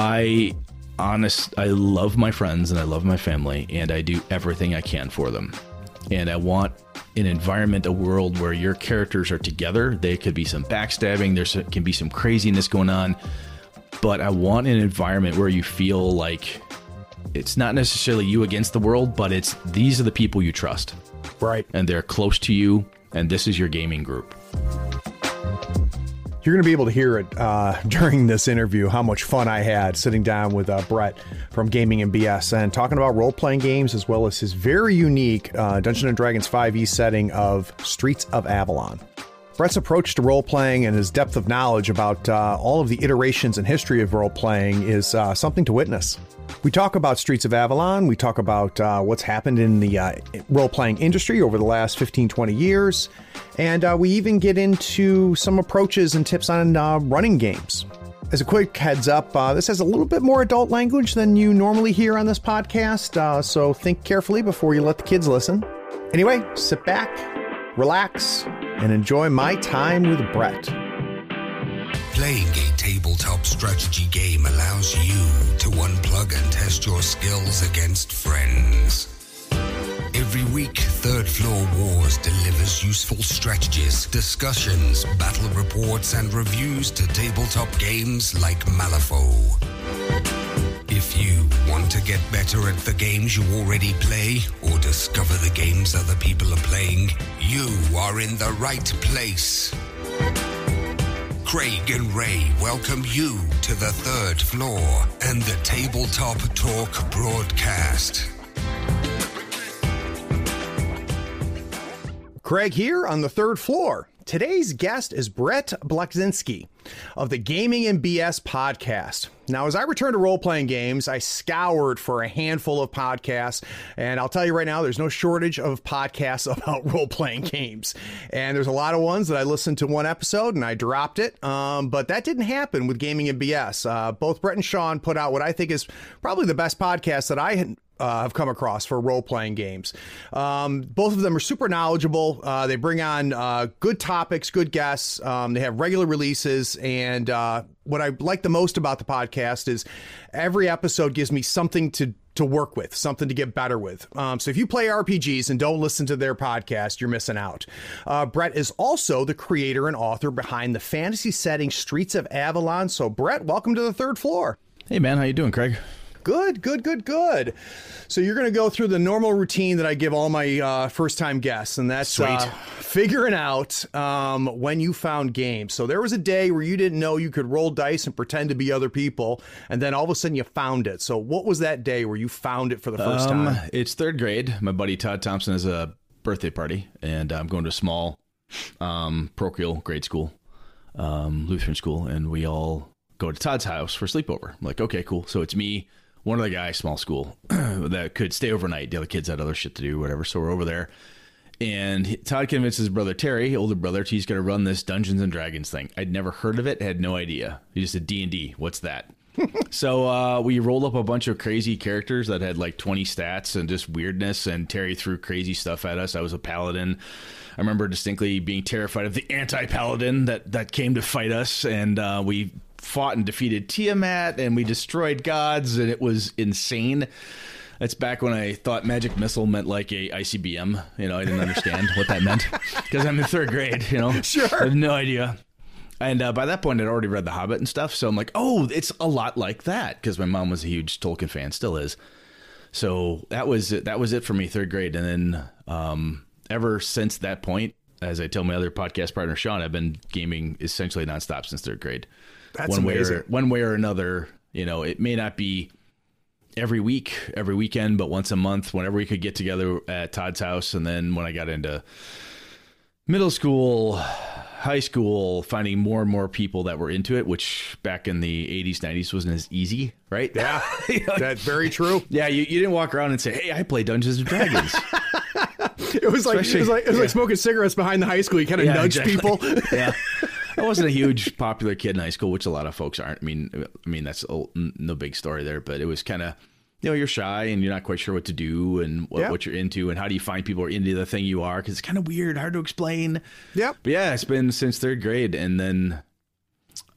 I honest I love my friends and I love my family and I do everything I can for them. And I want an environment, a world where your characters are together. There could be some backstabbing, there can be some craziness going on, but I want an environment where you feel like it's not necessarily you against the world, but it's these are the people you trust. Right. And they're close to you, and this is your gaming group. You're going to be able to hear it uh, during this interview how much fun I had sitting down with uh, Brett from Gaming and BS and talking about role playing games as well as his very unique uh, Dungeons and Dragons 5e setting of Streets of Avalon. Brett's approach to role playing and his depth of knowledge about uh, all of the iterations and history of role playing is uh, something to witness. We talk about Streets of Avalon. We talk about uh, what's happened in the uh, role playing industry over the last 15, 20 years. And uh, we even get into some approaches and tips on uh, running games. As a quick heads up, this has a little bit more adult language than you normally hear on this podcast, so think carefully before you let the kids listen. Anyway, sit back, relax, and enjoy my time with Brett. Playing a tabletop strategy game allows you to unplug and test your skills against friends. Every week, Third Floor Wars delivers useful strategies, discussions, battle reports, and reviews to tabletop games like Malifaux. If you want to get better at the games you already play or discover the games other people are playing, you are in the right place. Craig and Ray welcome you to the third floor and the Tabletop Talk broadcast. Craig here on the third floor. Today's guest is Brett Blachzinski of the Gaming and BS podcast. Now, as I return to role playing games, I scoured for a handful of podcasts, and I'll tell you right now, there's no shortage of podcasts about role playing games. And there's a lot of ones that I listened to one episode and I dropped it, um, but that didn't happen with Gaming and BS. Uh, both Brett and Sean put out what I think is probably the best podcast that I uh, have come across for role playing games. Um, both of them are super knowledgeable. Uh, they bring on uh, good topics, good guests. Um, they have regular releases. And uh, what I like the most about the podcast is every episode gives me something to to work with, something to get better with. Um, so if you play RPGs and don't listen to their podcast, you're missing out. Uh, Brett is also the creator and author behind the fantasy setting Streets of Avalon. So Brett, welcome to the third floor. Hey man, how you doing, Craig? Good, good, good, good. So you're going to go through the normal routine that I give all my uh, first-time guests, and that's uh, figuring out um, when you found games. So there was a day where you didn't know you could roll dice and pretend to be other people, and then all of a sudden you found it. So what was that day where you found it for the first Um, time? it's third grade. My buddy Todd Thompson has a birthday party, and I'm going to a small um, parochial grade school, um, Lutheran school, and we all go to Todd's house for sleepover. I'm like, okay, cool. So it's me, one of the guys, small school, that could stay overnight. The other kids had other shit to do, whatever. So we're over there. And Todd convinces his brother Terry, older brother, he's going to run this Dungeons and Dragons thing. I'd never heard of it, had no idea. He just said D and D. What's that? so uh, we rolled up a bunch of crazy characters that had like 20 stats and just weirdness. And Terry threw crazy stuff at us. I was a paladin. I remember distinctly being terrified of the anti-paladin that that came to fight us, and uh, we fought and defeated Tiamat, and we destroyed gods, and it was insane. That's back when I thought magic missile meant like a ICBM. You know, I didn't understand what that meant because I'm in third grade. You know, Sure. I have no idea. And uh, by that point, I'd already read The Hobbit and stuff, so I'm like, oh, it's a lot like that because my mom was a huge Tolkien fan, still is. So that was it. That was it for me, third grade, and then um, ever since that point, as I tell my other podcast partner Sean, I've been gaming essentially nonstop since third grade. That's one amazing. way or one way or another. You know, it may not be every week, every weekend, but once a month, whenever we could get together at Todd's house, and then when I got into middle school, high school, finding more and more people that were into it, which back in the 80s, 90s wasn't as easy, right? Yeah, You know, that's very true. yeah, you, you didn't walk around and say, "Hey, I play Dungeons and Dragons." It was like it was like it was yeah. like smoking cigarettes behind the high school. You kind of Yeah, nudge exactly. people. yeah, I wasn't a huge popular kid in high school, which a lot of folks aren't. I mean, I mean that's a, no big story there, but it was kind of. You know, you're shy and you're not quite sure what to do and what, what you're into and how do you find people who are into the thing you are because it's kind of weird, hard to explain. Yep. But yeah, it's been since third grade, and then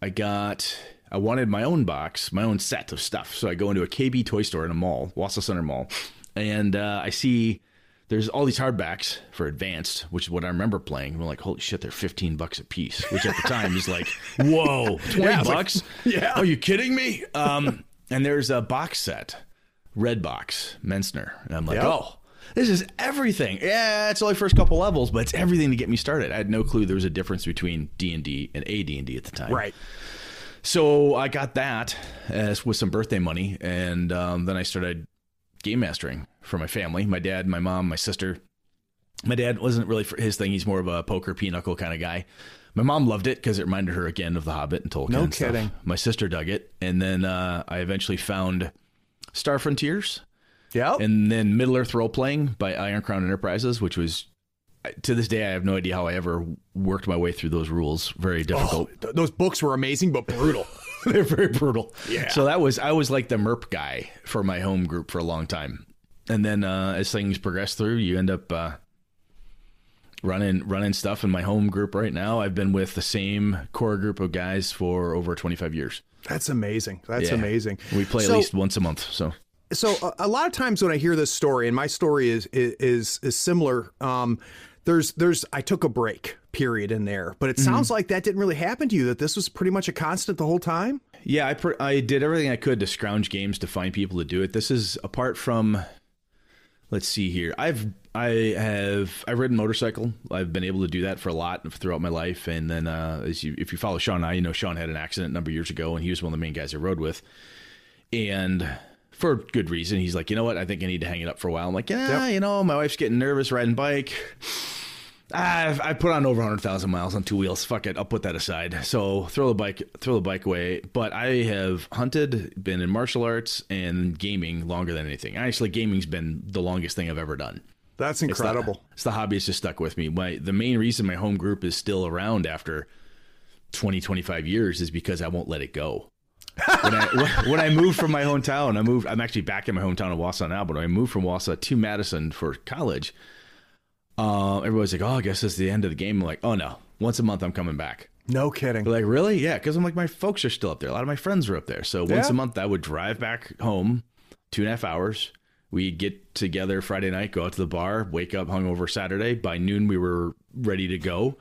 I got I wanted my own box, my own set of stuff. So I go into a KB toy store in a mall, Wausau Center Mall, and uh, I see there's all these hardbacks for advanced, which is what I remember playing. I'm like, holy shit, they're 15 bucks a piece, which at the time is like, whoa, 20 Yeah, it's like- bucks? yeah. Are you kidding me? Um, and there's a box set, red box, Mentzer. And I'm like, Yep. oh, this is everything. Yeah, it's only first couple levels, but it's everything to get me started. I had no clue there was a difference between D&D and AD&D at the time. Right. So I got that as with some birthday money, and um, then I started game mastering for my family, my dad, my mom, my sister. My dad wasn't really for his thing; he's more of a poker pinochle kind of guy. My mom loved it because it reminded her again of The Hobbit and Tolkien. No and stuff. kidding. My sister dug it, and then uh, I eventually found Star Frontiers, Yep. and then Middle Earth role playing by Iron Crown Enterprises, which was to this day I have no idea how I ever worked my way through those rules. Very difficult. Oh, th- those books were amazing, but brutal. They're very brutal. Yeah. So that was I was like the MERP guy for my home group for a long time, and then uh, as things progress through, you end up uh, running running stuff in my home group right now. I've been with the same core group of guys for over 25 years. That's amazing. That's Yeah. amazing. We play So- at least once a month. So so a, a lot of times when I hear this story, and my story is is is similar. Um, there's there's I took a break period in there, but it Mm-hmm. sounds like that didn't really happen to you. That this was pretty much a constant the whole time. yeah, I pr- I did everything I could to scrounge games to find people to do it. This is apart from. Let's see here. I've I have I've ridden motorcycle. I've been able to do that for a lot throughout my life. And then uh, as you, if you follow Sean and I, you know Sean had an accident a number of years ago, and he was one of the main guys I rode with. And for good reason, he's like, you know what? I think I need to hang it up for a while. I'm like, yeah, you know, my wife's getting nervous riding bike. I've I put on over 100,000 miles on two wheels. Fuck it, I'll put that aside. So throw the bike throw the bike away. But I have hunted, been in martial arts and gaming longer than anything. Actually, gaming's been the longest thing I've ever done. That's It's the- incredible. It's the, hobby that's just stuck with me. My the main reason my home group is still around after 20, 25 years is because I won't let it go. When I when- I moved from my hometown, I moved. I'm actually back in my hometown of Wausau now, but when I moved from Wausau to Madison for college. Uh, everybody's like, "Oh, I guess it's the end of the game." I'm like, "Oh no, once a month I'm coming back." No kidding. They're like, "Really?" Yeah, because I'm like, my folks are still up there. A lot of my friends are up there, so once Yeah. a month I would drive back home, two and a half hours. We'd get together Friday night, go out to the bar, wake up hungover Saturday. By noon, we were ready to go.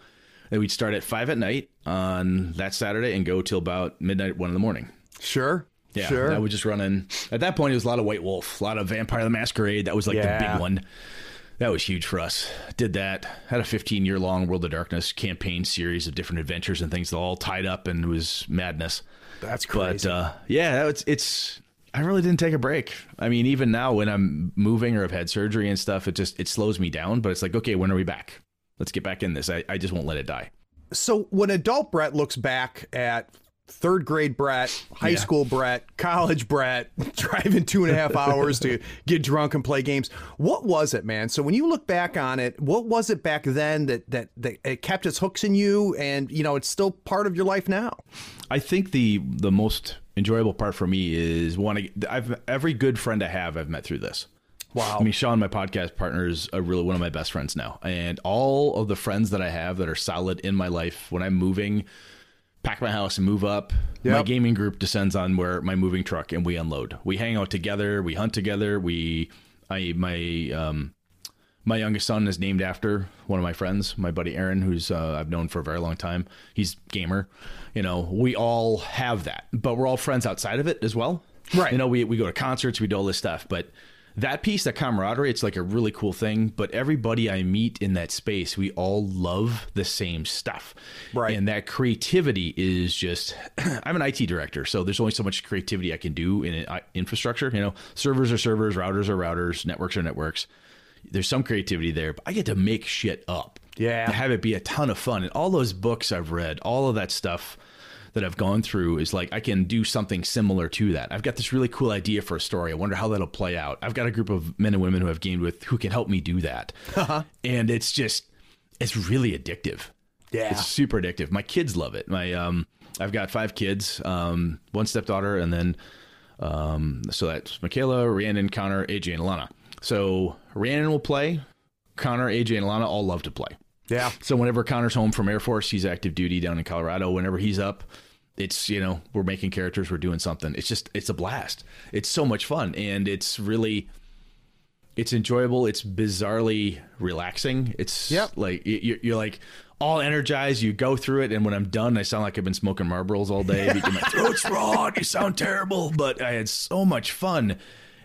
And we'd start at five at night on that Saturday and go till about midnight, one in the morning. Sure. Yeah, Sure. that was just running. At that point, it was a lot of White Wolf, a lot of Vampire the Masquerade. That was like the big one. That was huge for us. Did that. Had a 15 year long World of Darkness campaign series of different adventures and things that all tied up and it was madness. That's But crazy. uh, yeah, it's it's. I really didn't take a break. I mean, even now when I'm moving or have had surgery and stuff, it just it slows me down. But it's like, okay, when are we back? Let's get back in this. I, I just won't let it die. so when adult Brett looks back at third grade brat, high Yeah. school brat, college brat, driving two and a half hours to get drunk and play games, what was it, man? So when you look back on it, what was it back then that that, that it kept its hooks in you, and you know it's still part of your life now? I think the the most enjoyable part for me is one. I've every good friend I have, I've met through this. Wow. I mean, Sean, my podcast partner, is a really one of my best friends now, and all of the friends that I have that are solid in my life when I'm moving, pack my house and move up. My gaming group descends on where my moving truck and we unload. We hang out together. We hunt together. We, I my um, my youngest son is named after one of my friends, my buddy Aaron, who's uh, I've known for a very long time. He's gamer. You know, we all have that, but we're all friends outside of it as well. Right. You know, we we go to concerts, we do all this stuff, but that piece, that camaraderie, it's like a really cool thing. But everybody I meet in that space, we all love the same stuff. Right. And that creativity is just. I'm an IT director, so there's only so much creativity I can do in uh, infrastructure. You know, servers are servers, routers are routers, networks are networks there's some creativity there, but I get to make shit up. Yeah. To have it be a ton of fun. And all those books I've read, all of that stuff that I've gone through is like I can do something similar to that. I've got this really cool idea for a story. I wonder how that'll play out. I've got a group of men and women who I've gamed with who can help me do that. and it's just it's really addictive. Yeah. It's super addictive. My kids love it. My um I've got five kids, um, one stepdaughter, and then um, so that's Michaela, Rhiannon, Connor, AJ, and Alana. So Rhiannon will play. Connor, AJ, and Alana all love to play. Yeah. So whenever Connor's home from Air Force, he's active duty down in Colorado. Whenever he's up, It's you know we're making characters, we're doing something. It's just it's a blast. It's so much fun, and it's really it's enjoyable. It's bizarrely relaxing. It's Yep. like you- you're like all energized. You go through it, and when I'm done, I sound like I've been smoking Marlboros all day my throat's raw. You sound terrible, but I had so much fun.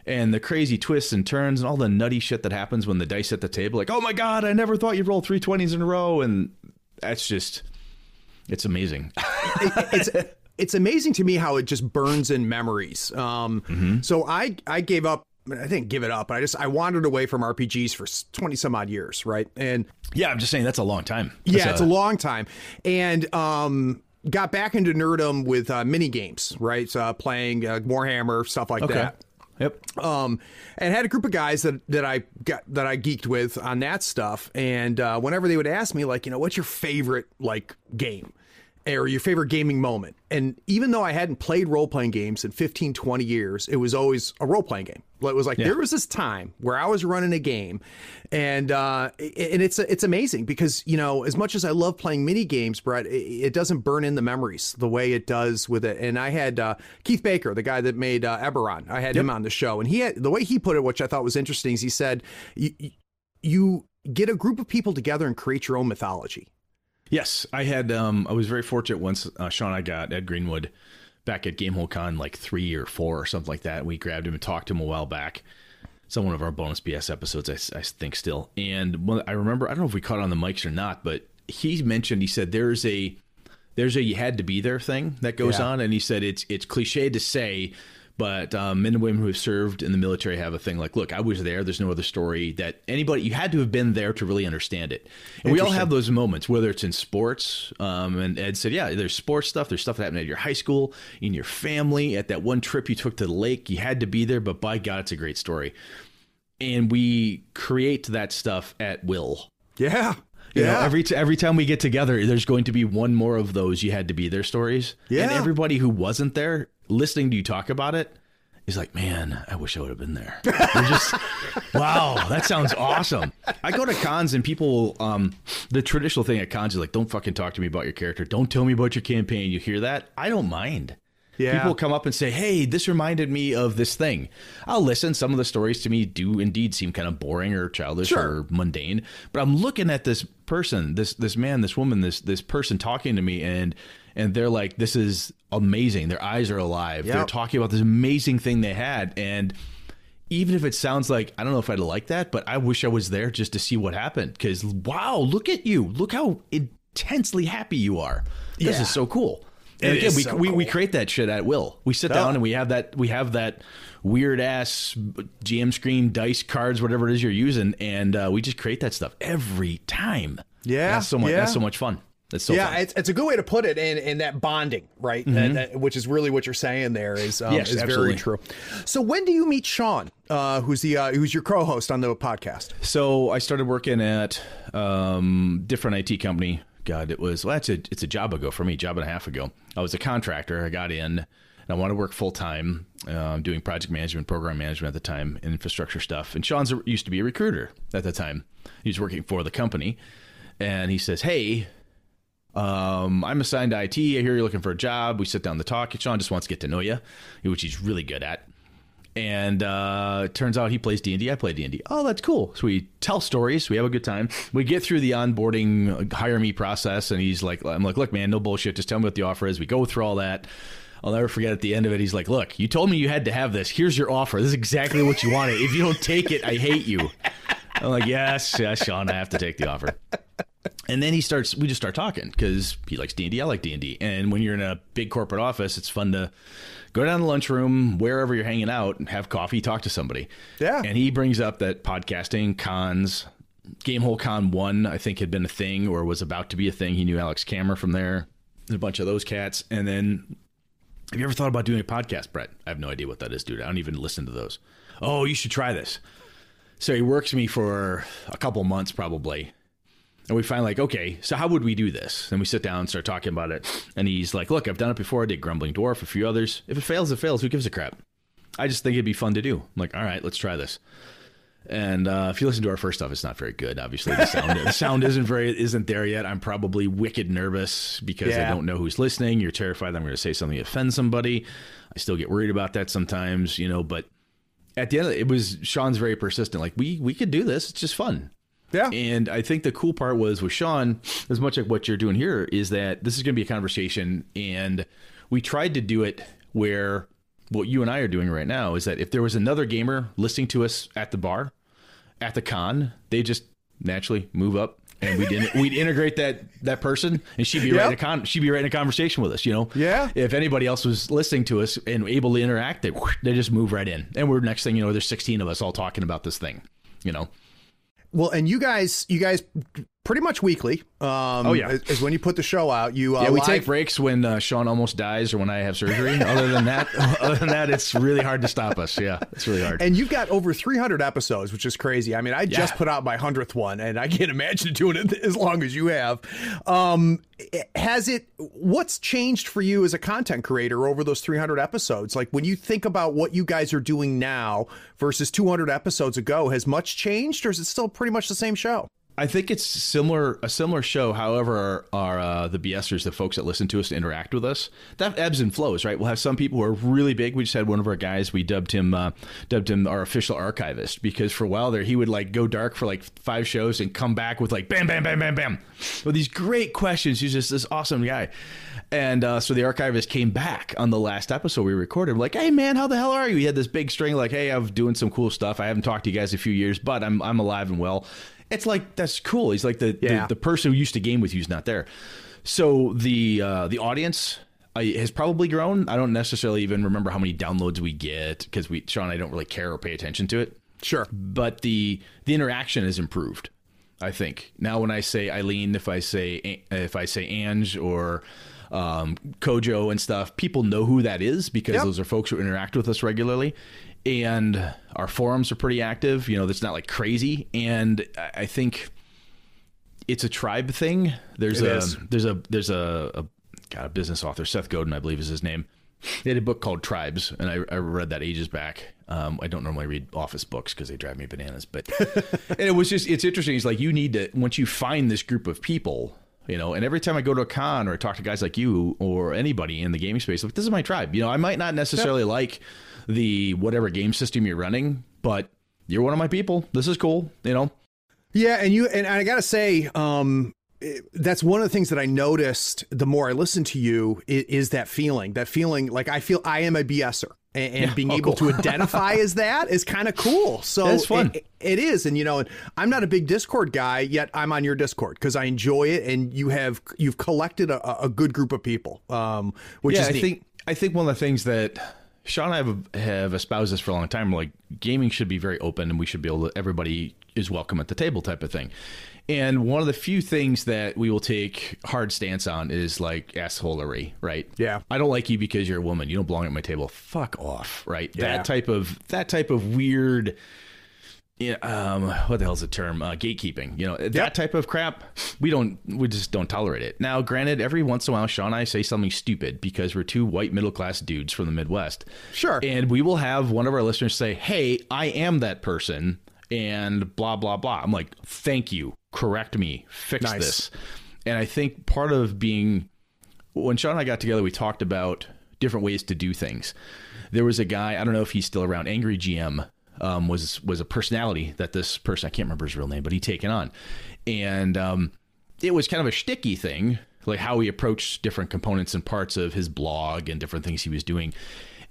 And the crazy twists and turns and all the nutty shit that happens when the dice at the table, like, oh my god, I never thought you'd roll three twenties in a row, and that's just, it's amazing. it's it's amazing to me how it just burns in memories. Um, So I I gave up. I didn't give it up. I just I wandered away from RPGs for twenty some odd years, right? And yeah, I'm just saying that's a long time. yeah, That's it's a long time. And um, got back into nerdum with uh, mini games, right? So, uh, playing uh, Warhammer stuff like that. Yep. um, and had a group of guys that that I got that I geeked with on that stuff. And uh, whenever they would ask me, like, you know, what's your favorite like game? Or your favorite gaming moment. And even though I hadn't played role playing games in 15, 20 years, it was always a role playing game. It was like there was this time where I was running a game, and uh, and it's it's amazing because you know as much as I love playing mini games, Brett, it, doesn't burn in the memories the way it does with it. And I had uh, Keith Baker, the guy that made uh, Eberron, I had him on the show, and he had the way he put it, which I thought was interesting, is he said you, you get a group of people together and create your own mythology. Yes, I had. Um, I was very fortunate once. Uh, Sean, I got Ed Greenwood back at Gamehole Con like three or four or something like that. We grabbed him and talked to him a while back. Some one of our bonus BS episodes, I, I think, still. And I remember, I don't know if we caught on the mics or not, but he mentioned he said there's a there's a you had to be there thing that goes Yeah. on, and he said it's it's cliche to say. But um, men and women who have served in the military have a thing like, look, I was there. There's no other story that anybody, you had to have been there to really understand it. And we all have those moments, whether it's in sports. Um, and Ed said, yeah, there's sports stuff. There's stuff that happened at your high school, in your family, at that one trip you took to the lake. You had to be there, but by God, it's a great story. And we create that stuff at will. Yeah. You know, every t- every time we get together, there's going to be one more of those you had to be there stories. Yeah. And everybody who wasn't there, listening to you talk about it, is like, man, I wish I would have been there. They're just, wow, that sounds awesome. I go to cons and people, um, the traditional thing at cons is like, don't fucking talk to me about your character. Don't tell me about your campaign. You hear that? I don't mind. Yeah. People come up and say, "Hey, this reminded me of this thing." I'll listen. Some of the stories to me do indeed seem kind of boring or childish Sure. or mundane, but I'm looking at this person, this this man, this woman, this this person talking to me, and and they're like, "This is amazing." Their eyes are alive. They're talking about this amazing thing they had, and even if it sounds like I don't know if I'd like that, but I wish I was there just to see what happened. Because wow, look at you! Look how intensely happy you are. This Yeah. is so cool. And It again, we, so we, we create that shit at will. We sit Yeah. down and we have that we have that weird ass GM screen dice cards, whatever it is you're using, and uh, we just create that stuff every time. Yeah, that's so much. yeah. That's so much fun. So yeah, fun. Mm-hmm. it's, it's a good way to put it, and and that bonding, right? That- that- which is really what you're saying there is um, Yes, is absolutely. very true. So when do you meet Sean, uh, who's the uh, who's your co-host on the podcast? So I started working at um, different IT company. God, it was well, that's a it's a job ago for me, job and a half ago. I was a contractor. I got in, and I wanted to work full time, um, doing project management, program management at the time, and infrastructure stuff. And Sean's a, used to be a recruiter at the time. He was working for the company, and he says, "Hey." Um, I'm assigned to IT. I hear you're looking for a job. We sit down to talk. Sean just wants to get to know you, which he's really good at and uh, it turns out he plays D&D. I play D and D. Oh, that's cool. So we tell stories. We have a good time. We get through the onboarding uh, hire me process, and he's like, "I'm like, look, man, no bullshit. Just tell me what the offer is." We go through all that. I'll never forget at the end of it. He's like, "Look, you told me you had to have this. Here's your offer. This is exactly what you wanted. If you don't take it, I hate you." I'm like, "Yes, yes, Sean, I have to take the offer." And then he starts. We just start talking because he likes D and I like D and D. And when you're in a big corporate office, it's fun to go down to the lunchroom, wherever you're hanging out, and have coffee, talk to somebody. Yeah. And he brings up that podcasting cons, Gamehole Con One, I think had been a thing or was about to be a thing. He knew Alex Kammer from there. A bunch of those cats. And then, have you ever thought about doing a podcast, Brett? I have no idea what that is, dude. I don't even listen to those. Oh, you should try this. So he works me for a couple months, probably. And we find like, okay, so how would we do this? And we sit down and start talking about it. And he's like, look, I've done it before. I did Grumbling Dwarf, a few others. If it fails, it fails. Who gives a crap? I just think it'd be fun to do. I'm like, all right, let's try this. And uh, if you listen to our first stuff, it's not very good. Obviously, the sound the sound isn't very isn't there yet. I'm probably wicked nervous because I don't know who's listening. You're terrified I'm going to say something that offends somebody. I still get worried about that sometimes, you know. But at the end, of it, it was Sean's very persistent. Like we we could do this. It's just fun. Yeah. And I think the cool part was with Sean, as much like what you're doing here, is that this is going to be a conversation, and we tried to do it where what you and I are doing right now is that if there was another gamer listening to us at the bar, at the con, they just naturally move up. And we'd in, we'd integrate that that person, and she'd be right in a con she'd be right in a conversation with us. You know, Yeah. If anybody else was listening to us and able to interact, they they just move right in, and we're next thing you know, there's 16 of us all talking about this thing. You know, Well, and you guys, you guys, pretty much weekly. Um, Oh, yeah. is, is when you put the show out. You uh, Yeah, we live- take breaks when uh, Sean almost dies or when I have surgery. other than that, other than that, it's really hard to stop us. Yeah, it's really hard. And you've got over 300 episodes, which is crazy. I mean, I just put out my 100th one, and I can't imagine doing it as long as you have. Um, has it, what's changed for you as a content creator over those 300 episodes? Like when you think about what you guys are doing now versus 200 episodes ago, has much changed or is it still pretty much the same show? I think it's similar, a similar show. However, are uh, the BSers, the folks that listen to us, to interact with us. That ebbs and flows, right? We'll have some people who are really big. We just had one of our guys. We dubbed him, uh, dubbed him our official archivist because for a while there, he would like go dark for like five shows and come back with like bam, bam, bam, bam, bam, with these great questions. He's just this awesome guy. And uh, so the archivist came back on the last episode we recorded. We're like, hey man, how the hell are you? He had this big string, like, hey, I'm doing some cool stuff. I haven't talked to you guys a few years, but I'm I'm alive and well. It's like that's cool. He's like the Yeah. the, the person who used to game with you is not there. So the uh, the audience uh, has probably grown. I don't necessarily even remember how many downloads we get because we Sean and I don't really care or pay attention to it. Sure. But the the interaction has improved. I think now when I say Eileen, if I say if I say Ange or um, Kojo and stuff, people know who that is because Yep. those are folks who interact with us regularly. And our forums are pretty active. You know, that's not like crazy. And I- think it's a tribe thing. There's It a is. there's a there's a, a got a business author Seth Godin, I believe is his name. They had a book called Tribes, and I, I read that ages back. Um, I don't normally read office books because they drive me bananas, but and it was just it's interesting. It's like you need to once you find this group of people, you know. And every time I go to a con or I talk to guys like you or anybody in the gaming space, like this is my tribe. You know, I might not necessarily like the whatever game system you're running, but you're one of my people. This is cool, you know. Yeah, and you and I gotta say, um, it- that's one of the things that I noticed. The more I listen to you, is, is that feeling. That feeling, like I feel I am a BSer, and, and being Oh, able cool. to identify as that is kind of cool. So That's fun. it- it is, and you know, I'm not a big Discord guy yet. I'm on your Discord because I enjoy it, and you have you've collected a, a good group of people, um, which yeah, is I neat. think I think one of the things that Sean and I have, have espoused this for a long time. Like gaming should be very open, and we should be able to. Everybody is welcome at the table, type of thing. And one of the few things that we will take hard stance on is like assholery, right? Yeah. I don't like you because you're a woman. You don't belong at my table. Fuck off, right? Yeah. That type of that type of weird. Yeah, um, what the hell's the term? Uh, gatekeeping. You know that type of crap. We don't. We just don't tolerate it. Now, granted, every once in a while, Sean and I say something stupid because we're two white middle class dudes from the Midwest. Sure. And we will have one of our listeners say, "Hey, I am that person," and blah blah blah. I'm like, "Thank you. Correct me. Fix Nice. this." And I think part of being when Sean and I got together, we talked about different ways to do things. There was a guy, I don't know if he's still around, Angry GM um, was was a personality that this person, I can't remember his real name, but he taken on. And um, it was kind of a shticky thing, like how he approached different components and parts of his blog and different things he was doing.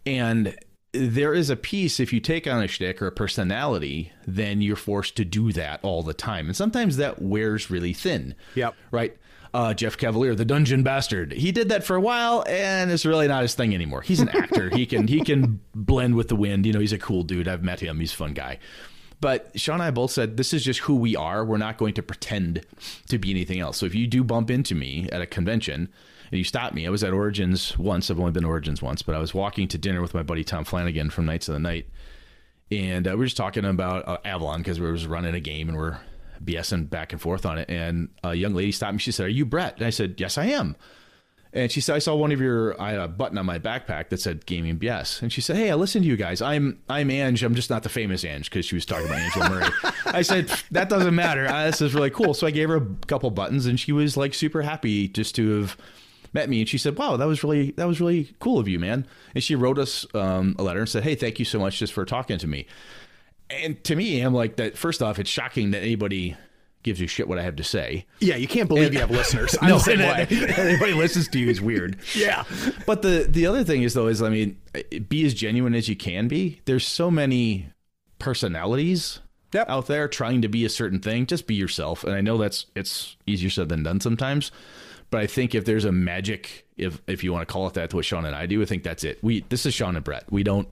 And there is a piece, if you take on a shtick or a personality, then you're forced to do that all the time. And sometimes that wears really thin. Yep. Right? Uh, Jeff Cavalier, the dungeon bastard. He did that for a while, and it's really not his thing anymore. He's an actor. he can he can blend with the wind. You know, he's a cool dude. I've met him. He's a fun guy. But Sean and I both said this is just who we are. We're not going to pretend to be anything else. So if you do bump into me at a convention you stopped me, I was at Origins once. I've only been Origins once, but I was walking to dinner with my buddy Tom Flanagan from Knights of the Night, and uh, we were just talking about uh, Avalon because we was running a game and we're BSing back and forth on it. And a young lady stopped me. She said, "Are you Brett?" And I said, "Yes, I am." And she said, I saw one of your I had a button on my backpack that said Gaming BS. And she said, Hey, I listen to you guys. I'm I'm Ange. I'm just not the famous Ange because she was talking about Angela Murray. I said, That doesn't matter. This is really cool. So I gave her a couple buttons and she was like super happy just to have met me and she said wow that was really that was really cool of you man and she wrote us um, a letter and said hey thank you so much just for talking to me and to me i'm like that first off it's shocking that anybody gives you shit what i have to say Yeah, you can't believe you have listeners. No, and- anybody listens to you is weird. Yeah. But the the other thing is though is I mean, be as genuine as you can be. There's so many personalities Yep. out there trying to be a certain thing. Just be yourself. And I know that's it's easier said than done sometimes. But I think if there's a magic, if if you want to call it that, to what Sean and I do, I think that's it. We this is Sean and Brett. We don't.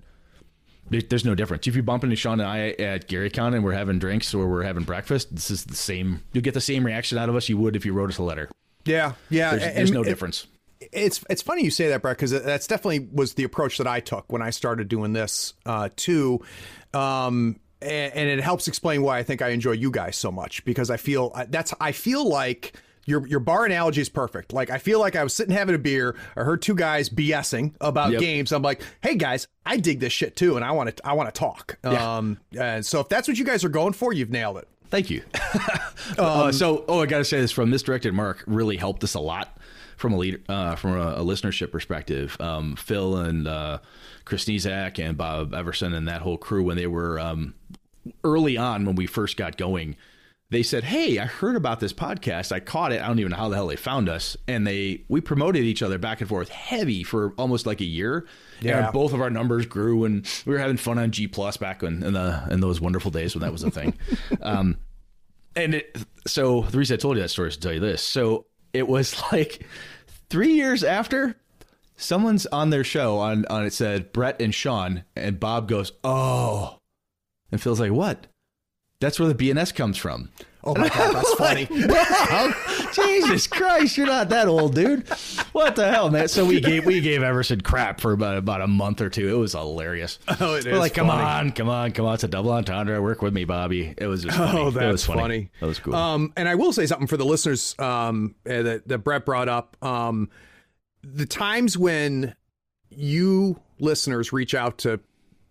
There's no difference. If you bump into Sean and I at GaryCon and we're having drinks or we're having breakfast, this is the same. You'll get the same reaction out of us you would if you wrote us a letter. Yeah, yeah. There's, and- there's no and- difference. It's it's funny you say that, Brett, because that's definitely was the approach that I took when I started doing this uh, too. Um, and, and it helps explain why I think I enjoy you guys so much because I feel that's I feel like. Your, your bar analogy is perfect. Like I feel like I was sitting having a beer. I heard two guys BSing about Yep. games. I'm like, hey guys, I dig this shit too, and I want to I want to talk. Yeah. Um, and so if that's what you guys are going for, you've nailed it. Thank you. Um, uh, so, oh, I got to say this from misdirected Mark really helped us a lot from a leader, uh, from a, a listenership perspective. Um, Phil and uh, Chris Nizak and Bob Everson and that whole crew when they were um, early on when we first got going. They said, "Hey, I heard about this podcast. I caught it. I don't even know how the hell they found us." And they we promoted each other back and forth heavy for almost like a year. Yeah. And both of our numbers grew, and we were having fun on G Plus back when in the in those wonderful days when that was a thing. um, and it, so the reason I told you that story is to tell you this. So it was like three years after someone's on their show on on it said Brett and Sean, and Bob goes, "Oh," and Phil's like, "What?" That's where the BNS comes from. Oh my god, that's funny. Wow, Jesus Christ, you're not that old, dude. What the hell, man? So we gave we gave Everson crap for about about a month or two. It was hilarious. Oh, it We're is like, come funny. on, come on, come on. It's a double entendre. Work with me, Bobby. It was just funny. Oh, It was funny. funny. That was cool. Um, and I will say something for the listeners um, uh, that, that Brett brought up. Um, the times when you listeners reach out to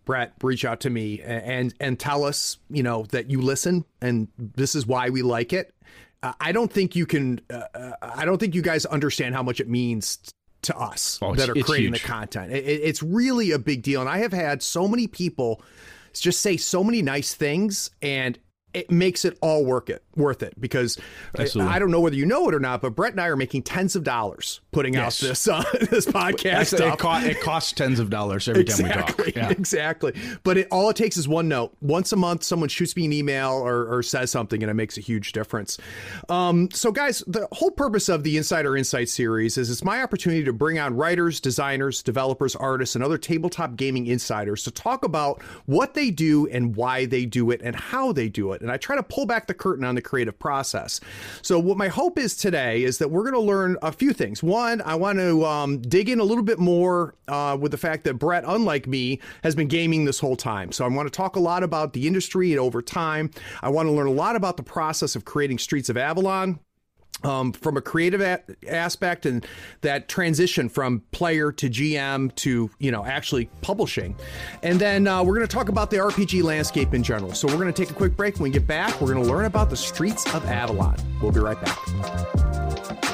Brett, reach out to me, and and tell us, you know, that you listen and this is why we like it. Uh, I don't think you can. Uh, uh, I don't think you guys understand how much it means to us Oh, that are creating huge. the content. It, it- it's really a big deal, and I have had so many people just say so many nice things, and it makes it all work it worth it because I, Absolutely. I don't know whether you know it or not, but Brett and I are making tens of dollars putting Yes. out this uh, this podcast. It, it costs tens of dollars every time we talk. Yeah. exactly. But it, all it takes is one note. Once a month, someone shoots me an email or, or says something, and it makes a huge difference. Um, so, guys, the whole purpose of the Insider Insight series is it's my opportunity to bring on writers, designers, developers, artists, and other tabletop gaming insiders to talk about what they do and why they do it and how they do it. And I try to pull back the curtain on the creative process. So, what my hope is today is that we're going to learn a few things. One, I want to um, dig in a little bit more uh, with the fact that Brett, unlike me, has been gaming this whole time. So, I want to talk a lot about the industry and over time. I want to learn a lot about the process of creating Streets of Avalon um, from a creative a- aspect and that transition from player to GM to you know actually publishing, and then uh, we're going to talk about the RPG landscape in general. So we're going to take a quick break. When we get back, we're going to learn about the streets of Avalon. We'll be right back.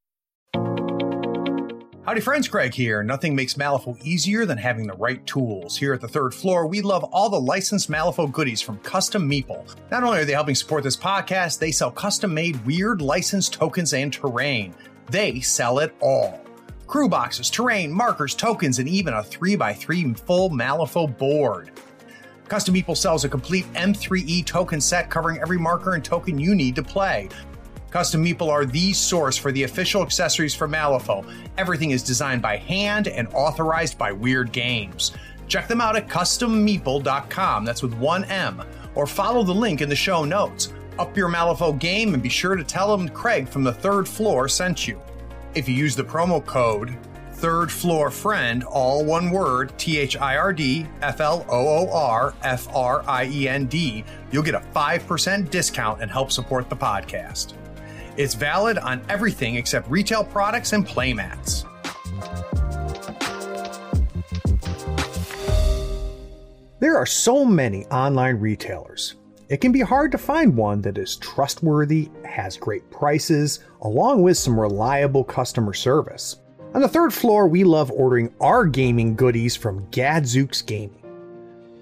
Howdy, friends. Craig here. Nothing makes Malifaux easier than having the right tools. Here at the third floor, we love all the licensed Malifaux goodies from Custom Meeple. Not only are they helping support this podcast, they sell custom made weird licensed tokens and terrain. They sell it all crew boxes, terrain, markers, tokens, and even a 3x3 full Malifaux board. Custom Meeple sells a complete M3E token set covering every marker and token you need to play. Custom Meeple are the source for the official accessories for Malifaux. Everything is designed by hand and authorized by Wyrd Games. Check them out at custommeeple.com, that's with one M, or follow the link in the show notes. Up your Malifaux game and be sure to tell them Craig from the third floor sent you. If you use the promo code third floor friend, all one word, T H I R D F L O O R F R I E N D, you'll get a 5% discount and help support the podcast. It's valid on everything except retail products and playmats. There are so many online retailers. It can be hard to find one that is trustworthy, has great prices, along with some reliable customer service. On the third floor, we love ordering our gaming goodies from Gadzooks Gaming.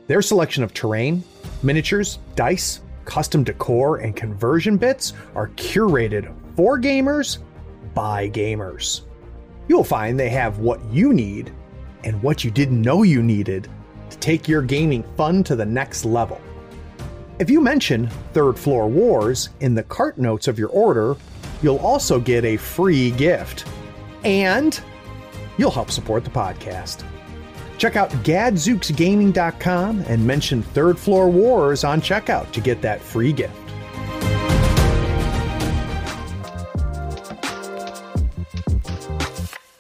Their selection of terrain, miniatures, dice, custom decor, and conversion bits are curated for gamers by gamers. You'll find they have what you need and what you didn't know you needed to take your gaming fun to the next level. If you mention Third Floor Wars in the cart notes of your order, you'll also get a free gift. And you'll help support the podcast. Check out gadzooksgaming.com and mention Third Floor Wars on checkout to get that free gift.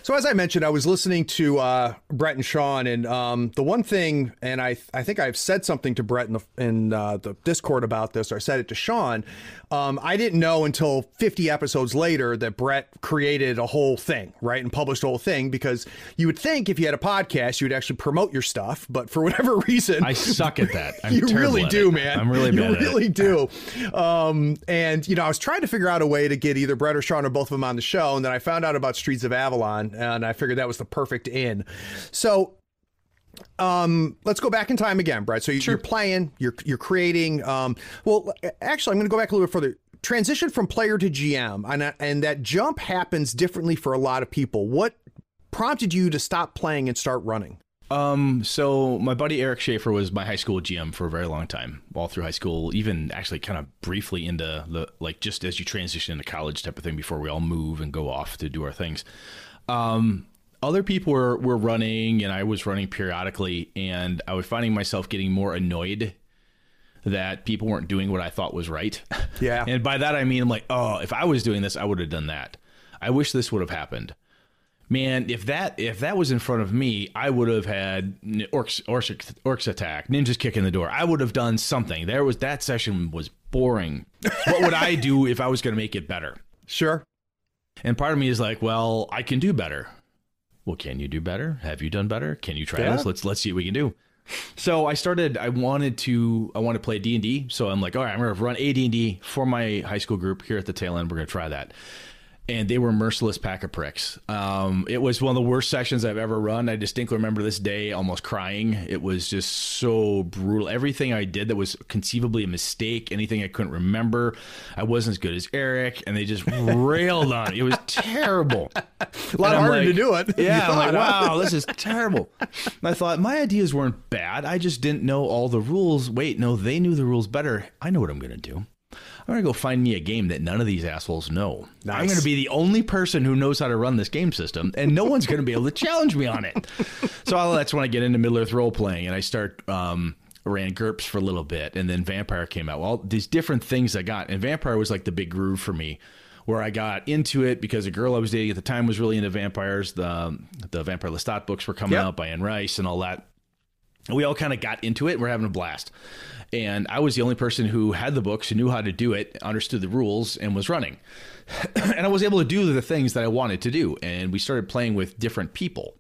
So as I mentioned, I was listening to uh, Brett and Sean, and um, the one thing, and I I think I've said something to Brett in the in uh, the Discord about this, or I said it to Sean. Um, I didn't know until 50 episodes later that Brett created a whole thing, right, and published a whole thing because you would think if you had a podcast, you would actually promote your stuff, but for whatever reason, I suck at that. I'm you really do, it. man. I'm really bad You really do. Um, and you know, I was trying to figure out a way to get either Brett or Sean or both of them on the show, and then I found out about Streets of Avalon, and I figured that was the perfect in. So um let's go back in time again brett. So you, you're playing you're you're creating um well actually i'm going to go back a little bit further. Transition from player to gm and and that jump happens differently for a lot of people. What prompted you to stop playing and start running? Um, so my buddy Eric Schaefer was my high school GM for a very long time, all through high school, even actually kind of briefly into the like just as you transition into college type of thing before we all move and go off to do our things. Um, other people were were running and I was running periodically, and I was finding myself getting more annoyed that people weren't doing what I thought was right. Yeah. and by that I mean I'm like, oh, if I was doing this, I would have done that. I wish this would have happened man, if that if that was in front of me, I would have had orcs orcs, orcs attack, ninjas kicking the door. I would have done something. There was that session was boring. what would I do if I was going to make it better? sure And part of me is like, well, I can do better. Well, can you do better? Have you done better? Can you try Yeah. this? Let's let's see what we can do. So I started. I wanted to. I want to play D and D. So I'm like, all right, I'm going to run a D and D for my high school group here at the tail end. We're going to try that. And they were merciless pack of pricks. Um, it was one of the worst sessions I've ever run. I distinctly remember this day almost crying. It was just so brutal. Everything I did that was conceivably a mistake, anything I couldn't remember, I wasn't as good as Eric, and they just railed on it. It was terrible. a lot harder to do it Yeah, I'm like, wow, this is terrible. And I thought my ideas weren't bad. I just didn't know all the rules. Wait, no, they knew the rules better. I know what I'm going to do. I'm going to go find me a game that none of these assholes know. I'm going to be the only person who knows how to run this game system, and no one's going to be able to challenge me on it. So that's when I get into Middle Earth role playing, and I start. Um, ran GURPS for a little bit, and then Vampire came out. Well, these different things I got, and Vampire was like the big groove for me, where I got into it because a girl I was dating at the time was really into vampires. The the Vampire Lestat books were coming Yep. out by Anne Rice and all that. We all kind of got into it. We're having a blast. And I was the only person who had the books, who knew how to do it, understood the rules, and was running. and I was able to do the things that I wanted to do. And we started playing with different people.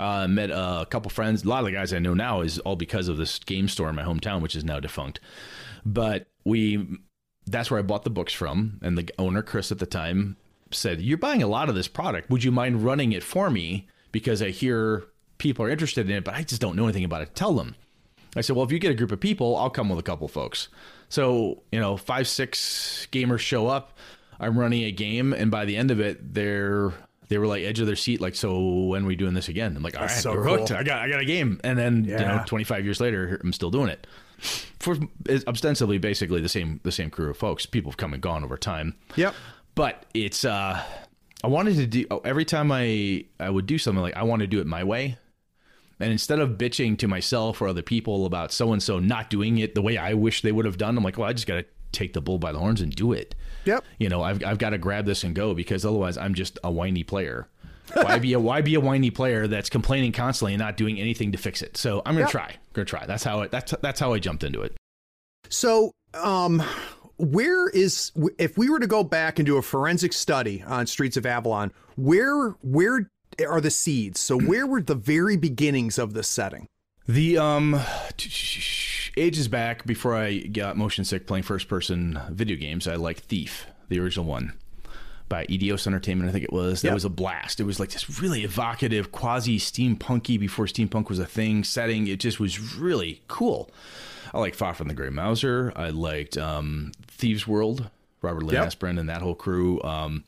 Uh, met a couple friends. A lot of the guys I know now is all because of this game store in my hometown, which is now defunct. But we, that's where I bought the books from. And the owner, Chris, at the time, said, "You're buying a lot of this product. Would you mind running it for me? Because I hear people are interested in it, but I just don't know anything about it. Tell them." I said, "Well, if you get a group of people, I'll come with a couple folks." So you know, five, six gamers show up. I'm running a game, and by the end of it, they're they were like edge of their seat, like, "So when are we doing this again?" I'm like, "All right, so we're cool. hooked. I got I got a game." And then you know, 25 years later, I'm still doing it for ostensibly basically the same the same crew of folks. People have come and gone over time. Yep. But it's uh I wanted to do every time I I would do something like I want to do it my way. And instead of bitching to myself or other people about so and so not doing it the way I wish they would have done, I'm like, well, I just got to take the bull by the horns and do it. Yep. You know, I've I've got to grab this and go because otherwise I'm just a whiny player. why be a why be a whiny player that's complaining constantly and not doing anything to fix it? So I'm gonna Yep. try. Gonna try. That's how it, that's that's how I jumped into it. So, um, where is if we were to go back and do a forensic study on Streets of Avalon, where where are the seeds? So, where were the very beginnings of this setting? The um ages back before I got motion sick playing first person video games, I liked Thief, the original one by Eidos Entertainment, I think it was. That Yep. was a blast. It was like this really evocative, quasi steampunky before steampunk was a thing setting. It just was really cool. I like Fafhrd and the Grey Mouser. I liked um, Thieves World, Robert Lynn Yep. And that whole crew. Um,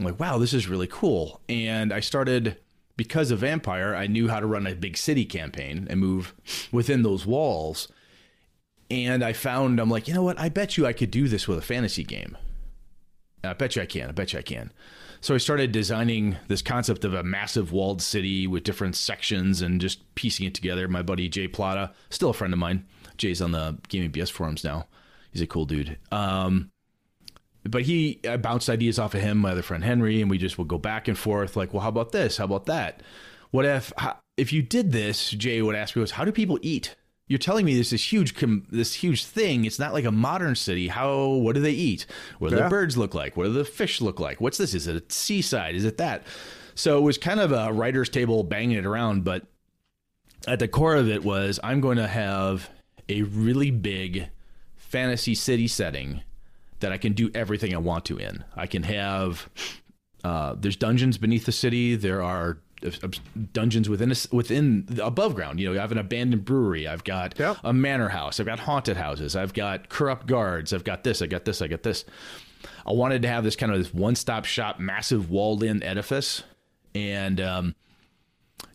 I'm like, wow, this is really cool. And I started because of Vampire, I knew how to run a big city campaign and move within those walls. And I found I'm like, you know what? I bet you I could do this with a fantasy game. I bet you I can. I bet you I can. So I started designing this concept of a massive walled city with different sections and just piecing it together. My buddy Jay Plata, still a friend of mine. Jay's on the Gaming BS forums now. He's a cool dude. Um, but he I bounced ideas off of him, my other friend Henry, and we just would go back and forth. Like, well, how about this? How about that? What if how, if you did this? Jay would ask me, "Was how do people eat?" You're telling me this is huge, com- this huge thing. It's not like a modern city. How? What do they eat? What do Yeah. the birds look like? What do the fish look like? What's this? Is it a seaside? Is it that? So it was kind of a writer's table banging it around, but at the core of it was I'm going to have a really big fantasy city setting that I can do everything I want to in. I can have uh, there's dungeons beneath the city. There are uh, dungeons within a, within the above ground. You know, I have an abandoned brewery. I've got Yep. a manor house. I've got haunted houses. I've got corrupt guards. I've got this. I got this. I got this. I wanted to have this kind of this one stop shop, massive walled in edifice, and um,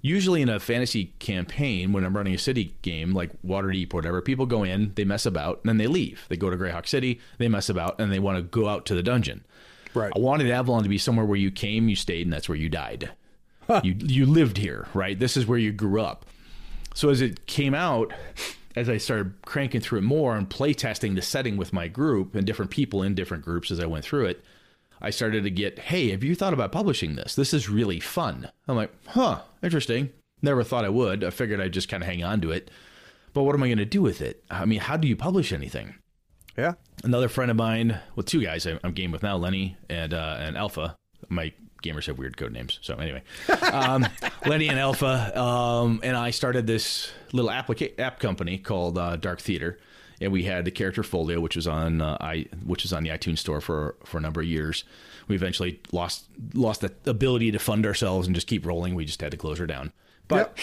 usually in a fantasy campaign when i'm running a city game like waterdeep or whatever people go in they mess about and then they leave. They go to greyhawk city they mess about and they want to go out to the dungeon. Right. i wanted avalon to be somewhere where you came you stayed and that's where you died. You you lived here right? This is where you grew up. So as it came out as i started cranking through it more and play testing the setting with my group and different people in different groups as i went through it I started to get, hey, have you thought about publishing this? This is really fun. I'm like, huh, interesting. Never thought I would. I figured I'd just kind of hang on to it. But what am I going to do with it? I mean, how do you publish anything? Yeah. Another friend of mine, well, two guys I'm game with now, Lenny and uh, and Alpha. My gamers have weird code names. So anyway, um, Lenny and Alpha, um, and I started this little applica- app company called uh, Dark Theater, and we had the character Folio, which was on uh, i which was on the iTunes store for for a number of years. We eventually lost lost the ability to fund ourselves and just keep rolling. We just had to close her down. But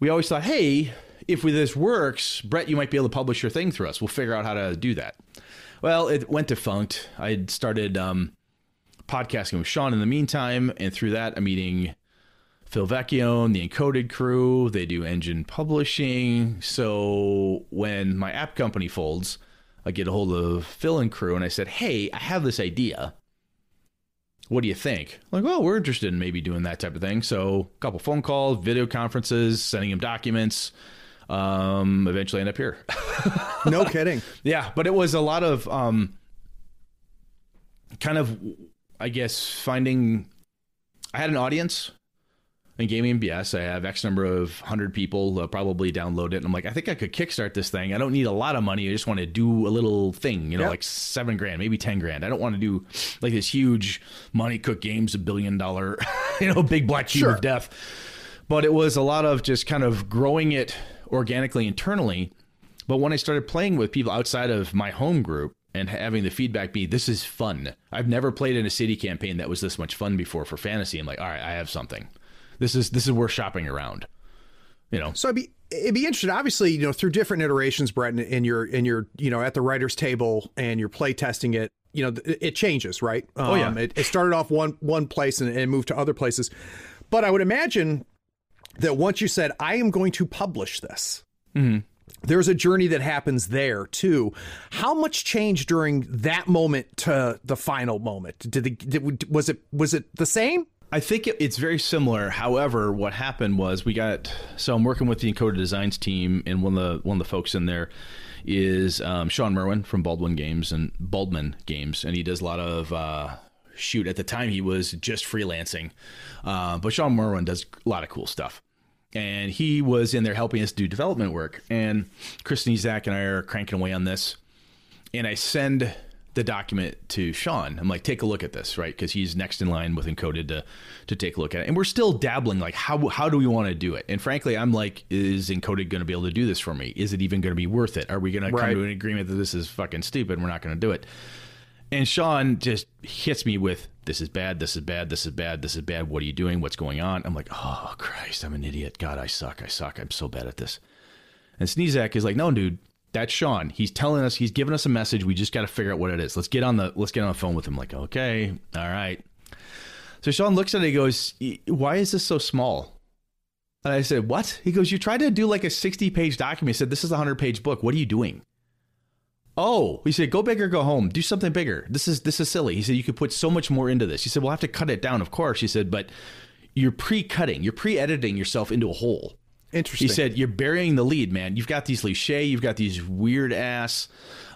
we always thought, hey, if this works, Brett, you might be able to publish your thing through us. We'll figure out how to do that. Well, it went defunct. I had started um, podcasting with Sean in the meantime, and through that, I'm meeting Phil Vecchione, the Encoded crew. They do engine publishing. So when my app company folds, I get a hold of Phil and crew, and I said, "Hey, I have this idea. What do you think?" Like, well, we're interested in maybe doing that type of thing." So a couple phone calls, video conferences, sending him documents. Um, eventually, end up here. No kidding. Yeah, but it was a lot of um, kind of, I guess, finding. I had an audience in gaming BS. I have X number of hundred people uh, probably download it. And I'm like, I think I could kickstart this thing. I don't need a lot of money. I just want to do a little thing, you know, Yep. like seven grand, maybe ten grand. I don't want to do like this huge Monte Cook Games, a billion dollar, you know, big black cube Sure. of death. But it was a lot of just kind of growing it organically internally. But when I started playing with people outside of my home group, and having the feedback be this is fun. I've never played in a city campaign that was this much fun before for fantasy. I'm like, all right, I have something. This is this is worth shopping around. You know. So I'd be it'd be interesting. Obviously, you know, through different iterations, Brett, in, your in your you know at the writers' table and you're play testing it. You know, it, it changes, right? Um, Oh, yeah. It, it started off one one place and, and moved to other places, but I would imagine that once you said, "I am going to publish this," there's a journey that happens there too. How much changed during that moment to the final moment? Did the did, was it was it the same? I think it, it's very similar. However, what happened was we got so I'm working with the Encoded Designs team, and one of the one of the folks in there is um, Sean Merwin from Baldwin Games and Baldman Games, and he does a lot of uh, shoot. At the time, he was just freelancing, uh, but Sean Merwin does a lot of cool stuff. And he was in there helping us do development work. And Chris Sniezak and I are cranking away on this and I send the document to Sean. I'm like, take a look at this, right? Because he's next in line with Encoded to to take a look at it. And we're still dabbling, like, how how do we want to do it? And frankly, I'm like, is Encoded going to be able to do this for me? Is it even going to be worth it? Are we going to come to an agreement that this is fucking stupid? And we're not going to do it. And Sean just hits me with, "This is bad. This is bad. This is bad. This is bad. What are you doing? What's going on?" I'm like, "Oh Christ, I'm an idiot. God, I suck. I suck. I'm so bad at this." And Sniezak is like, no, dude, that's Sean. He's telling us, he's giving us a message. We just got to figure out what it is. Let's get on the, let's get on the phone with him. Like, okay, all right. So Sean looks at it. He goes, why is this so small? And I said, what? He goes, you tried to do like a 60 page document. He said, this is a 100 page book. What are you doing? Oh, he said, go big or go home. Do something bigger. This is this is silly. He said, you could put so much more into this. He said, we'll have to cut it down, of course. He said, but you're pre-cutting, you're pre-editing yourself into a hole. Interesting. He said, "You're burying the lead, man. You've got these cliche. You've got these weird ass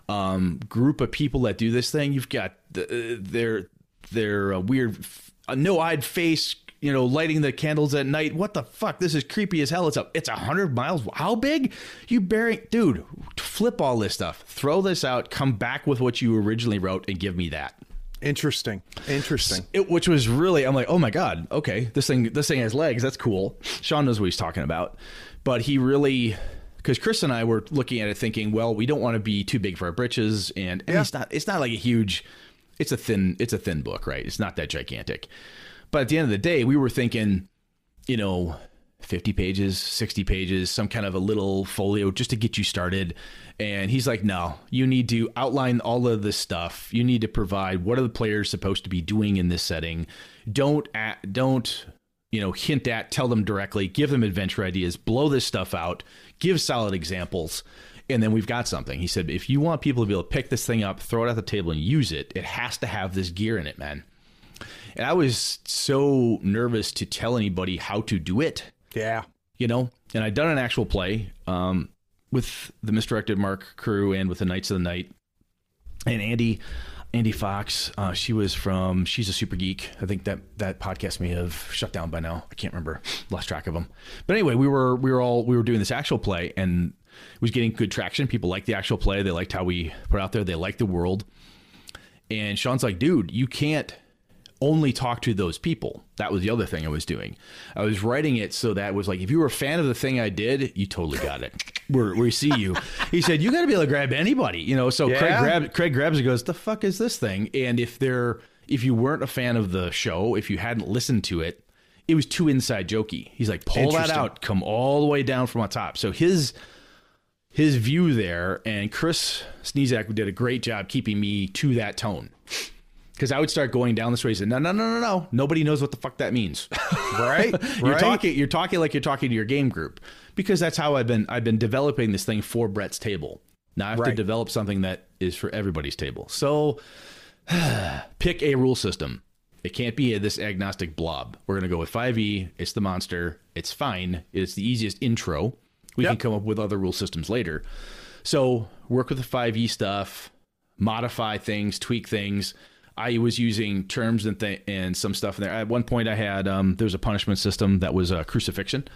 um, group of people that do this thing. You've got the, uh, their their uh, weird, uh, no-eyed face. You know, lighting the candles at night. What the fuck? This is creepy as hell. It's a it's a hundred miles. How big? You bury, dude. Flip all this stuff. Throw this out. Come back with what you originally wrote and give me that." Interesting. Interesting. it, which was really I'm like, oh my god, okay, this thing this thing has legs. That's cool. Sean knows what he's talking about, but he really because Chris and I were looking at it thinking, well, we don't want to be too big for our britches, and, and it's not it's not like a huge, it's a thin it's a thin book, right? It's not that gigantic, but at the end of the day, we were thinking, you know. 50 pages, 60 pages, some kind of a little folio just to get you started. And he's like, no, you need to outline all of this stuff. You need to provide what are the players supposed to be doing in this setting. Don't, at, don't, you know, hint at, tell them directly, give them adventure ideas, blow this stuff out, give solid examples. And then we've got something. He said, if you want people to be able to pick this thing up, throw it at the table and use it, it has to have this gear in it, man. And I was so nervous to tell anybody how to do it Yeah. you know and i'd done an actual play um, with the misdirected mark crew and with the knights of the night. And andy andy fox uh, she was from she's a super geek. I think that that podcast may have shut down by now. I can't remember. Lost track of them but anyway we were we were all we were doing this actual play and it was getting good traction. People liked the actual play. They liked how we put out there. They liked the world. And sean's like dude you can't only talk to those people. That was the other thing I was doing. I was writing it so that was like, if you were a fan of the thing I did, you totally got it. Where we see you. He said, you got to be able to grab anybody, you know? So Craig grab, Craig grabs it, goes, the fuck is this thing? And if they're, if you weren't a fan of the show, if you hadn't listened to it, it was too inside jokey. He's like, pull that out, come all the way down from on top. So his, his view there and Chris Sniezak did a great job keeping me to that tone. Because I would start going down this way. Said, "No, no, no, no, no. Nobody knows what the fuck that means. Right. you're right. talking. You're talking like you're talking to your game group. Because that's how I've been. I've been developing this thing for Brett's table. Now I have to develop something that is for everybody's table. So pick a rule system. It can't be this agnostic blob. We're gonna go with 5e. It's the monster. It's fine. It's the easiest intro. We Yep. can come up with other rule systems later. So work with the 5e stuff, modify things, tweak things. I was using terms and th- and some stuff in there. At one point, I had um, there was a punishment system that was uh, crucifixion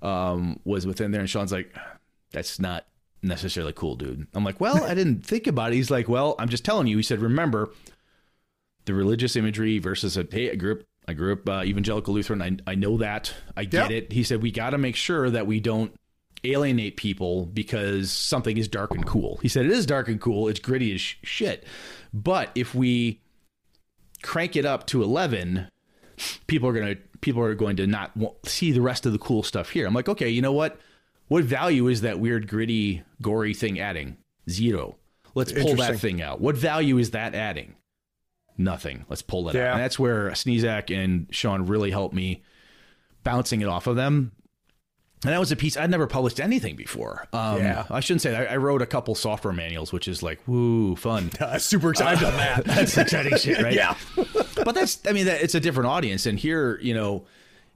um, was within there, and Sean's like, "That's not necessarily cool, dude." I'm like, "Well, I didn't think about it." He's like, "Well, I'm just telling you." He said, "Remember the religious imagery versus a hey, I grew up, I grew up uh, evangelical Lutheran. I I know that, I get Yep. it." He said, "We got to make sure that we don't." alienate people because something is dark and cool. He said it is dark and cool. It's gritty as sh- shit. But if we crank it up to 11, people are going to people are going to not see the rest of the cool stuff here. I'm like, okay, you know what? What value is that weird, gritty, gory thing adding? Zero. Let's pull that thing out. What value is that adding? Nothing. Let's pull that Yeah. out. And that's where Sniezak and Sean really helped me bouncing it off of them. And that was a piece I'd never published anything before. Um, Yeah. I shouldn't say that. I wrote a couple software manuals, which is like, woo, fun. Uh, super excited. I've done that. That's exciting shit, right? Yeah. but that's I mean that it's a different audience and here, you know,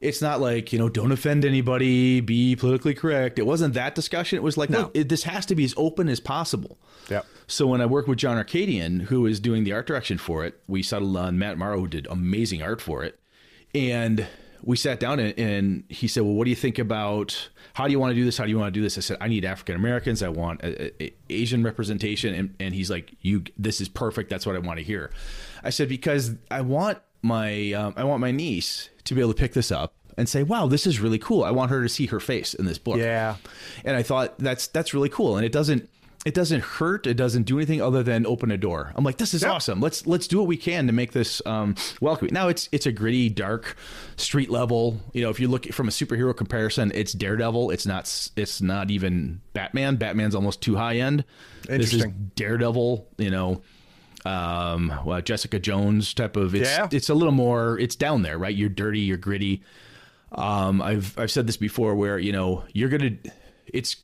it's not like, you know, don't offend anybody, be politically correct. It wasn't that discussion. It was like, look, it, this has to be as open as possible. Yep. So when I worked with John Arcadian, who is doing the art direction for it, we settled on Matt Morrow, who did amazing art for it. And we sat down and, and he said, "Well, what do you think about how do you want to do this? How do you want to do this?" I said, "I need African Americans. I want a, a- Asian representation." And, and he's like, "You, this is perfect. That's what I want to hear." I said, "Because I want my um, I want my niece to be able to pick this up." And say, "Wow, this is really cool." I want her to see her face in this book. Yeah. and I thought that's that's really cool, and it doesn't it doesn't hurt. It doesn't do anything other than open a door. I'm like, this is awesome. Let's let's do what we can to make this um, welcoming. Now it's it's a gritty, dark, street level. You know, if you look from a superhero comparison, it's Daredevil. It's not it's not even Batman. Batman's almost too high end. This is. Daredevil. You know. Um, well, Jessica Jones type of it's Yeah. it's a little more it's down there, right? You're dirty, you're gritty. Um, I've I've said this before, where you know you're gonna, it's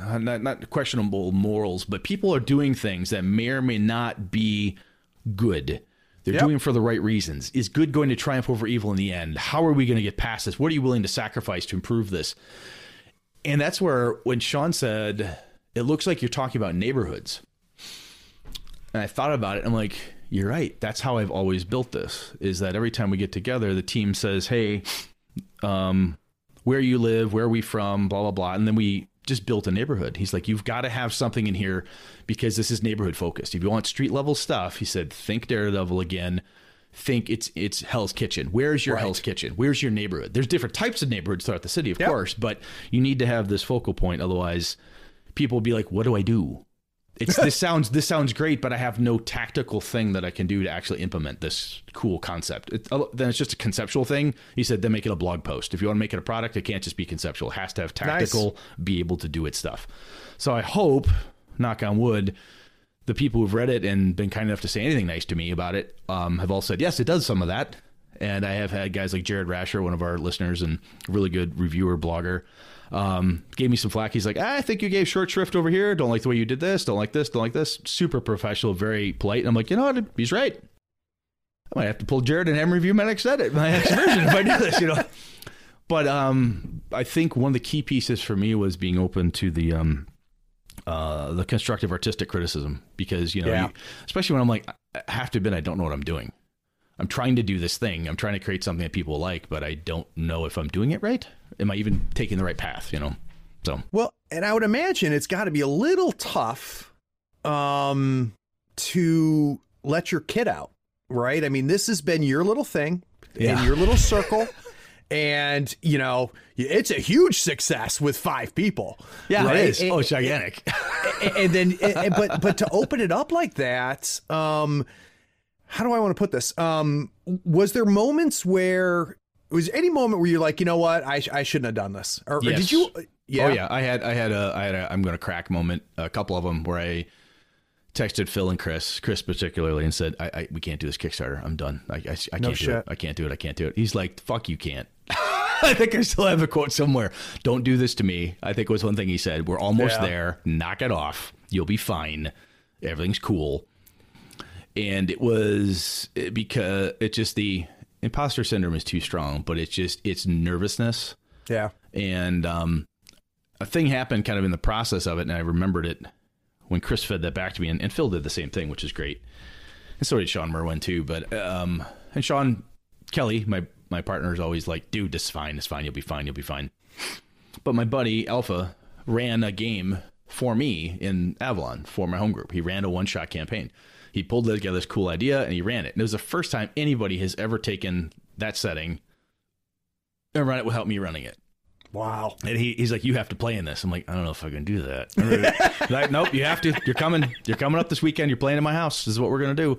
uh, not not questionable morals, but people are doing things that may or may not be good. They're Yep. doing it for the right reasons. Is good going to triumph over evil in the end? How are we going to get past this? What are you willing to sacrifice to improve this? And that's where when Sean said, "It looks like you're talking about neighborhoods," and I thought about it. I'm like, "You're right. That's how I've always built this. Is that every time we get together, the team says, "Hey, um, where you live, where are we from, blah blah blah, and then we just built a neighborhood. He's like, you've got to have something in here because this is neighborhood focused. If you want street level stuff, he said, think Daredevil again. Think it's it's Hell's Kitchen. Where's your Hell's Kitchen? Where's your neighborhood? There's different types of neighborhoods throughout the city, of Yep. course, but you need to have this focal point. Otherwise, people will be like, what do I do? It's this sounds this sounds great, but I have no tactical thing that I can do to actually implement this cool concept. It, uh, then it's just a conceptual thing. He said, then make it a blog post. If you want to make it a product, it can't just be conceptual. It has to have tactical, be able to do its stuff. So I hope, knock on wood, the people who've read it and been kind enough to say anything nice to me about it um, have all said, yes, it does some of that. And I have had guys like Jared Rascher, one of our listeners and really good reviewer, blogger, um, gave me some flack. He's like, "Ah, I think you gave short shrift over here. Don't like the way you did this. Don't like this. Don't like this. Super professional, very polite. And I'm like, you know what? He's right. I might have to pull Jared and him review my next edit, my next version if I do this, you know. But um, I think one of the key pieces for me was being open to the um, uh, the constructive artistic criticism because you know, Yeah. you- especially when I'm like, I have to admit, I don't know what I'm doing. I'm trying to do this thing. I'm trying to create something that people like, but I don't know if I'm doing it right. Am I even taking the right path? You know. So Well, and I would imagine it's got to be a little tough um, to let your kid out, right? I mean, this has been your little thing Yeah. in your little circle. And you know it's a huge success with five people. right? it is. And- oh, it's gigantic. and then and- but but to open it up like that um how do i want to put this um was there moments where was there any moment where you're like you know what i, sh- I shouldn't have done this or, or did you uh, oh, yeah Oh yeah, I had I had a I had a I'm going to crack moment. A couple of them where I texted Phil and Chris, Chris particularly, and said, I, I we can't do this Kickstarter. I'm done. I, I, I can't do shit. it. I can't do it. I can't do it. He's like, fuck, you can't. I think I still have a quote somewhere. Don't do this to me. I think was one thing he said. We're almost Yeah. there. Knock it off. You'll be fine. Everything's cool. And it was because it's just the imposter syndrome is too strong, but it's just it's nervousness yeah and um, a thing happened kind of in the process of it, and I remembered it when Chris fed that back to me, and, and Phil did the same thing, which is great, and so did Sean Merwin too. But um, and Sean Kelly, my my partner, is always like, "Dude, this is fine. It's fine. You'll be fine. You'll be fine." But my buddy Alpha ran a game for me in Avalon for my home group. He ran a one shot campaign. He pulled together this cool idea and he ran it. And it was the first time anybody has ever taken that setting and run it without me running it. Wow. And he, he's like, you have to play in this. I'm like, I don't know if I can do that. like, nope, you have to. You're coming. You're coming up this weekend. You're playing in my house. This is what we're gonna do.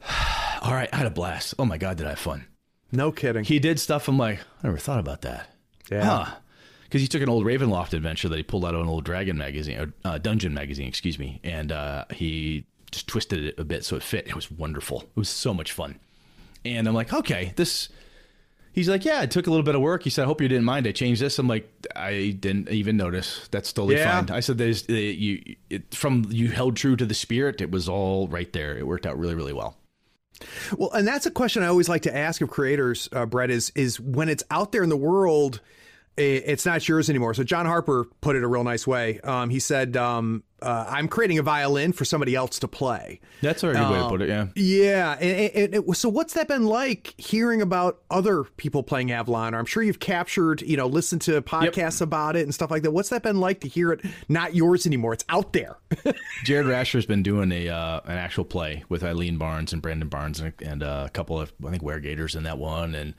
All right, I had a blast. Oh my god, did I have fun? No kidding. He did stuff. I'm like, I never thought about that. Yeah. Huh. Because he took an old Ravenloft adventure that he pulled out of an old Dragon magazine, or uh, Dungeon magazine, excuse me, and uh, he just twisted it a bit so it fit. It was wonderful. It was so much fun. And I'm like, okay, this. He's like, yeah, it took a little bit of work. He said, I hope you didn't mind. I changed this. I'm like, I didn't even notice. That's totally Yeah. fine. I said, there's uh, you it, from you held true to the spirit. It was all right there. It worked out really, really well. Well, and that's a question I always like to ask of creators, uh, Brett, is is when it's out there in the world, it's not yours anymore. So John Harper put it a real nice way. Um, he said, um, uh, "I'm creating a violin for somebody else to play." That's a very good way to Um, put it. Yeah. Yeah, and, and, and so what's that been like hearing about other people playing Avalon? Or I'm sure you've captured, you know, listened to podcasts about it and stuff like that. What's that been like to hear it not yours anymore? It's out there. Jared Rascher's been doing a uh, an actual play with Eileen Barnes and Brandon Barnes and, and uh, a couple of I think Weregators in that one and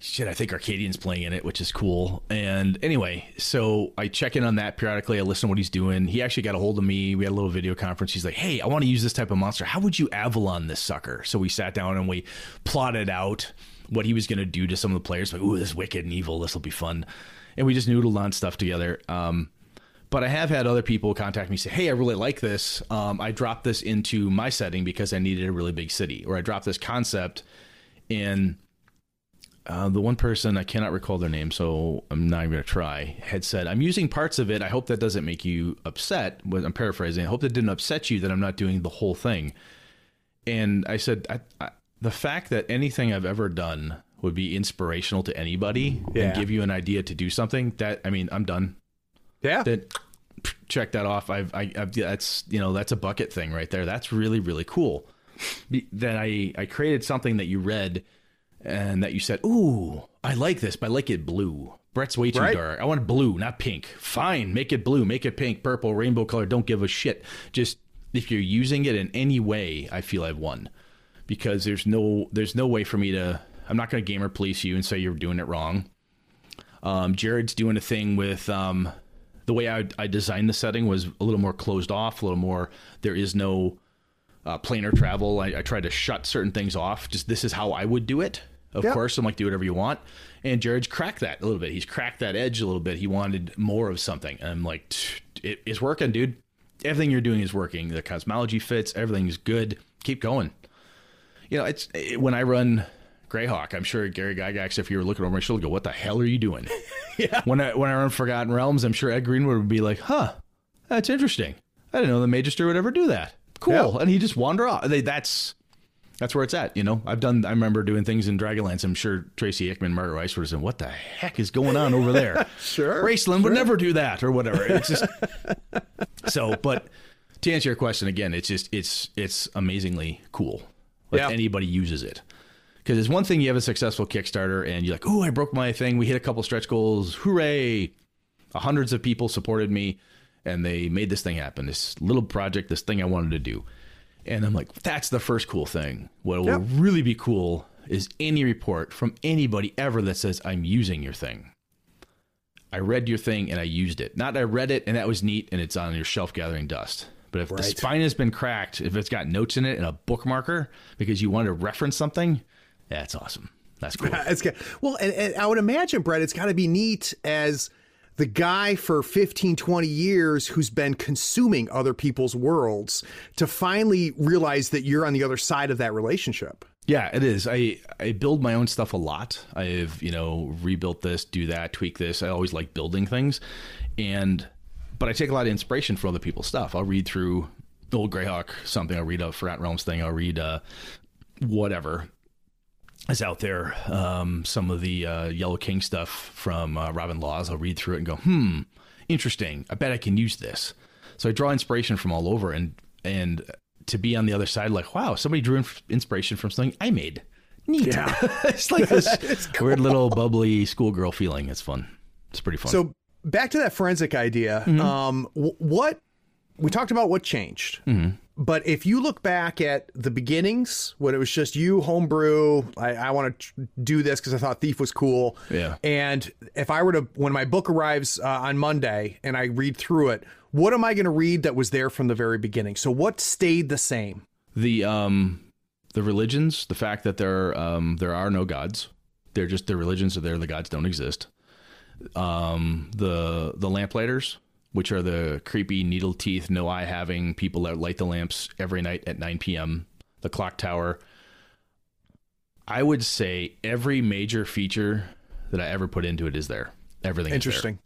shit I think Arcadian's playing in it which is cool. And anyway so I check in on that periodically. I listen to what he's doing. He actually got a hold of me. We had a little video conference. He's like hey I want to use this type of monster. How would you Avalon this sucker? So we sat down and we plotted out what he was going to do to some of the players. Like ooh this is wicked and evil. This will be fun. And we just noodled on stuff together. Um but I have had other people contact me say, "Hey, I really like this. Um, I dropped this into my setting because I needed a really big city, or I dropped this concept in." Uh, the one person I cannot recall their name, so I'm not even gonna try. Had said, "I'm using parts of it. I hope that doesn't make you upset." I'm paraphrasing. I hope that didn't upset you that I'm not doing the whole thing. And I said, I, I, the fact that anything I've ever done would be inspirational to anybody Yeah. and give you an idea to do something. That I mean, I'm done Yeah. that check that off. I've, I, I've, that's, you know, that's a bucket thing right there. That's really, really cool. That I, I created something that you read and that you said, Ooh, I like this, but I like it blue. Brett's way too Right. dark. I want blue, not pink. Fine. Make it blue, make it pink, purple, rainbow color. Don't give a shit. Just if you're using it in any way, I feel I've won because there's no, there's no way for me to, I'm not going to gamer police you and say you're doing it wrong. Um, Jared's doing a thing with um, the way I, I designed the setting was a little more closed off, a little more. There is no uh, planar travel. I, I tried to shut certain things off. Just this is how I would do it. Of Yep. course, I'm like do whatever you want. And Jared's cracked that a little bit. He's cracked that edge a little bit. He wanted more of something. And I'm like, it, it's working, dude. Everything you're doing is working. The cosmology fits. Everything's good. Keep going you know, it's it, when I run Greyhawk, I'm sure Gary Gygax, if you were looking over my shoulder, go, "What the hell are you doing?" yeah. When I when I run Forgotten Realms, I'm sure Ed Greenwood would be like, "Huh, that's interesting. I didn't know the Magister would ever do that. Cool." Yeah. And he just wander off. They, that's that's where it's at. You know, I've done. I remember doing things in Dragonlance. I'm sure Tracy Hickman, Margaret Weis have said, "What the heck is going on over there?" Sure, Raistlin would never do that or whatever. It's just so. But to answer your question again, it's just it's it's amazingly cool. Like Yeah. anybody uses it. Because it's one thing you have a successful Kickstarter and you're like, oh, I broke my thing. We hit a couple stretch goals. Hooray! Hundreds of people supported me and they made this thing happen. This little project, this thing I wanted to do. And I'm like, that's the first cool thing. What will really be cool is any report from anybody ever that says, I'm using your thing. I read your thing and I used it. Not I read it and that was neat and it's on your shelf gathering dust. But if the spine has been cracked, if it's got notes in it and a bookmarker because you want to reference something, that's awesome. That's cool. It's. Well, and, and I would imagine, Brett, it's got to be neat as the guy for 15, 20 years who's been consuming other people's worlds to finally realize that you're on the other side of that relationship. Yeah, it is. I I build my own stuff a lot. I've you know rebuilt this, do that, tweak this. I always like building things, and but I take a lot of inspiration from other people's stuff. I'll read through old Greyhawk something. I'll read a Forgotten Realms thing. I'll read uh, whatever is out there. Um, some of the uh, Yellow King stuff from uh, Robin Laws. I'll read through it and go, hmm, interesting. I bet I can use this. So I draw inspiration from all over, and and to be on the other side, like, wow, somebody drew inf- inspiration from something I made. Neat. Yeah. it's like this weird little bubbly schoolgirl feeling. It's fun. It's pretty fun. So back to that forensic idea. Um, wh- what we talked about what changed, but if you look back at the beginnings when it was just you homebrew, I, I want to do this because I thought Thief was cool. Yeah. And if I were to, when my book arrives uh, on Monday and I read through it, what am I going to read that was there from the very beginning? So what stayed the same? The um the religions, the fact that there um there are no gods. They're just the religions are there, the gods don't exist. Um the the lamplighters, which are the creepy needle teeth, no eye having people that light the lamps every night at 9 p.m. The clock tower. I would say every major feature that I ever put into it is there. Everything. Interesting.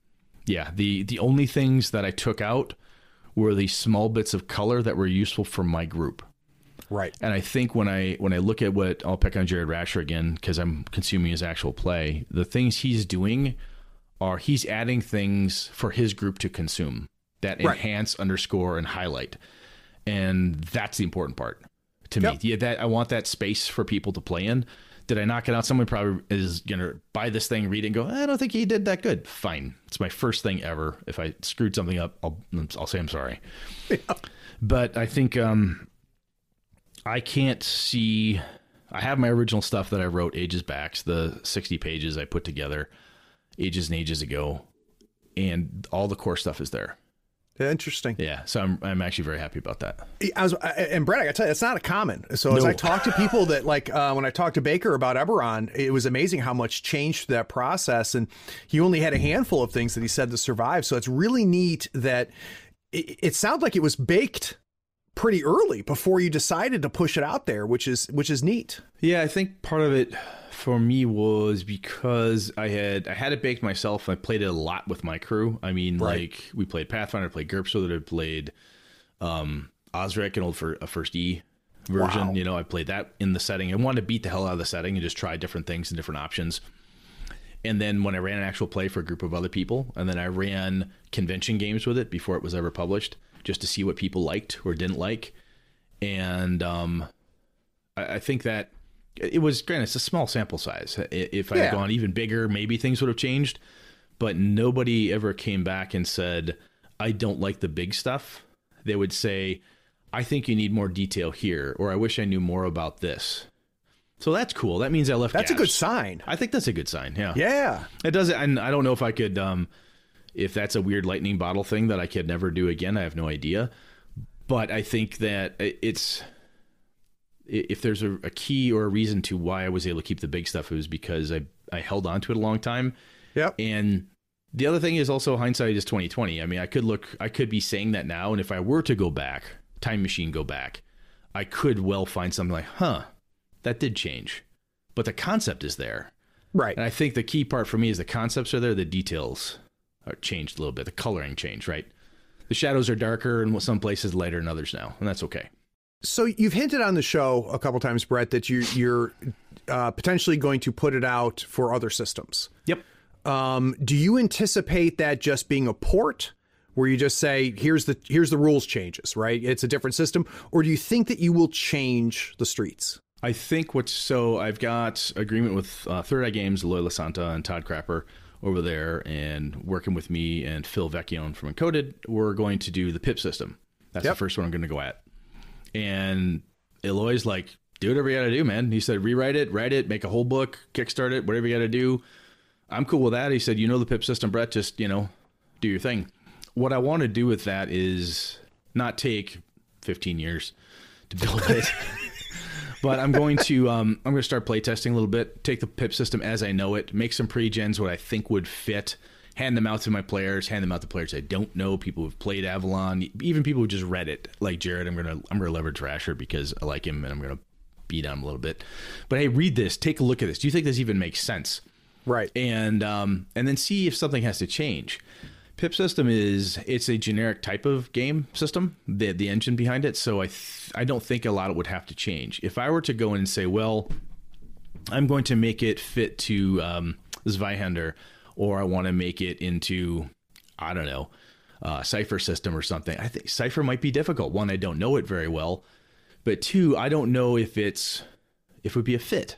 Yeah, the the only things that I took out were the small bits of color that were useful for my group. Right. And I think when I when I look at what I'll pick on Jared Rascher again because I'm consuming his actual play, the things he's doing are he's adding things for his group to consume that Right. enhance, underscore, and highlight, and that's the important part to Yep. me. Yeah, that I want that space for people to play in. Did I knock it out? Someone probably is gonna buy this thing, read it, and go, I don't think he did that good. Fine, it's my first thing ever. If I screwed something up, I'll I'll say I'm sorry. But I think um, I can't see. I have my original stuff that I wrote ages back, the 60 pages I put together ages and ages ago, and all the core stuff is there. Interesting. Yeah, so I'm I'm actually very happy about that. I was, I- and Brett, I gotta tell you, it's not a common. So as I talk to people that like, uh, when I talked to Baker about Eberron, it was amazing how much changed that process. And he only had a handful of things that he said to survive. So it's really neat that it, it sounds like it was baked pretty early before you decided to push it out there, which is, which is neat. Yeah, I think part of it for me was because I had I had it baked myself. I played it a lot with my crew. I mean, Right. like we played Pathfinder, I played GURPS with it, I played um Osric, an old for a first E version. Wow. You know, I played that in the setting. I wanted to beat the hell out of the setting and just try different things and different options. And then when I ran an actual play for a group of other people, and then I ran convention games with it before it was ever published, just to see what people liked or didn't like. And um, I, I think that it was granted it's a small sample size. If I Yeah. had gone even bigger, maybe things would have changed. But nobody ever came back and said, "I don't like the big stuff." They would say, "I think you need more detail here," or "I wish I knew more about this." So that's cool. That means I left. That's a good sign. I think that's a good sign. Yeah. Yeah. It doesn't. And I don't know if I could. Um, if that's a weird lightning bottle thing that I could never do again, I have no idea. But I think that it's i- if there's a, a key or a reason to why I was able to keep the big stuff, it was because I I held on to it a long time. Yep. And the other thing is also hindsight is twenty twenty. I mean, I could look, I could be saying that now, and if I were to go back, time machine, go back, I could well find something like, huh, that did change, but the concept is there. Right. And I think the key part for me is the concepts are there, the details are changed a little bit, the coloring changed, right? The shadows are darker in some places, lighter in others now, and that's okay. So you've hinted on the show a couple times, Brett, that you, you're uh, potentially going to put it out for other systems. Yep. Um, do you anticipate that just being a port, where you just say, "Here's the here's the rules changes," right? It's a different system, or do you think that you will change the streets? I think what's so I've got agreement with uh, Third Eye Games, Eloy Lasanta, and Todd Crapper over there, and working with me and Phil Vecchione from Encoded, we're going to do the PIP system. That's Yep. the first one I'm going to go at. And Eloy's like, do whatever you got to do, man. He said, rewrite it, write it, make a whole book, kickstart it, whatever you got to do. I'm cool with that. He said, you know the PIP system, Brett. Just you know, do your thing. What I want to do with that is not take 15 years to build it. but I'm going to um, I'm going to start playtesting a little bit. Take the pip system as I know it. Make some pre-gens what I think would fit. Hand them out to my players. Hand them out to players I don't know. People who've played Avalon. Even people who just read it, like Jared. I'm gonna I'm gonna leverage Rascher because I like him and I'm gonna beat on him a little bit. But hey, read this. Take a look at this. Do you think this even makes sense? Right. and um, and then see if something has to change. Pip system is it's a generic type of game system, the the engine behind it. So I th- I don't think a lot would have to change. If I were to go in and say, well, I'm going to make it fit to um, Zweihander, or I want to make it into I don't know uh, Cipher system or something. I think Cipher might be difficult. One, I don't know it very well, but two, I don't know if it's if it would be a fit.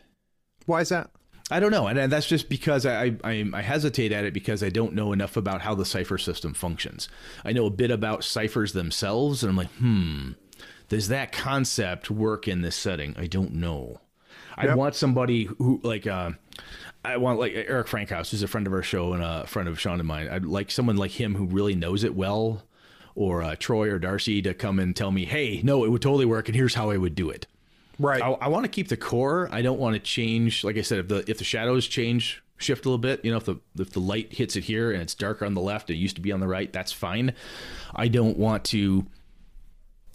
Why is that? I don't know, and, and that's just because I, I I hesitate at it because I don't know enough about how the cipher system functions. I know a bit about ciphers themselves, and I'm like, hmm, Does that concept work in this setting? I don't know. I want somebody who like uh, I want like Eric Frankhouse, who's a friend of our show and a friend of Sean and mine. I'd like someone like him who really knows it well, or uh, Troy or Darcy to come and tell me, hey, no, it would totally work, and here's how I would do it. Right. I, I want to keep the core. I don't want to change. Like I said, if the if the shadows change, shift a little bit. You know, if the if the light hits it here and it's darker on the left, it used to be on the right. That's fine. I don't want to.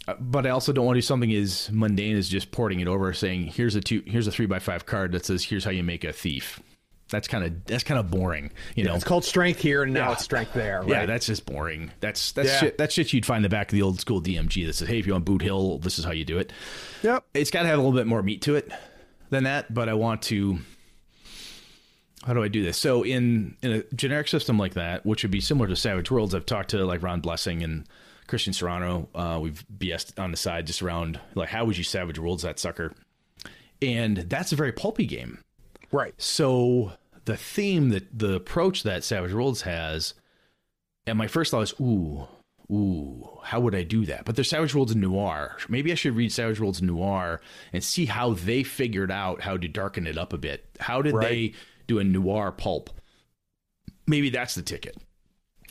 uh, But I also don't want to do something as mundane as just porting it over, saying here's a two, here's a three by five card that says here's how you make a thief. That's kind of that's kind of boring, you know. It's called strength here, and now Yeah. it's strength there. Right? Yeah, that's just boring. That's that's Yeah. shit. That's shit you'd find in the back of the old school DMG that says, "Hey, if you want Boot Hill, this is how you do it." yep. It's got to have a little bit more meat to it than that. But I want to. How do I do this? So in in a generic system like that, which would be similar to Savage Worlds, I've talked to like Ron Blessing and Christian Serrano. Uh, we've BS on the side just around like how would you Savage Worlds that sucker, and that's a very pulpy game. Right. So the theme that the approach that Savage Worlds has, and my first thought is, ooh, ooh, how would I do that? But there's Savage Worlds and Noir. Maybe I should read Savage Worlds and Noir and see how they figured out how to darken it up a bit. How did Right. they do a noir pulp? Maybe that's the ticket.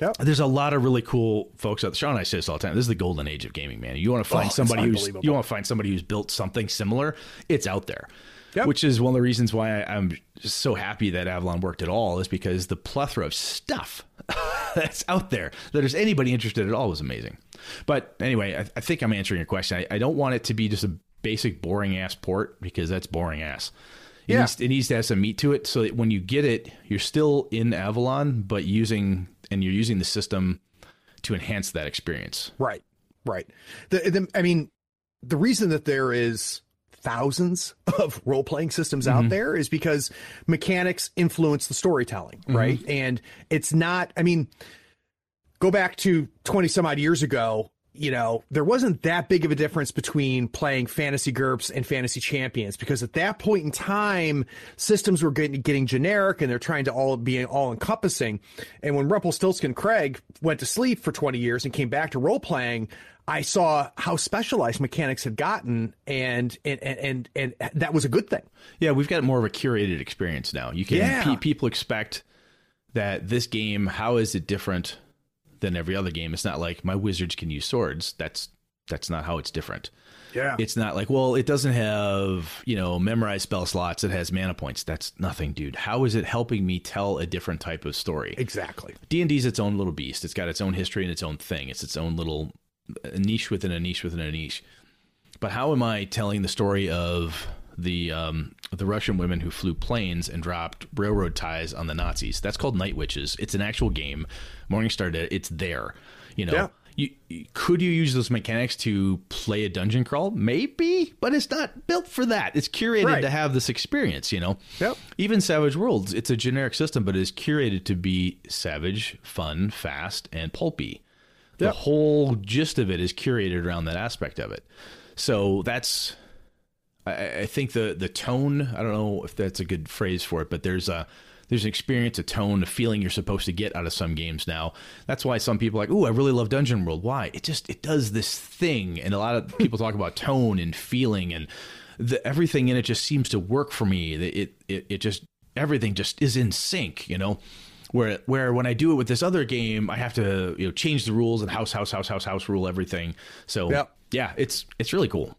Yep. There's a lot of really cool folks out. Sean and I say this all the time. This is the golden age of gaming, man. You want to Oh, find it's somebody who's you want to find somebody who's built something similar. It's out there, Yep. which is one of the reasons why I, I'm just so happy that Avalon worked at all. Is because the plethora of stuff that's out there that there's anybody interested at all was amazing. But anyway, I, I think I'm answering your question. I, I don't want it to be just a basic boring ass port because that's boring ass. It, Yeah. needs, it needs to have some meat to it so that when you get it, you're still in Avalon, but using and you're using the system to enhance that experience. Right. Right. The, the I mean, the reason that there is thousands of role playing systems out mm-hmm. there is because mechanics influence the storytelling, mm-hmm. right? And it's not, I mean, go back to 20 some odd years ago, you know, there wasn't that big of a difference between playing fantasy GURPS and fantasy champions because at that point in time, systems were getting, getting generic and they're trying to all be all encompassing. And when Rumpelstiltskin Craig went to sleep for 20 years and came back to role playing, I saw how specialized mechanics had gotten and, and, and, and, and that was a good thing. Yeah, we've got more of a curated experience now. You can Yeah. pe- people expect that this game. How is it different than every other game? It's not like my wizards can use swords. That's that's not how it's different. Yeah. It's not like well, it doesn't have you know memorized spell slots. It has mana points. That's nothing, dude. How is it helping me tell a different type of story? exactly. D and D is its own little beast. It's got its own history and its own thing. It's its own little a niche within a niche within a niche. But how am I telling the story of the um, the Russian women who flew planes and dropped railroad ties on the Nazis? That's called Night Witches. It's an actual game. Morningstar did. it. It's there. You know. Yeah. You, you- could you use those mechanics to play a dungeon crawl? Maybe, but it's not built for that. It's curated Right. to have this experience. You know. Yep. Even Savage Worlds, it's a generic system, but it is curated to be savage, fun, fast, and pulpy. The Yep. whole gist of it is curated around that aspect of it. So that's, I, I think the the tone. I don't know if that's a good phrase for it, but there's a there's an experience, a tone, a feeling you're supposed to get out of some games now. That's why some people are like, oh, I really love Dungeon World. Why? It just it does this thing, and a lot of people talk about tone and feeling, and the, everything in it just seems to work for me. It it it just everything just is in sync, you know. Where where when I do it with this other game, I have to you know change the rules and house house house house house rule everything. So Yep. yeah, it's it's really cool.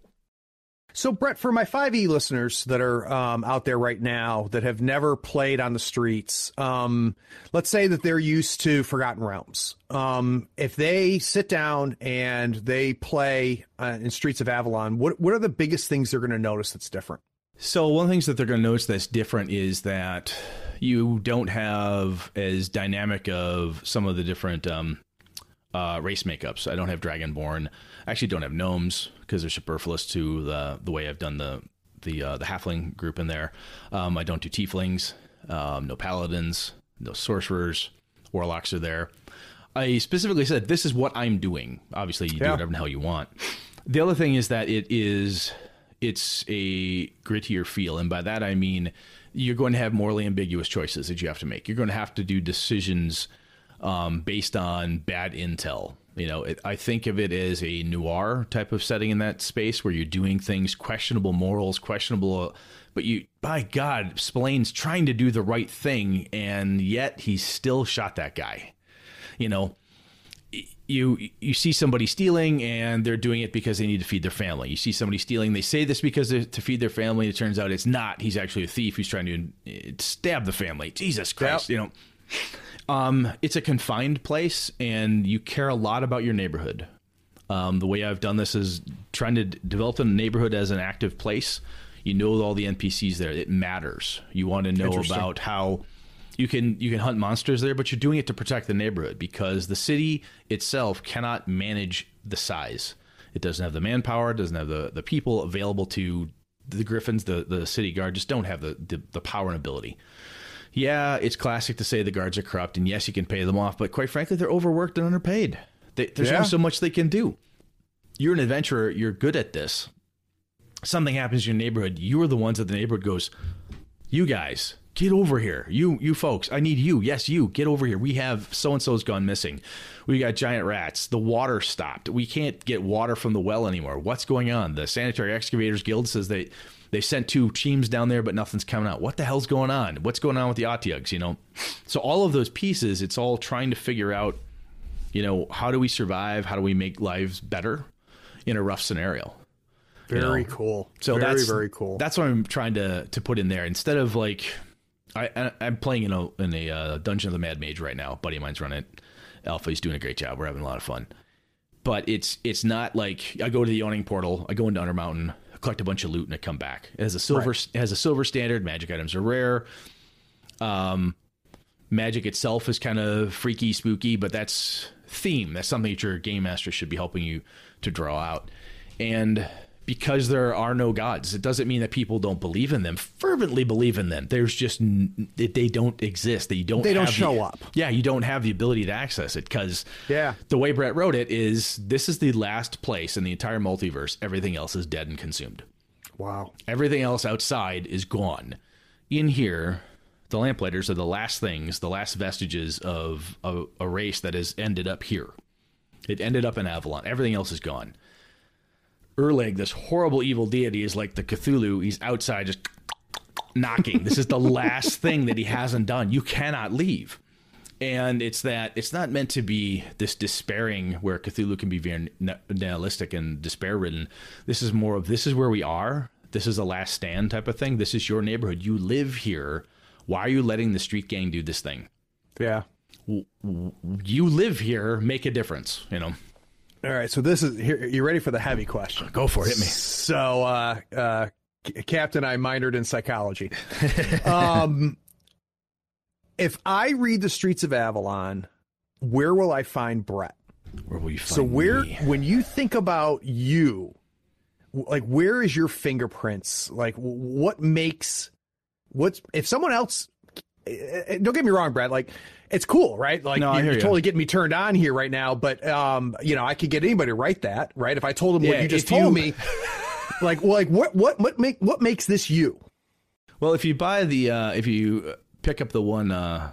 So, Brett, for my 5e listeners that are um, out there right now that have never played on the streets, um, let's say that they're used to Forgotten Realms. Um, if they sit down and they play uh, in Streets of Avalon, what what are the biggest things they're going to notice that's different? So one of the things that they're going to notice that's different is that you don't have as dynamic of some of the different um, uh, race makeups. I don't have Dragonborn. I actually don't have gnomes because they're superfluous to the the way I've done the the uh, the halfling group in there. Um, I don't do tieflings. Um, no paladins. No sorcerers. Warlocks are there. I specifically said this is what I'm doing. Obviously, you do whatever the hell you want. The other thing is that it is it's a grittier feel, and by that I mean you're going to have morally ambiguous choices that you have to make. You're going to have to do decisions um, based on bad intel. You know, it, I think of it as a noir type of setting in that space where you're doing things questionable morals, questionable, but you, by God, Spillane's trying to do the right thing, and yet he still shot that guy. You know, you you see somebody stealing and they're doing it because they need to feed their family. You see somebody stealing, they say this because to feed their family. It turns out it's not. He's actually a thief who's trying to uh, stab the family. Jesus Christ, Yep. you know. Um, it's a confined place, and you care a lot about your neighborhood. Um, the way I've done this is trying to d- develop a neighborhood as an active place. You know all the NPCs there. It matters. You want to know about how you can you can hunt monsters there, but you're doing it to protect the neighborhood because the city itself cannot manage the size. It doesn't have the manpower, it doesn't have the, the people available to the Griffins, the, the city guard just don't have the, the, the power and ability. Yeah, it's classic to say the guards are corrupt, and yes, you can pay them off, but quite frankly, they're overworked and underpaid. They, there's Yeah. only so much they can do. You're an adventurer, you're good at this. Something happens in your neighborhood, you're the ones that the neighborhood goes, you guys get over here. You you folks i need you. Yes you get over here. We have so and so's gone missing. We got giant rats. The water stopped. We can't get water from the well anymore. What's going on? The sanitary excavators guild says they they sent two teams down there but nothing's coming out. What the hell's going on? What's going on with the Otyughs, you know? So all of those pieces it's all trying to figure out you know how do we survive? How do we make lives better in a rough scenario? Very know, cool. so very that's very cool. That's what I'm trying to to put in there. Instead of like I, I I'm playing in a in a uh, Dungeon of the Mad Mage right now. A buddy of mine's running it. Alpha, he's doing a great job. We're having a lot of fun. But it's it's not like I go to the yawning portal, I go into Undermountain, collect a bunch of loot, and I come back. It has a silver it has a silver standard. Magic items are rare. Um, magic itself is kind of freaky, spooky, but that's theme. That's something that your game master should be helping you to draw out. And because there are no gods, it doesn't mean that people don't believe in them. Fervently believe in them. There's just they don't exist. They don't. They don't have the- show up. Yeah, you don't have the ability to access it because Yeah. the way Brett wrote it is this is the last place in the entire multiverse. Everything else is dead and consumed. wow. Everything else outside is gone. In here, the Lamplighters are the last things, the last vestiges of a, a race that has ended up here. It ended up in Avalon. Everything else is gone. Urleg, this horrible evil deity, is like the Cthulhu. He's outside just knocking. this is the last thing that he hasn't done. You cannot leave. And it's that it's not meant to be this despairing where Cthulhu can be very nihilistic and despair ridden. This is more of this is where we are. This is a last stand type of thing. This is your neighborhood. You live here. Why are you letting the street gang do this thing? Yeah. You live here. Make a difference. You know. All right. So this is here. You ready for the heavy question? Go for it. Hit me. So, uh, uh, C- Captain, I minored in psychology. um, if I read the streets of Avalon, where will I find Brett? Where will you find So where, me? when you think about you, like where is your fingerprints? Like what makes what's if someone else? eh, eh, Don't get me wrong, Brad. Like it's cool, right? Like No, you're, ya. totally getting me turned on here right now. But um, you know, I could get anybody to write that, right? If I told them what you just told you- me, like, well, like what what what make what makes this you? Well, if you buy the uh, if you pick up the one uh,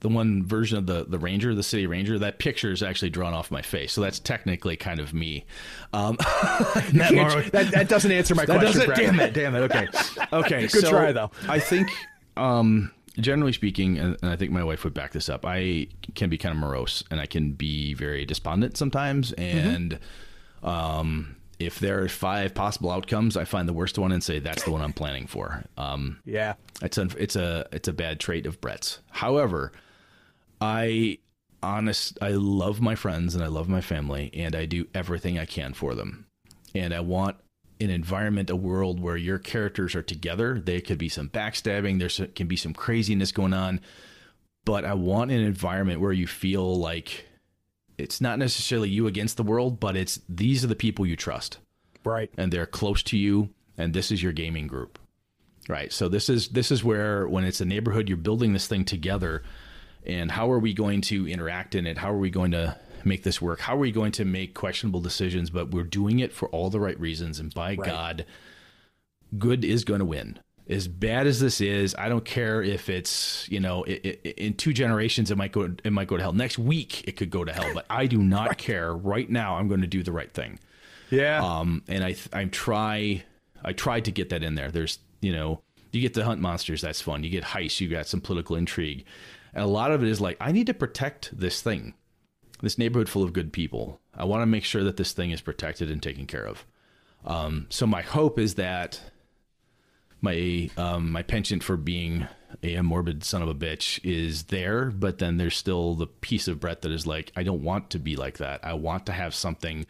the one version of the the Ranger, the City Ranger, that picture is actually drawn off my face, so that's technically kind of me. Um, that, Can't- that, that doesn't answer my that question. doesn't. Damn it! Damn it! Okay, okay. Good so try, though. I think, um, generally speaking, and, I think my wife would back this up. I can be kind of morose, and I can be very despondent sometimes, Mm-hmm. and. Um, if there are five possible outcomes, I find the worst one and say that's the one I'm planning for. Um, Yeah. it's a it's a it's a bad trait of Brett's. However, I honest I love my friends and I love my family and I do everything I can for them. And I want an environment, a world where your characters are together. There could be some backstabbing, there can be some craziness going on, but I want an environment where you feel like it's not necessarily you against the world, but it's these are the people you trust. Right. and they're close to you and this is your gaming group. Right. So this is this is where when it's a neighborhood you're building this thing together. And how are we going to interact in it? How are we going to make this work how are we going to make questionable decisions but we're doing it for all the right reasons and by god good is going to win as bad as this is, I don't care if it's you know it, it, in two generations it might go it might go to hell. Next week it could go to hell, but I do not right. care. Right now, I'm going to do the right thing. Yeah. Um, and I I try I tried to get that in there. There's you know you get to hunt monsters, that's fun. You get heists. you got some political intrigue, and a lot of it is like I need to protect this thing, this neighborhood full of good people. I want to make sure that this thing is protected and taken care of. Um, so my hope is that my um, my penchant for being a morbid son of a bitch is there, but then there's still the piece of Brett that is like, I don't want to be like that. I want to have something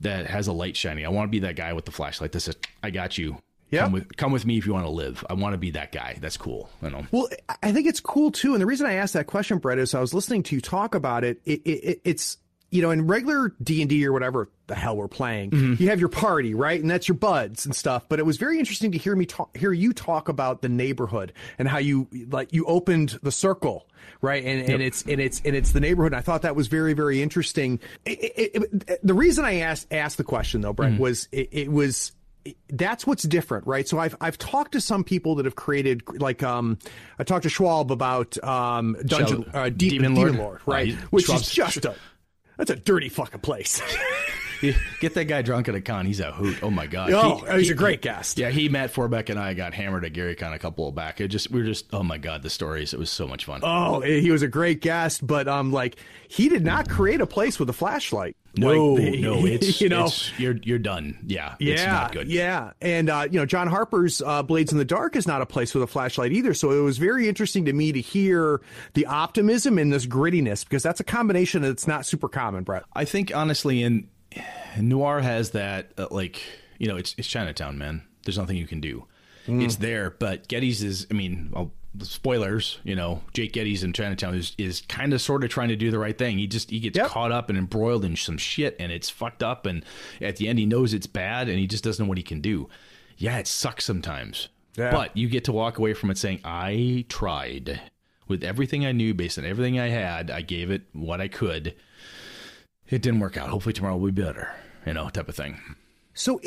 that has a light shining. I want to be that guy with the flashlight that says, I got you. Yeah. Come with, come with me if you want to live. I want to be that guy. That's cool. You know. Well, I think it's cool too. And the reason I asked that question, Brett, is I was listening to you talk about it. it, it it's you know, in regular D and D or whatever the hell we're playing, mm-hmm. you have your party, right, and that's your buds and stuff. But it was very interesting to hear me talk, hear you talk about the neighborhood and how you like you opened the circle, right, and yep. and it's and it's and it's the neighborhood. And I thought that was very very interesting. It, it, it, the reason I asked asked the question though, Brett, mm-hmm. was it, was that's what's different, right? So I've I've talked to some people that have created like um I talked to Schwalb about um Dungeon uh, Demon, Demon Lord, Demon Lord right? Which Schwalb's, is just a that's a dirty fucking place. Get that guy drunk at a con. He's a hoot. Oh my god. Oh, he, he's he, a great guest. Yeah, he, Matt Forbeck, and I got hammered at Gary Con a couple of back. It just we were just oh my god, the stories. It was so much fun. Oh, he was a great guest, but um, like he did not create a place with a flashlight. No, like, no, it's you know it's, you're you're done. Yeah, yeah, it's not good. Yeah, and uh, you know John Harper's uh, Blades in the Dark is not a place with a flashlight either. So it was very interesting to me to hear the optimism and this grittiness because that's a combination that's not super common, Brett. I think honestly, in noir has that uh, like you know it's it's Chinatown, man. There's nothing you can do. Mm. It's there, but Gittes is. I mean, well, spoilers. You know, Jake Gittes in Chinatown is is kind of sort of trying to do the right thing. He just he gets yep. caught up and embroiled in some shit, and it's fucked up. And at the end, he knows it's bad, and he just doesn't know what he can do. Yeah, it sucks sometimes. Yeah. But you get to walk away from it saying, I tried with everything I knew, based on everything I had. I gave it what I could. It didn't work out. Hopefully tomorrow will be better you know, type of thing. So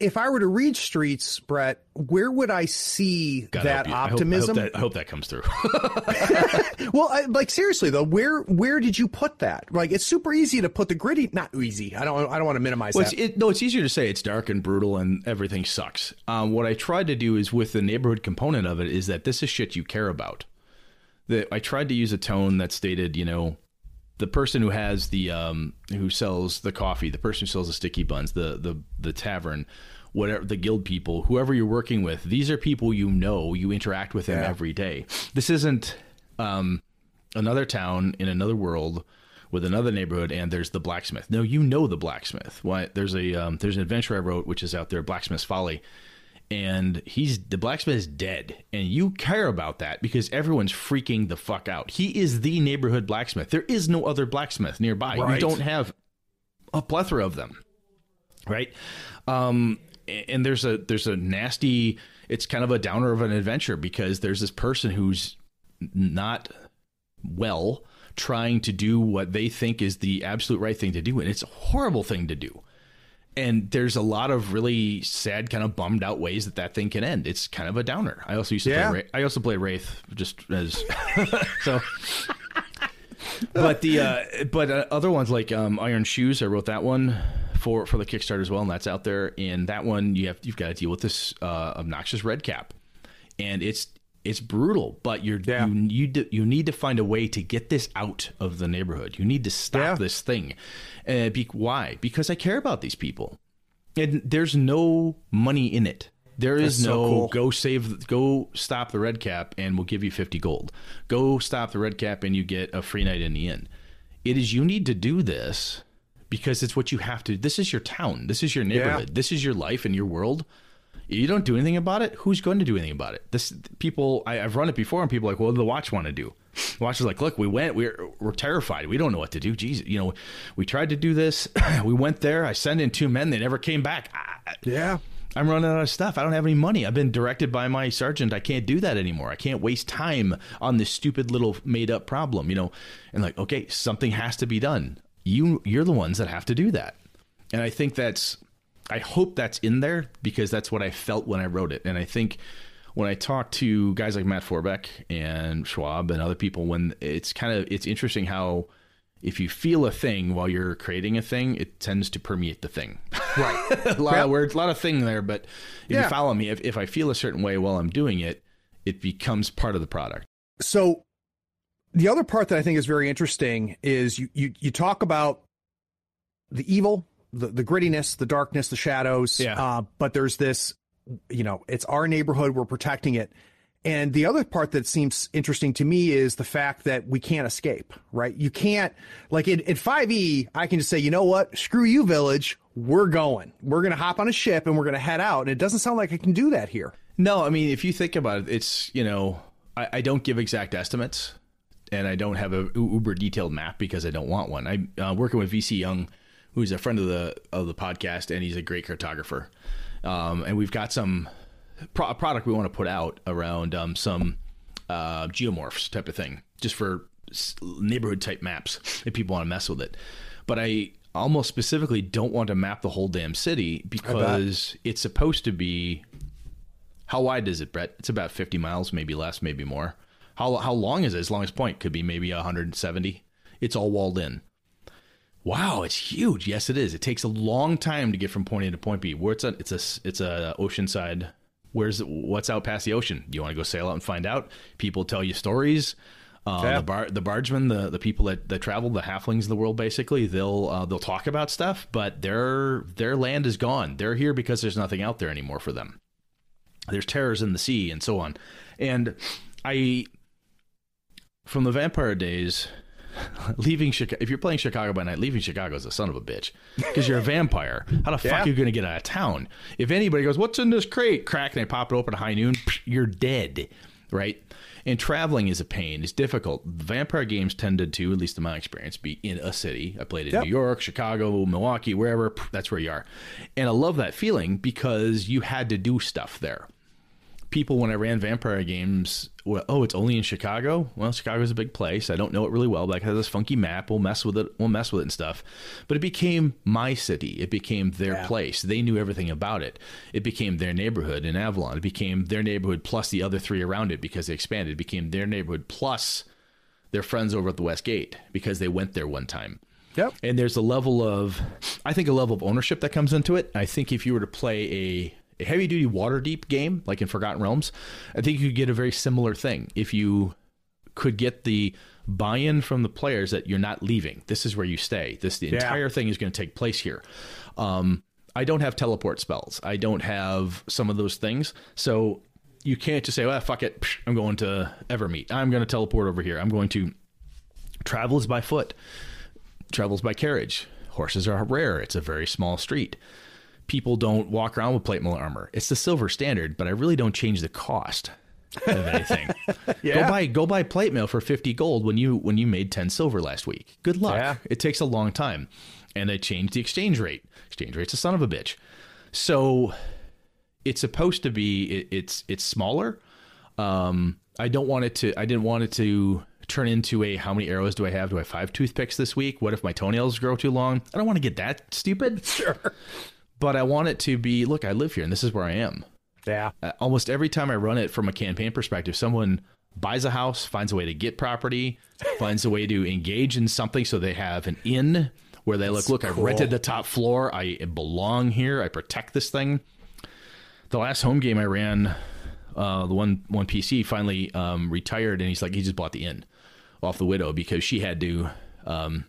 if I were to read Streets, Brett, where would I see God, that I optimism? I hope, I, hope that, I hope, that, comes through. well, I, like seriously though, where where did you put that? Like it's super easy to put the gritty. Not easy. I don't. I don't want to minimize well, that. It, no, it's easier to say it's dark and brutal and everything sucks. Um, what I tried to do is with the neighborhood component of it is that this is shit you care about. That I tried to use a tone that stated, you know, the person who has the um, who sells the coffee, the person who sells the sticky buns, the the the tavern, whatever the guild people, whoever you're working with, these are people you know, you interact with them yeah. every day. This isn't um, another town in another world with another neighborhood and there's the blacksmith. No, you know the blacksmith. Why there's a um, there's an adventure I wrote which is out there, Blacksmith's Folly, and he's the blacksmith is dead and you care about that because everyone's freaking the fuck out. He is the neighborhood blacksmith. There is no other blacksmith nearby. Right. you don't have a plethora of them right? Um and there's a there's a nasty it's kind of a downer of an adventure because there's this person who's not well trying to do what they think is the absolute right thing to do and it's a horrible thing to do and there's a lot of really sad, kind of bummed out ways that that thing can end. It's kind of a downer. I also used to yeah. play. I also play Wraith just as so. but the uh, but uh, other ones like um, Iron Shoes, I wrote that one for for the Kickstarter as well, and that's out there. And that one you have you've got to deal with this uh, obnoxious red cap, and it's it's brutal. But you're yeah. you you you need to find a way to get this out of the neighborhood. You need to stop yeah. this thing. Uh, be, why? Because I care about these people, and there's no money in it. There is That's no so cool. go save, go stop the red cap, and we'll give you fifty gold. Go stop the red cap, and you get a free night in the inn. It is you need to do this because it's what you have to. This is your town. This is your neighborhood. Yeah. This is your life and your world you don't do anything about it, who's going to do anything about it? This people I, have run it before, and people are like, "What do the watch want to do?" The watch is like, "Look, we went. We're we're terrified. We don't know what to do. Jesus, you know, we tried to do this. we went there. I sent in two men. They never came back. I, yeah." I'm running out of stuff. I don't have any money. I've been directed by my sergeant. I can't do that anymore. I can't waste time on this stupid little made up problem, you know. And like, okay, something has to be done. You you're the ones that have to do that. And I think that's I hope that's in there because that's what I felt when I wrote it. And I think when I talk to guys like Matt Forbeck and Schwalb and other people, when it's kind of it's interesting how if you feel a thing while you're creating a thing, it tends to permeate the thing. Right. a lot of words, a lot of thing there, but if Yeah. you follow me, if, if I feel a certain way while I'm doing it, it becomes part of the product. So the other part that I think is very interesting is you you, you talk about the evil, the, the grittiness, the darkness, the shadows. Yeah. Uh, but there's this, you know, it's our neighborhood, we're protecting it. And the other part that seems interesting to me is the fact that we can't escape, right? You can't, like in, in 5e, I can just say, you know what? Screw you, village. We're going. We're going to hop on a ship and we're going to head out. And it doesn't sound like I can do that here. No, I mean, if you think about it, it's, you know, I, I don't give exact estimates and I don't have a uber detailed map because I don't want one. I'm uh, working with VC Young, who's a friend of the of the podcast, and he's a great cartographer. Um, and we've got some pro- product we want to put out around um, some uh, geomorphs type of thing, just for neighborhood type maps if people want to mess with it. But I almost specifically don't want to map the whole damn city because it's supposed to be how wide is it, Brett? It's about 50 miles, maybe less, maybe more. How how long is it? As long as point could be maybe 170. It's all walled in. Wow, it's huge. Yes, it is. It takes a long time to get from point A to point B. Where it's a it's a it's a oceanside. Where's what's out past the ocean? You want to go sail out and find out? People tell you stories. Uh, Yeah. The bar the bargemen, the the people that, that travel, the halflings of the world, basically, they'll uh, they'll talk about stuff, but their their land is gone. They're here because there's nothing out there anymore for them there's terrors in the sea and so on and i from the vampire days leaving chicago if you're playing chicago by night leaving chicago is a son of a bitch. Because you're a vampire. How the fuck are you going to get out of town? If anybody goes what's in this crate? Crack and they pop it open at high noon you're dead right? And traveling is a pain. It's difficult. Vampire games tended to at least in my experience be in a city. I played in Yep. new york chicago milwaukee wherever that's where you are. And i love that feeling because you had to do stuff there people when I ran vampire games, well, oh, it's only in Chicago. Well, Chicago's a big place. I don't know it really well, but it has this funky map. We'll mess with it. We'll mess with it and stuff. But it became my city. It became their Yeah. place. They knew everything about it. It became their neighborhood in Avalon. It became their neighborhood plus the other three around it because they expanded. It became their neighborhood plus their friends over at the West Gate because they went there one time. Yep. And there's a level of, I think, a level of ownership that comes into it. I think if you were to play a heavy duty Waterdeep game, like in Forgotten Realms, I think you could get a very similar thing. If you could get the buy in from the players that you're not leaving, this is where you stay. This, the entire thing is going to take place here. Um, I don't have teleport spells. I don't have some of those things. So you can't just say, well, fuck it. I'm going to Evermeet. I'm going to teleport over here. I'm going to travel is by foot travels by carriage. Horses are rare. It's a very small street. People don't walk around with plate mail armor. It's the silver standard, but I really don't change the cost of anything. Yeah. Go buy go buy plate mail for 50 gold when you when you made 10 silver last week. Good luck. Yeah. It takes a long time. And they changed the exchange rate. Exchange rate's a son of a bitch. So it's supposed to be it, it's it's smaller. Um, I don't want it to. I didn't want it to turn into a how many arrows do I have? Do I have five toothpicks this week? What if my toenails grow too long? I don't want to get that stupid. Sure. But I want it to be. Look, I live here, and this is where I am. Yeah. Uh, almost every time I run it from a campaign perspective, someone buys a house, finds a way to get property, finds a way to engage in something, so they have an inn where they look. Look, I rented the top floor. I belong here. I protect this thing. The last home game I ran, uh, the one one PC finally um, retired, and he's like, he just bought the inn off the widow because she had to. Um,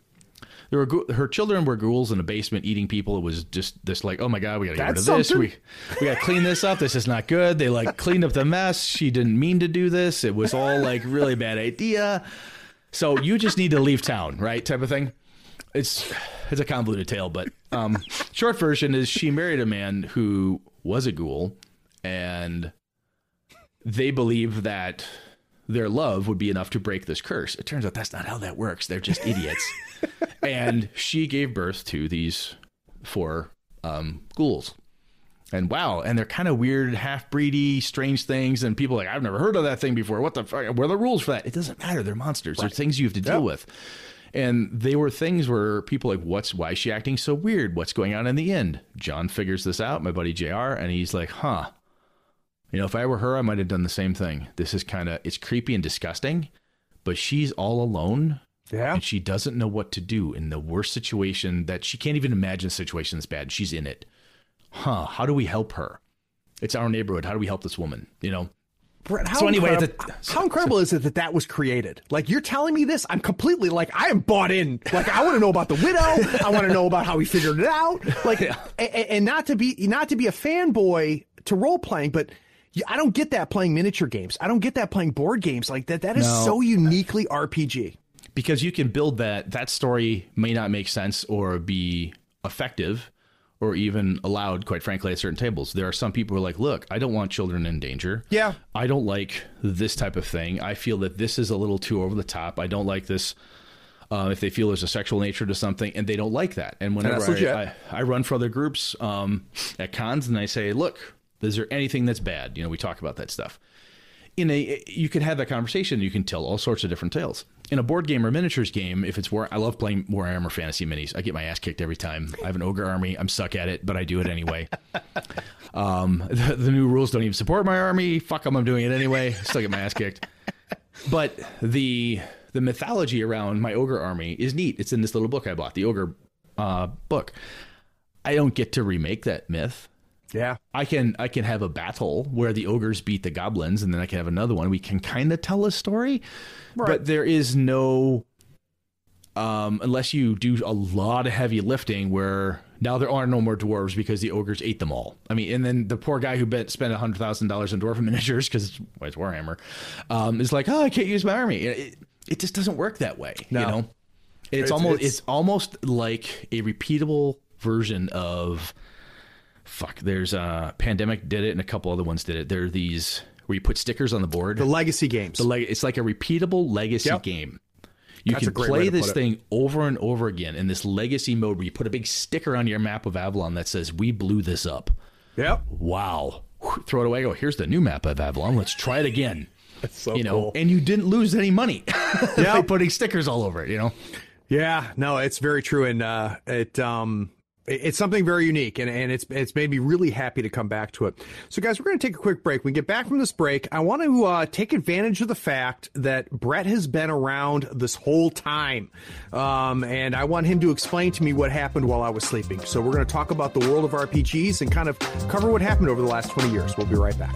there were her children were ghouls in a basement eating people. It was just this like, oh my god, we gotta get rid of this. something. We we gotta clean this up. This is not good. They like cleaned up the mess. She didn't mean to do this. It was all like really bad idea. So you just need to leave town, right? Type of thing. It's it's a convoluted tale, but um, short version is she married a man who was a ghoul, and they believe that their love would be enough to break this curse. It turns out that's not how that works. They're just idiots. and she gave birth to these four um, ghouls. And wow, and they're kind of weird, half breedy, strange things. And people are like, I've never heard of that thing before. What the fuck? What are the rules for that? It doesn't matter. They're monsters. They're things you have to deal with. And they were things where people like, what's why is she acting so weird? What's going on in the end? John figures this out, my buddy JR, and he's like, huh. You know, if I were her, I might have done the same thing. This is kind of it's creepy and disgusting, but she's all alone. Yeah. And she doesn't know what to do in the worst situation that she can't even imagine a situation that's bad. She's in it. Huh. How do we help her? It's our neighborhood. How do we help this woman? You know? Brett, how, So anyway, incredi- the- how incredible is it that that was created? Like you're telling me this, I'm completely like I am bought in. Like I want to know about the widow. I want to know about how he figured it out. Like, a- a- and, not to be not to be a fanboy to role playing, but I don't get that playing miniature games. I don't get that playing board games like that. That is No. so uniquely RPG. because you can build that that story may not make sense or be effective or even allowed quite frankly at certain tables there are some people who are like look i don't want children in danger Yeah. i don't like this type of thing i feel that this is a little too over the top i don't like this uh, if they feel there's a sexual nature to something and they don't like that and whenever that's legit. I, I, I run for other groups um, at cons and i say look is there anything that's bad? You know we talk about that stuff. In a you can have that conversation. You can tell all sorts of different tales. In a board game or miniatures game if it's war i love playing warhammer fantasy minis. I get my ass kicked every time. I have an ogre army. I'm suck at it but i do it anyway. Um the, the new rules don't even support my army. Fuck them i'm doing it anyway. Still get my ass kicked. But the the mythology around my ogre army is neat. It's in this little book i bought the ogre uh book. I don't get to remake that myth Yeah. I can I can have a battle where the ogres beat the goblins, and then I can have another one. We can kind of tell a story, but there is no, um, unless you do a lot of heavy lifting. Where now there are no more dwarves because the ogres ate them all. I mean, and then the poor guy who bet, spent hundred thousand dollars on dwarf miniatures because well, it's Warhammer, um, is like, oh, I can't use my army. It, it just doesn't work that way. No. You know, it's, It's- almost it's- it's almost like a repeatable version of fuck there's uh pandemic did it and a couple other ones did it. There are these where you put stickers on the board. The legacy games. the leg it's like a repeatable legacy Yep. game. You That's can play this it. thing over and over again in this legacy mode where you put a big sticker on your map of avalon that says we blew this up. Yep. wow. Throw it away. Go here's the new map of avalon. Let's try it again. That's so you know cool. and you didn't lose any money. By putting stickers all over it you know? Yeah, no, it's very true, and uh, it um, it- it's something very unique, and, and it's it's made me really happy to come back to it. So, guys, we're going to take a quick break. When we get back from this break, I want to uh, take advantage of the fact that Brett has been around this whole time, um, and I want him to explain to me what happened while I was sleeping. So, we're going to talk about the world of RPGs and kind of cover what happened over the last twenty years. We'll be right back.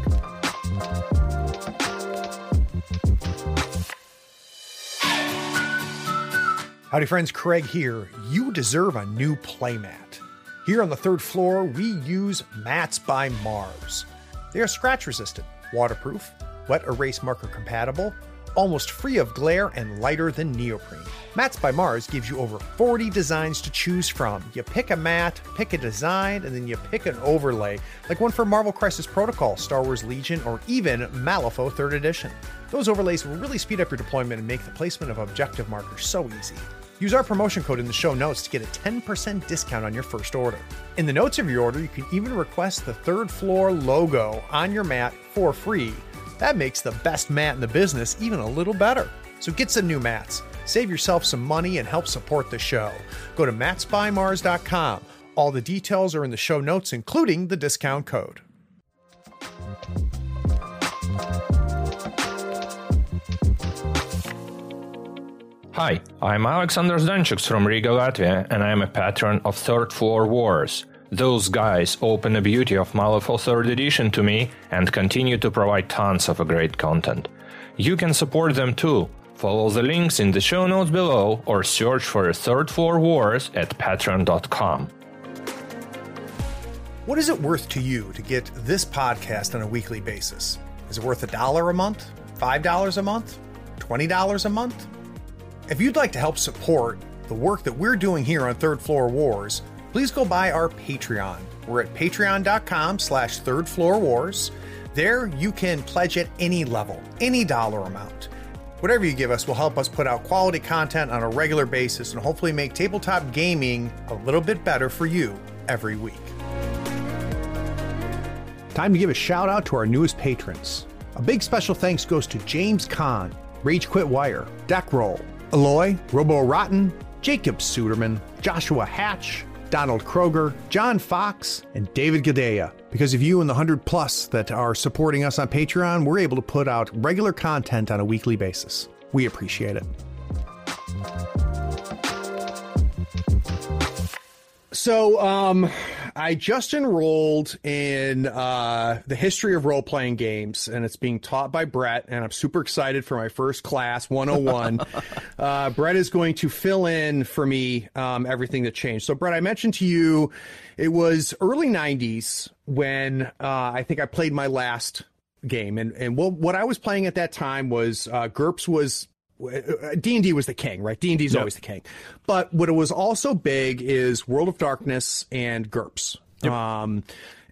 Howdy, friends. Craig here. You deserve a new playmat. Here on the third floor, we use Mats by Mars. They are scratch resistant, waterproof, wet erase marker compatible, almost free of glare, and lighter than neoprene. Mats by Mars gives you over 40 designs to choose from. You pick a mat, pick a design, and then you pick an overlay, like one for Marvel Crisis Protocol, Star Wars Legion, or even Malifaux 3rd Edition. Those overlays will really speed up your deployment and make the placement of objective markers so easy. Use our promotion code in the show notes to get a 10% discount on your first order. In the notes of your order, you can even request the third floor logo on your mat for free. That makes the best mat in the business even a little better. So get some new mats, save yourself some money, and help support the show. Go to matsbymars.com. All the details are in the show notes, including the discount code. Hi, I'm Alexander Zdanchuk from Riga, Latvia, and I'm a patron of Third Floor Wars. Those guys open the beauty of Malifaux 3rd Edition to me and continue to provide tons of great content. You can support them too. Follow the links in the show notes below or search for Third Floor Wars at patreon.com. What is it worth to you to get this podcast on a weekly basis? Is it worth a dollar a month? $5 a month? $20 a month? If you'd like to help support the work that we're doing here on Third Floor Wars, please go by our Patreon. We're at patreon.com slash third floor wars. There you can pledge at any level, any dollar amount. Whatever you give us will help us put out quality content on a regular basis and hopefully make tabletop gaming a little bit better for you every week. Time to give a shout out to our newest patrons. A big special thanks goes to James Kahn, Rage Quit Wire, Deck Roll, Eloy, Robo Rotten, Jacob Suderman, Joshua Hatch, Donald Kroger, John Fox, and David Gadea. Because of you and the 100 plus that are supporting us on Patreon, we're able to put out regular content on a weekly basis. We appreciate it. So, um, I just enrolled in uh, the history of role playing games, and it's being taught by Brett. And I'm super excited for my first class, 101. uh, Brett is going to fill in for me um, everything that changed. So, Brett, I mentioned to you it was early 90s when uh, I think I played my last game, and and what what I was playing at that time was uh, GURPS was D and D was the king, right? D and D is Yep. always the king. But what it was also big is World of Darkness and GURPS. Um,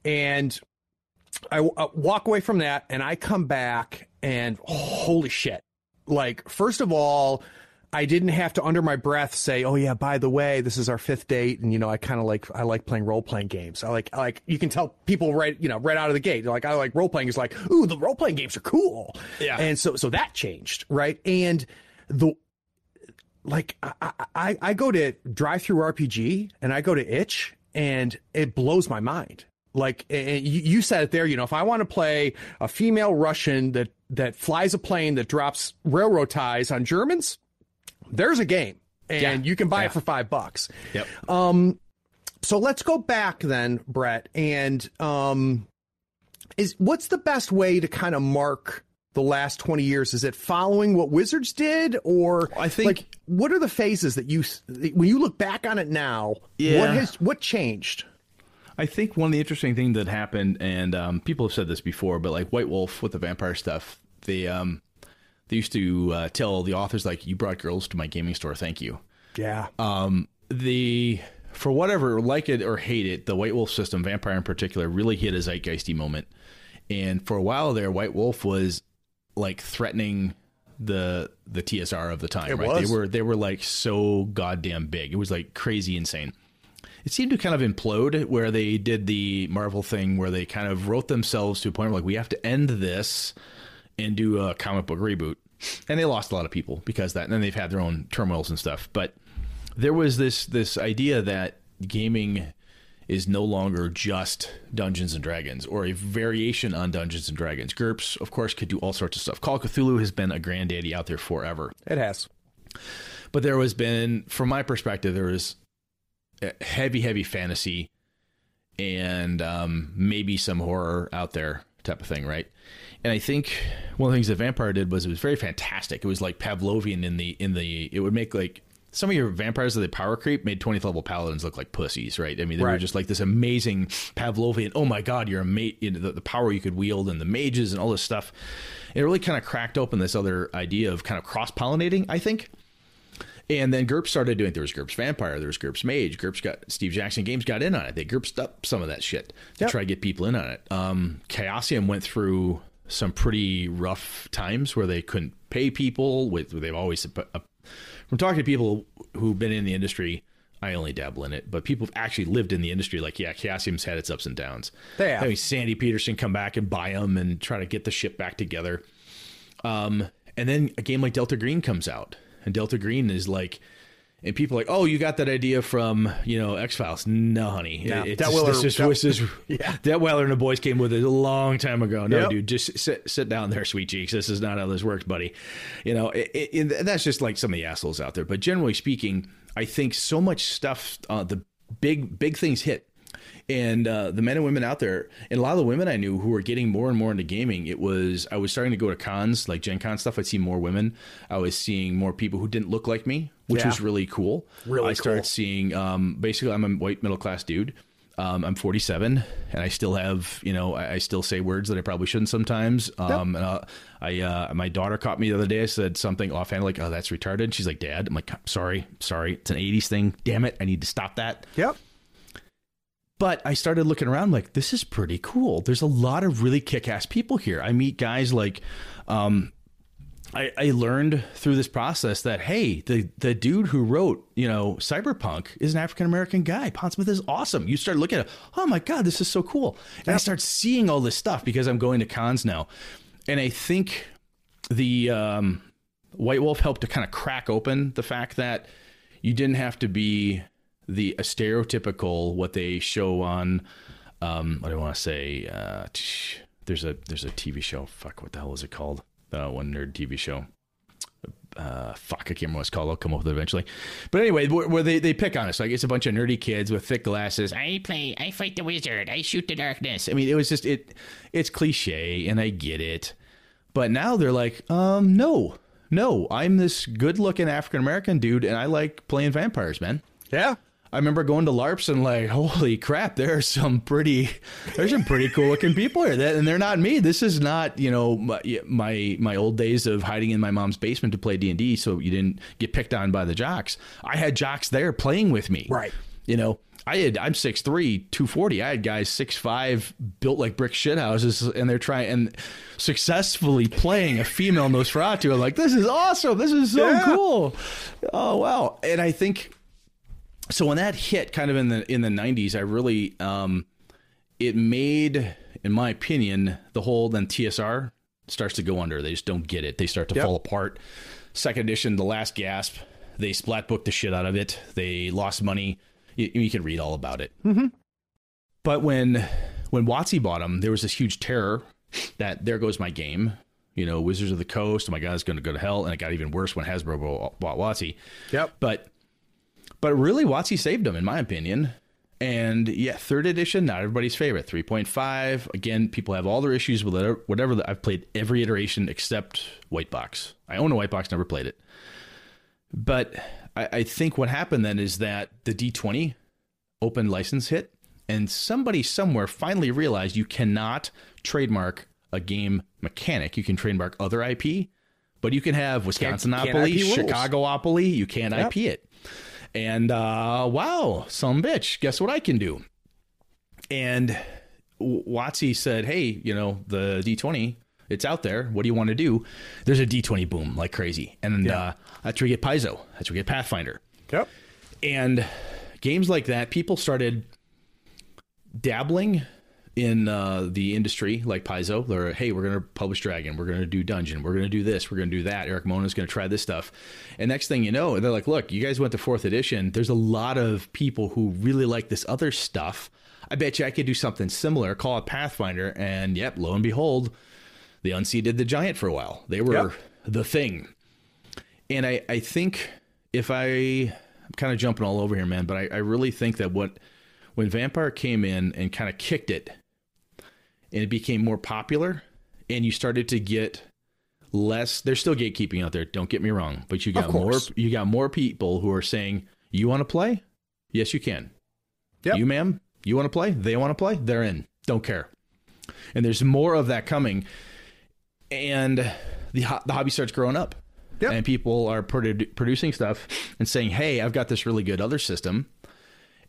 and I uh, walk away from that, and I come back, and holy shit! Like, first of all, I didn't have to under my breath say, "Oh yeah, by the way, this is our fifth date," and you know, I kind of like I like playing role playing games. I like I like you can tell people right you know right out of the gate. They're like I like role playing is like, ooh, the role playing games are cool. Yeah. and so so that changed, right? And the like I, I, I go to drive through RPG and I go to itch and it blows my mind. Like you said it there, you know, if I want to play a female Russian that that flies a plane that drops railroad ties on Germans, there's a game and Yeah. you can buy Yeah. it for five bucks. Yep. Um, So let's go back then, Brett, and um, is what's the best way to kind of mark the last twenty years? Is it following what Wizards did, or I think- like what are the phases that you when you look back on it now? Yeah. What has what changed? I think one of the interesting things that happened, and um, people have said this before, but like White Wolf with the vampire stuff, the um, they used to uh, tell the authors like, "You brought girls to my gaming store, thank you." Yeah, um, the for whatever like it or hate it, the White Wolf system, vampire in particular, really hit a zeitgeisty moment. And for a while there, White Wolf was like threatening the the TSR of the time. It right? was. They were they were like so goddamn big. It was like crazy insane. It seemed to kind of implode where they did the Marvel thing where they kind of wrote themselves to a point where like we have to end this and do a comic book reboot. And they lost a lot of people because of that. And then they've had their own turmoils and stuff. But there was this this idea that gaming is no longer just Dungeons and Dragons or a variation on Dungeons and Dragons. GURPS, of course, could do all sorts of stuff. Call of Cthulhu has been a granddaddy out there forever. it has. But there was been, from my perspective, there was heavy, heavy fantasy and um, maybe some horror out there type of thing, right? And I think one of the things that Vampire did was it was very fantastic. It was like Pavlovian in the in the it would make like some of your vampires that they power creep made 20th level paladins look like pussies, right? I mean, they were just like this amazing Pavlovian. Oh my God, you're a mate. You know, the, the power you could wield and the mages and all this stuff. It really kind of cracked open this other idea of kind of cross pollinating. I think. And then GURPS started doing. There was GURPS Vampire. There was GURPS Mage. GURPS got Steve Jackson Games got in on it. They GURPSed up some of that shit to Yep. try to get people in on it. Um, Chaosium went through some pretty rough times where they couldn't pay people. With they've always uh, from talking to people who've been in the industry. I only dabble in it, but people who've actually lived in the industry, like yeah, Chaosium's had its ups and downs. They have. Having Sandy Petersen come back and buy them and try to get the ship back together. Um, and then a game like Delta Green comes out, and Delta Green is like, and people are like, oh, you got that idea from you know X Files? No, honey, Dat just- Weller- is, Dat- Yeah. Detwiller and the boys came with it a long time ago. No, Yep. dude, just sit sit down there, sweet cheeks. This is not how this works, buddy. You know, it, it, it- that's just like some of the assholes out there. But generally speaking, I think so much stuff, uh, the big big things hit and uh, the men and women out there, and a lot of the women I knew who were getting more and more into gaming, it was I was starting to go to cons like Gen Con stuff. I'd see more women. I was seeing more people who didn't look like me, which Yeah. was really cool. Really I started cool. seeing um, basically I'm a white middle class dude. Um, I'm 47, and I still have, you know, I, I still say words that I probably shouldn't sometimes. Um, and, uh, I, uh, my daughter caught me the other day. I said something offhand like, "Oh, that's retarded." She's like, "Dad," I'm like, "Sorry, sorry, it's an 80s thing. Damn it, I need to stop that." Yep. But I started looking around like this is pretty cool. There's a lot of really kick-ass people here. I meet guys like um I, I learned through this process that hey, the the dude who wrote, you know, Cyberpunk is an African American guy. Pondsmith is awesome. You start looking at, oh my god, this is so cool. And I start seeing all this stuff because I'm going to cons now. And I think the um White Wolf helped to kind of crack open the fact that you didn't have to be the stereotypical what they show on um what do I want to say uh there's a there's a TV show fuck what the hell is it called uh, one nerd TV show uh, fuck, I can't remember what it's called. I'll come up with it eventually. But anyway, where, where they, they pick on us. Like it's a bunch of nerdy kids with thick glasses. I play, I fight the wizard. I shoot the darkness. I mean, it was just, it, it's cliche and I get it. But now they're like, um, no, no, I'm this good looking African American dude and I like playing vampires, man. Yeah. I remember going to LARPs and like, holy crap, there are some pretty, there's some pretty cool looking people here. That, and they're not me. This is not, you know, my, my my old days of hiding in my mom's basement to play D and D, so you didn't get picked on by the jocks. I had jocks there playing with me. Right. You know, I had I'm 6'3", 240. I had guys 6'5", built like brick shit houses, and they're trying and successfully playing a female Nosferatu. I'm like, this is awesome. This is so Yeah. cool. Oh wow. And I think so when that hit kind of in the in the 90s i really um it made in my opinion the whole then tsr starts to go under. They just don't get it. They start to Yep. fall apart. Second edition the last gasp they splat booked the shit out of it. They lost money. You, you can read all about it. Mm-hmm. but when when WotC bought them there was this huge terror that there goes my game. You know wizards of the coast oh my god it's going to go to hell. And it got even worse when hasbro bought bought WotC. Yep. but but really WotC saved them in my opinion. And yeah, third edition, not everybody's favorite. 3.5. Again, people have all their issues with it. Whatever. I've played every iteration except White Box. I own a White Box, never played it. But I, I think what happened then is that the D20 open license hit, and somebody somewhere finally realized you cannot trademark a game mechanic. You can trademark other IP, but you can have Wisconsinopoly, can't IP rules. Chicagopoly. You can't IP it. And uh, wow, some bitch. Guess what I can do? And WotC said, "Hey, you know the D20, it's out there. What do you want to do?" There's a D20 boom like crazy, and uh, that's where you get Paizo. That's where you get Pathfinder. Yep. And games like that, people started dabbling in uh, the industry like Paizo. They're, hey, we're going to publish Dragon. We're going to do Dungeon. We're going to do this. We're going to do that. Erik Mona's going to try this stuff. And next thing you know, they're like, look, you guys went to fourth edition. There's a lot of people who really like this other stuff. I bet you I could do something similar, call it Pathfinder. And yep, lo and behold, the Unseated the Giant for a while. They were Yep. the thing. And I, I think if I, I'm kind of jumping all over here, man, but I, I really think that what, when Vampire came in and kind of kicked it and it became more popular and you started to get less there's still gatekeeping out there don't get me wrong but you got more you got more people who are saying you want to play? Yes you can. Yep. you ma'am? You want to play? They want to play? They're in. Don't care. And there's more of that coming and the the hobby starts growing up. Yep. and people are produ- producing stuff and saying hey i've got this really good other system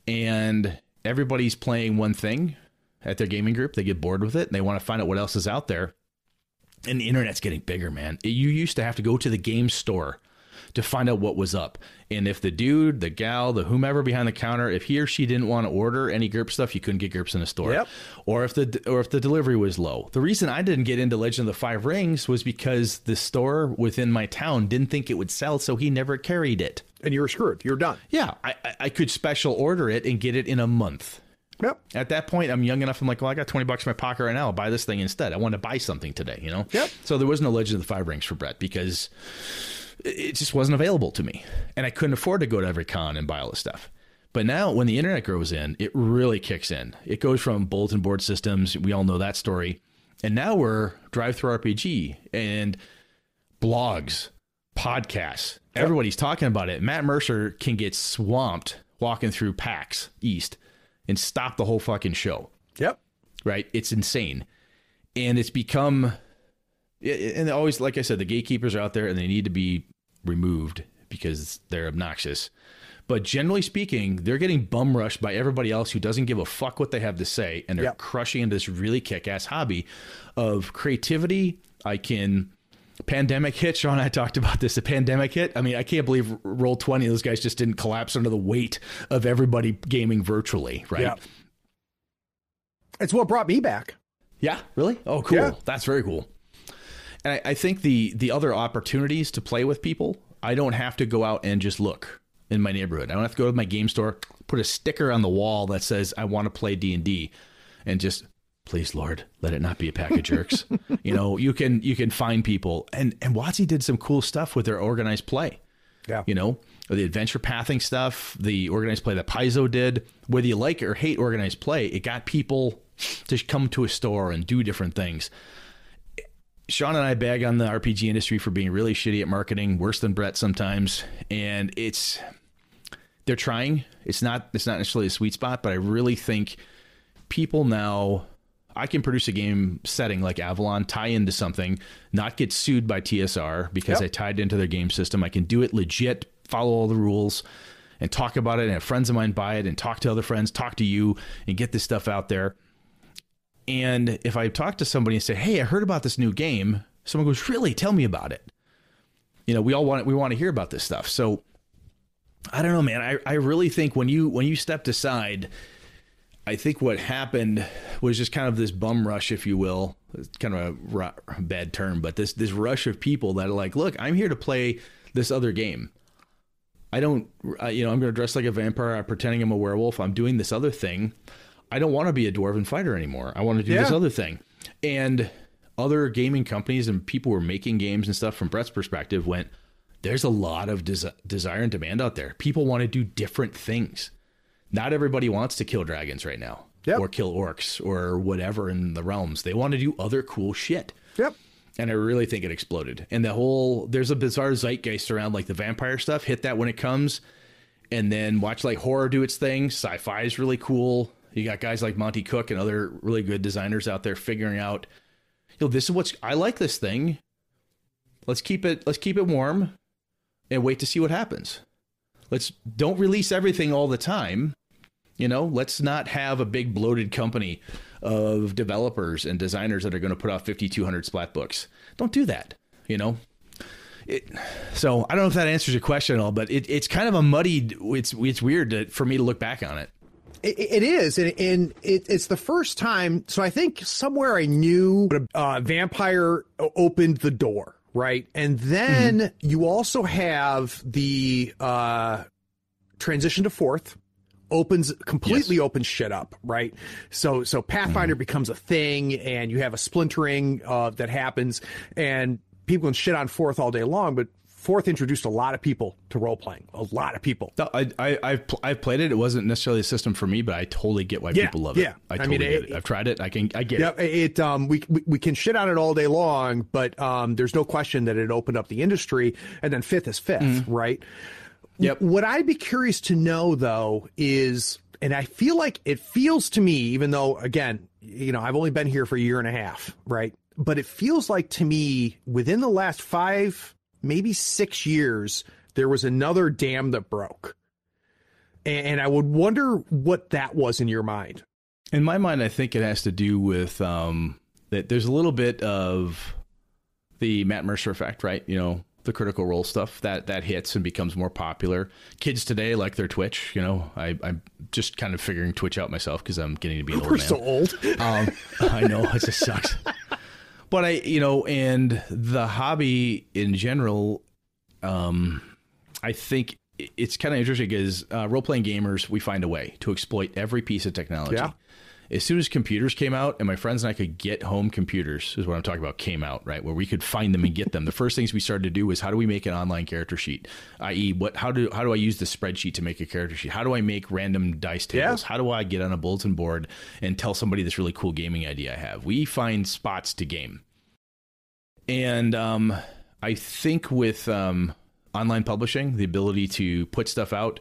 and everybody's playing one thing at their gaming group. They get bored with it and they want to find out what else is out there. And the internet's getting bigger, man. You used to have to go to the game store to find out what was up. And if the dude, the gal, the whomever behind the counter, if he or she didn't want to order any GURP stuff, you couldn't get GURPS in the store. Yep. Or if the or if the delivery was low. The reason I didn't get into Legend of the Five Rings was because the store within my town didn't think it would sell, so he never carried it. And you're screwed. You're done. Yeah, I- I could special order it and get it in a month. Yep. At that point, I'm young enough. I'm like, well, I got 20 bucks in my pocket right now. I'll buy this thing instead. I want to buy something today, you know? Yep. So there was no Legend of the Five Rings for Brett because it just wasn't available to me. And I couldn't afford to go to every con and buy all this stuff. But now, when the internet grows in, it really kicks in. It goes from bulletin board systems. We all know that story. And now we're drive through RPG and blogs, podcasts. Everybody's talking about it. Matt Mercer can get swamped walking through PAX East and stop the whole fucking show. Yep. Right? It's insane. And it's become and always like I said, the gatekeepers are out there and they need to be removed because they're obnoxious. But generally speaking, they're getting bum rushed by everybody else who doesn't give a fuck what they have to say, and they're Yep. crushing into this really kick-ass hobby of creativity. I can pandemic hit. Sean I talked about this. The pandemic hit. I mean, I can't believe roll twenty. Those guys just didn't collapse under the weight of everybody gaming virtually, right? Yep. It's what brought me back. Yeah, really? Oh, cool. Yeah. That's very cool. And I, I think the the other opportunities to play with people, I don't have to go out and just look in my neighborhood. I don't have to go to my game store, put a sticker on the wall that says I want to play D and D, and just please Lord, let it not be a pack of jerks. you know, you can you can find people, and and WotC did some cool stuff with their organized play. Yeah. You know, the adventure pathing stuff, the organized play that Paizo did, whether you like it or hate organized play, it got people to come to a store and do different things. Sean and I bag on the RPG industry for being really shitty at marketing, worse than Brett sometimes, and it's they're trying. It's not it's not necessarily a sweet spot, but I really think people now I can produce a game setting like Avalon, tie into something, not get sued by TSR because Yep. I tied into their game system. I can do it legit, follow all the rules, and talk about it, and have friends of mine buy it, and talk to other friends, talk to you, and get this stuff out there. And if I talk to somebody and say, "Hey, I heard about this new game," someone goes, "Really? Tell me about it." You know, we all want we want to hear about this stuff. So I don't know, man. I, I really think when you when you stepped aside, I think what happened was just kind of this bum rush, if you will. It's kind of a bad term, but this this rush of people that are like, "Look, I'm here to play this other game." I don't, uh, you know, I'm going to dress like a vampire. I'm pretending I'm a werewolf. I'm doing this other thing. I don't want to be a dwarven fighter anymore. I want to do this other thing. And other gaming companies and people who are making games and stuff from Brett's perspective went, there's a lot of des- desire and demand out there. People want to do different things. Not everybody wants to kill dragons right now Yep. or kill orcs or whatever in the realms. They want to do other cool shit Yep. and I really think it exploded. And the whole there's a bizarre zeitgeist around like the vampire stuff. Hit that when it comes, and then watch like horror do its thing. Sci-fi is really cool. You got guys like Monte Cook and other really good designers out there figuring out, you know, this is what's I like this thing. Let's keep it let's keep it warm, and wait to see what happens. Let's don't release everything all the time. You know, let's not have a big bloated company of developers and designers that are going to put out 5,200 splat books. Don't do that. You know, it. So I don't know if that answers your question at all, but it, it's kind of a muddied. It's it's weird to, for me to look back on it. It, it is, and, and it, it's the first time. So I think somewhere I knew uh, Vampire opened the door, right? And then you also have the uh, transition to fourth opens completely opens shit up, right? So so Pathfinder becomes a thing, and you have a splintering uh, that happens, and people can shit on fourth all day long, but. Fourth introduced a lot of people to role playing. A lot of people. No, I, I I've pl- I've played it. It wasn't necessarily a system for me, but I totally get why Yeah, people love yeah. it. I I totally mean, get it- I've tried it. I can I get Yeah, it. it um we, we we can shit on it all day long, but um there's no question that it opened up the industry. And then fifth is 5th right? Yep. What I'd be curious to know though is, and I feel like it feels to me, even though again, you know, I've only been here for a year and a half, right? But it feels like to me within the last five, maybe six years, there was another dam that broke. And, and I would wonder what that was in your mind. In my mind, I think it has to do with um, that there's a little bit of the Matt Mercer effect, right? You know, the critical role stuff that that hits and becomes more popular. Kids today like their Twitch. You know, I, I'm just kind of figuring Twitch out myself because I'm getting to be an old We're man. so old. Um, I know it just sucks. But I, you know, and the hobby in general, um, I think it's kind of interesting because uh, role playing gamers, we find a way to exploit every piece of technology. Yeah. As soon as computers came out, and my friends and I could get home computers, is what I'm talking about, came out, right? Where we could find them and get them. The first things we started to do was how do we make an online character sheet? I.e., what how do how do I use the spreadsheet to make a character sheet? How do I make random dice tables? Yeah. How do I get on a bulletin board and tell somebody this really cool gaming idea I have? We find spots to game. And um, I think with um, online publishing, the ability to put stuff out,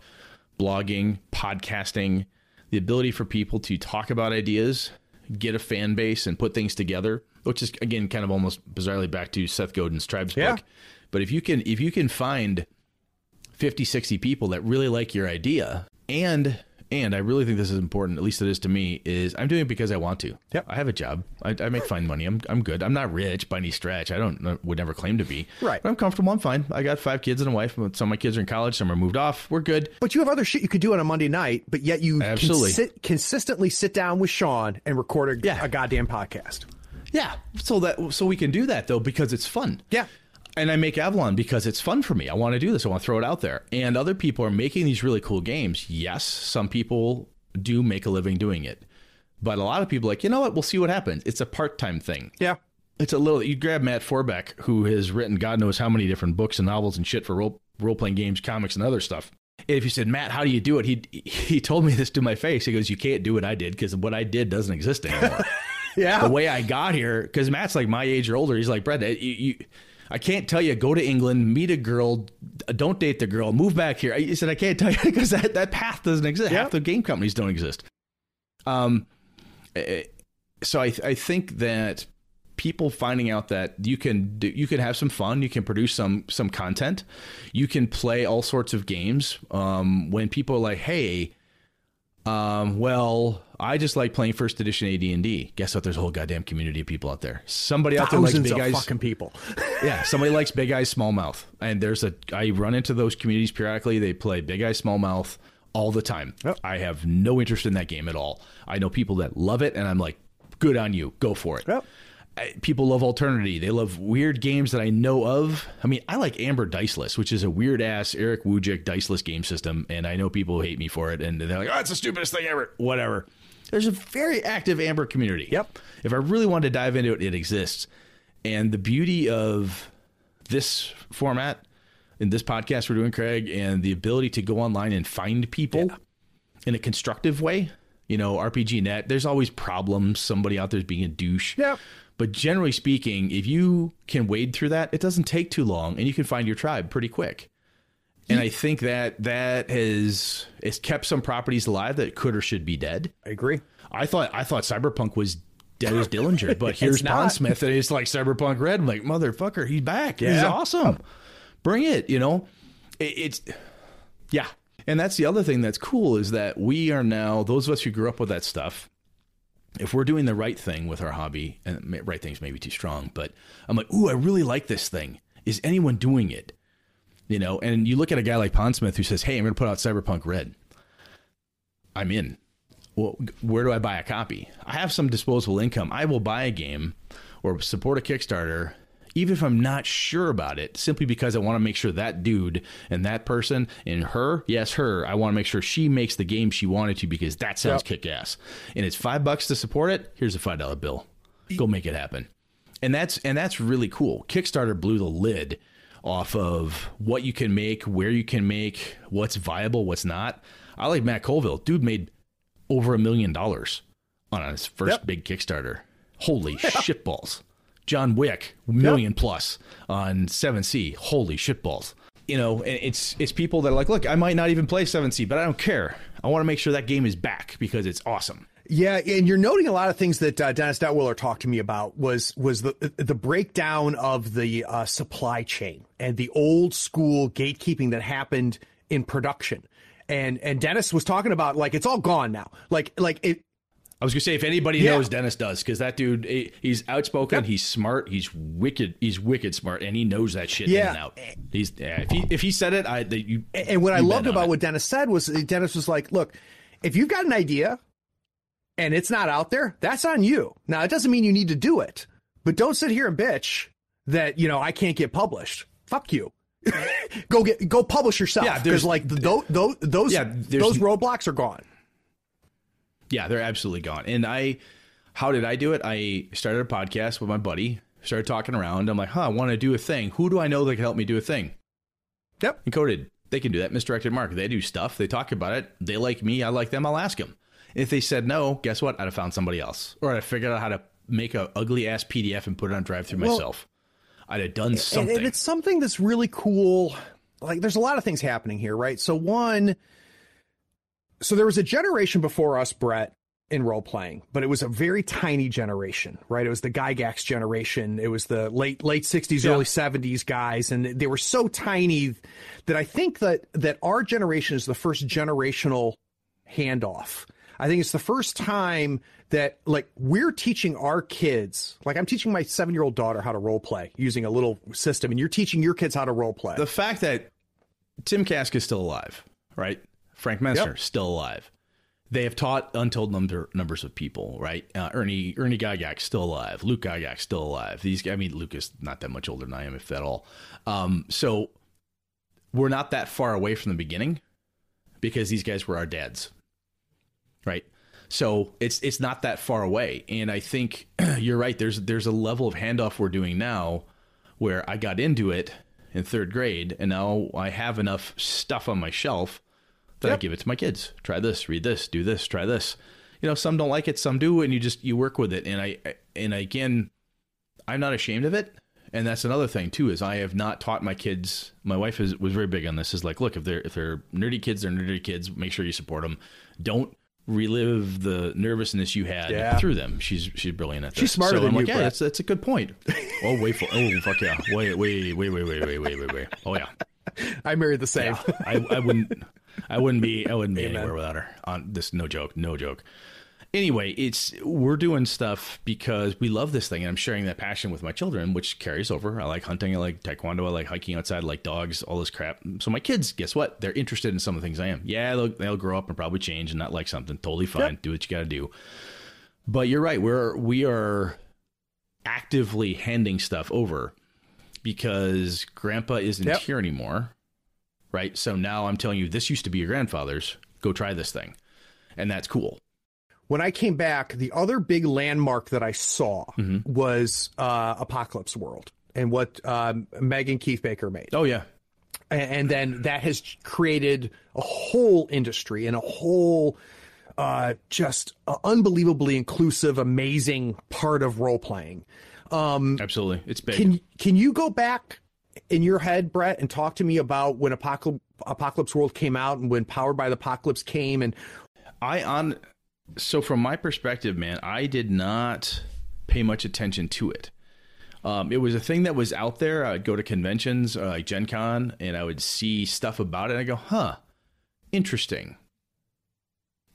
blogging, podcasting, the ability for people to talk about ideas, get a fan base, and put things together, which is again kind of almost bizarrely back to Seth Godin's Tribes Yeah. book. But if you can if you can find 50, 60 people that really like your idea and and I really think this is important, at least it is to me, is I'm doing it because I want to. Yep. I have a job. I, I make fine money. I'm I'm good. I'm not rich by any stretch. I don't uh, would never claim to be. Right. But I'm comfortable. I'm fine. I got five kids and a wife. Some of my kids are in college. Some are moved off. We're good. But you have other shit you could do on a Monday night, but yet you Absolutely. consi- consistently sit down with Sean and record a, Yeah. a goddamn podcast. Yeah, so that so we can do that though because it's fun. Yeah. And I make Avalon because it's fun for me. I want to do this. I want to throw it out there. And other people are making these really cool games. Yes, some people do make a living doing it. But a lot of people are like, you know what? We'll see what happens. It's a part-time thing. Yeah. It's a little you grab Matt Forbeck, who has written God knows how many different books and novels and shit for role role playing games, comics, and other stuff. And if you said, Matt, how do you do it? He he told me this to my face. He goes, You can't do what I did because what I did doesn't exist anymore. Yeah. the way I got here, because Matt's like my age or older. He's like, Brett, you, you, I can't tell you, go to England, meet a girl, don't date the girl, move back here. He said, I can't tell you because that, that path doesn't exist. Half the game companies don't exist. Um, eh, so I, I think that people finding out that you can do, you can have some fun, you can produce some some content, you can play all sorts of games. Um, when people are like, hey, um, well, I just like playing first edition AD and D. Guess what? There's a whole goddamn community of people out there. Somebody out there likes big eyes. fucking people. yeah, somebody likes big eyes, small mouth, and there's a. I run into those communities periodically. They play big eyes, small mouth all the time. Yep. I have no interest in that game at all. I know people that love it, and I'm like, good on you, go for it. Yep. I- People love alternity. They love weird games that I know of. I mean, I like Amber Diceless, which is a weird ass Erick Wujcik diceless game system, and I know people hate me for it, and they're like, "Oh, it's the stupidest thing ever." Whatever. There's a very active Amber community. Yep. If I really wanted to dive into it, it exists. And the beauty of this format in this podcast we're doing, Craig, and the ability to go online and find people in a constructive way. You know, RPG Net, there's always problems. Somebody out there's being a douche. Yep. But generally speaking, if you can wade through that, it doesn't take too long and you can find your tribe pretty quick. And I think that that has it's kept some properties alive that could or should be dead. I agree. I thought I thought Cyberpunk was dead as Dillinger, but here's not. Pondsmith and it's like Cyberpunk Red. I'm like, motherfucker, he's back. He's Yeah. awesome. Bring it, you know? It, it's yeah. And that's the other thing that's cool is that we are now those of us who grew up with that stuff. If we're doing the right thing with our hobby, and right thing's may be too strong, but I'm like, ooh, I really like this thing. Is anyone doing it? You know, and you look at a guy like Pondsmith who says, "Hey, I'm going to put out Cyberpunk Red." I'm in. Well, where do I buy a copy? I have some disposable income. I will buy a game or support a Kickstarter, even if I'm not sure about it, simply because I want to make sure that dude and that person and her, yes, her, I want to make sure she makes the game she wanted to because that sounds kick ass. And it's five bucks to support it. Here's a five dollar bill. Go make it happen. And that's and that's really cool. Kickstarter blew the lid off of what you can make, where you can make, what's viable, what's not. I like Matt Colville. Dude made over a million dollars on his first Yep. big Kickstarter. Holy shitballs. John Wick, million plus on 7th Sea. Holy shitballs. You know, and it's it's people that are like, look, I might not even play 7th Sea, but I don't care. I want to make sure that game is back because it's awesome. Yeah, and you're noting a lot of things that uh, Dennis Detwiller talked to me about was was the the breakdown of the uh, supply chain and the old school gatekeeping that happened in production. And and Dennis was talking about like it's all gone now. Like like it I was gonna say if anybody Yeah. knows, Dennis does because that dude, eh, he's outspoken, he's smart, he's wicked, he's wicked smart, and he knows that shit in Yeah. and out. He's yeah, if he if he said it, I that you And what I loved about what Dennis said was Dennis was like, look, if you've got an idea and it's not out there, that's on you. Now, it doesn't mean you need to do it, but don't sit here and bitch that, you know, I can't get published. Fuck you. go get, go publish yourself. Yeah, there's- like those, those, those, Yeah, those roadblocks are gone. Yeah, they're absolutely gone. And I, how did I do it? I started a podcast with my buddy, started talking around. I'm like, huh, I want to do a thing. Who do I know that can help me do a thing? Yep. Encoded. They can do that. Misdirected market. They do stuff. They talk about it. They like me. I like them. I'll ask them. If they said no, guess what? I'd have found somebody else, or I'd have figured out how to make a ugly ass PDF and put it on drive through Well- myself. I'd have done something. and it's something that's really cool. Like, there's a lot of things happening here, right? So, one, so there was a generation before us, Brett, in role playing, but it was a very tiny generation, right? It was the Gygax generation. It was the late late 60s, early 70s guys, and they were so tiny that I think that that our generation is the first generational handoff. I think it's the first time that like we're teaching our kids, like I'm teaching my seven year old daughter how to role play using a little system, and you're teaching your kids how to role play. the fact that Tim Kask is still alive, right? Frank Mentzer Yep. still alive. they have taught untold number numbers of people, right? Uh, Ernie Ernie Gygax still alive, Luke Gygax still alive. These, I mean, Luke is not that much older than I am, if at all. Um, so we're not that far away from the beginning because these guys were our dads, right? So it's it's not that far away, and I think you're right. There's there's a level of handoff we're doing now where I got into it in third grade, and now I have enough stuff on my shelf that I give it to my kids. Try this, read this, do this, try this. You know, some don't like it, some do, and you just you work with it. And I and again, I'm not ashamed of it. And that's another thing too is I have not taught my kids. My wife is was very big on this. Is like, look, if they're if they're nerdy kids, they're nerdy kids. Make sure you support them. Don't relive the nervousness you had Yeah. through them. She's she's brilliant at this. She's smarter so than I'm you, like, yeah, Brett. that's that's a good point. oh wait for oh fuck yeah wait wait wait wait wait wait wait wait wait oh yeah I married the same. I, I wouldn't I wouldn't be I wouldn't be anywhere without her. On this no joke, no joke. Anyway, it's we're doing stuff because we love this thing and I'm sharing that passion with my children, which carries over. I like hunting, I like taekwondo, I like hiking outside, I like dogs, all this crap. So my kids, guess what? They're interested in some of the things I am. Yeah, they'll, they'll grow up and probably change and not like something. Totally fine. Do what you got to do. But you're right. We're we are actively handing stuff over because grandpa isn't Yep. here anymore. Right. So now I'm telling you, this used to be your grandfather's. Go try this thing. And that's cool. when I came back, the other big landmark that I saw Mm-hmm. was uh, Apocalypse World and what um, Megan Keith Baker made. Oh, yeah. And then that has created a whole industry and a whole uh, just unbelievably inclusive, amazing part of role playing. Absolutely. It's big. Can can you go back in your head, Brett, and talk to me about when Apocalypse Apocalypse World came out and when Powered by the Apocalypse came and I on so from my perspective, man, I did not pay much attention to it. Um, it was a thing that was out there. I'd go to conventions uh, like Gen Con and I would see stuff about it. And I go, huh, interesting.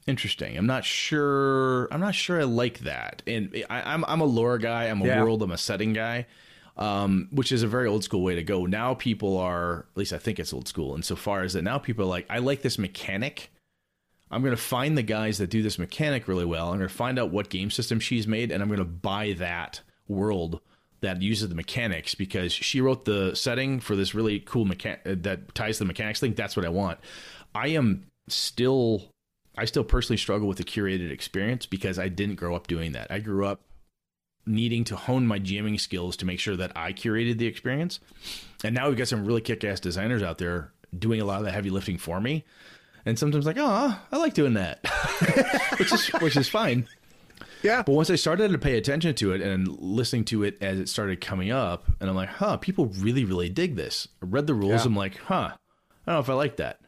Interesting. I'm not sure. I'm not sure I like that. And I, I'm I'm a lore guy. I'm a Yeah. world. I'm a setting guy, um, which is a very old school way to go. Now people are, at least I think it's old school. Insofar as that now people are like, I like this mechanic. I'm going to find the guys that do this mechanic really well. I'm going to find out what game system she's made, and I'm going to buy that world that uses the mechanics because she wrote the setting for this really cool mechan- uh, that ties the mechanics thing. That's what I want. I am still, I still personally struggle with the curated experience because I didn't grow up doing that. I grew up needing to hone my GMing skills to make sure that I curated the experience. And now we've got some really kick ass designers out there doing a lot of the heavy lifting for me. And sometimes like, oh, I like doing that, which is which is fine. yeah, But once I started to pay attention to it and listening to it as it started coming up, and I'm like, huh, people really, really dig this. I read the rules. Yeah. I'm like, huh, I don't know if I like that.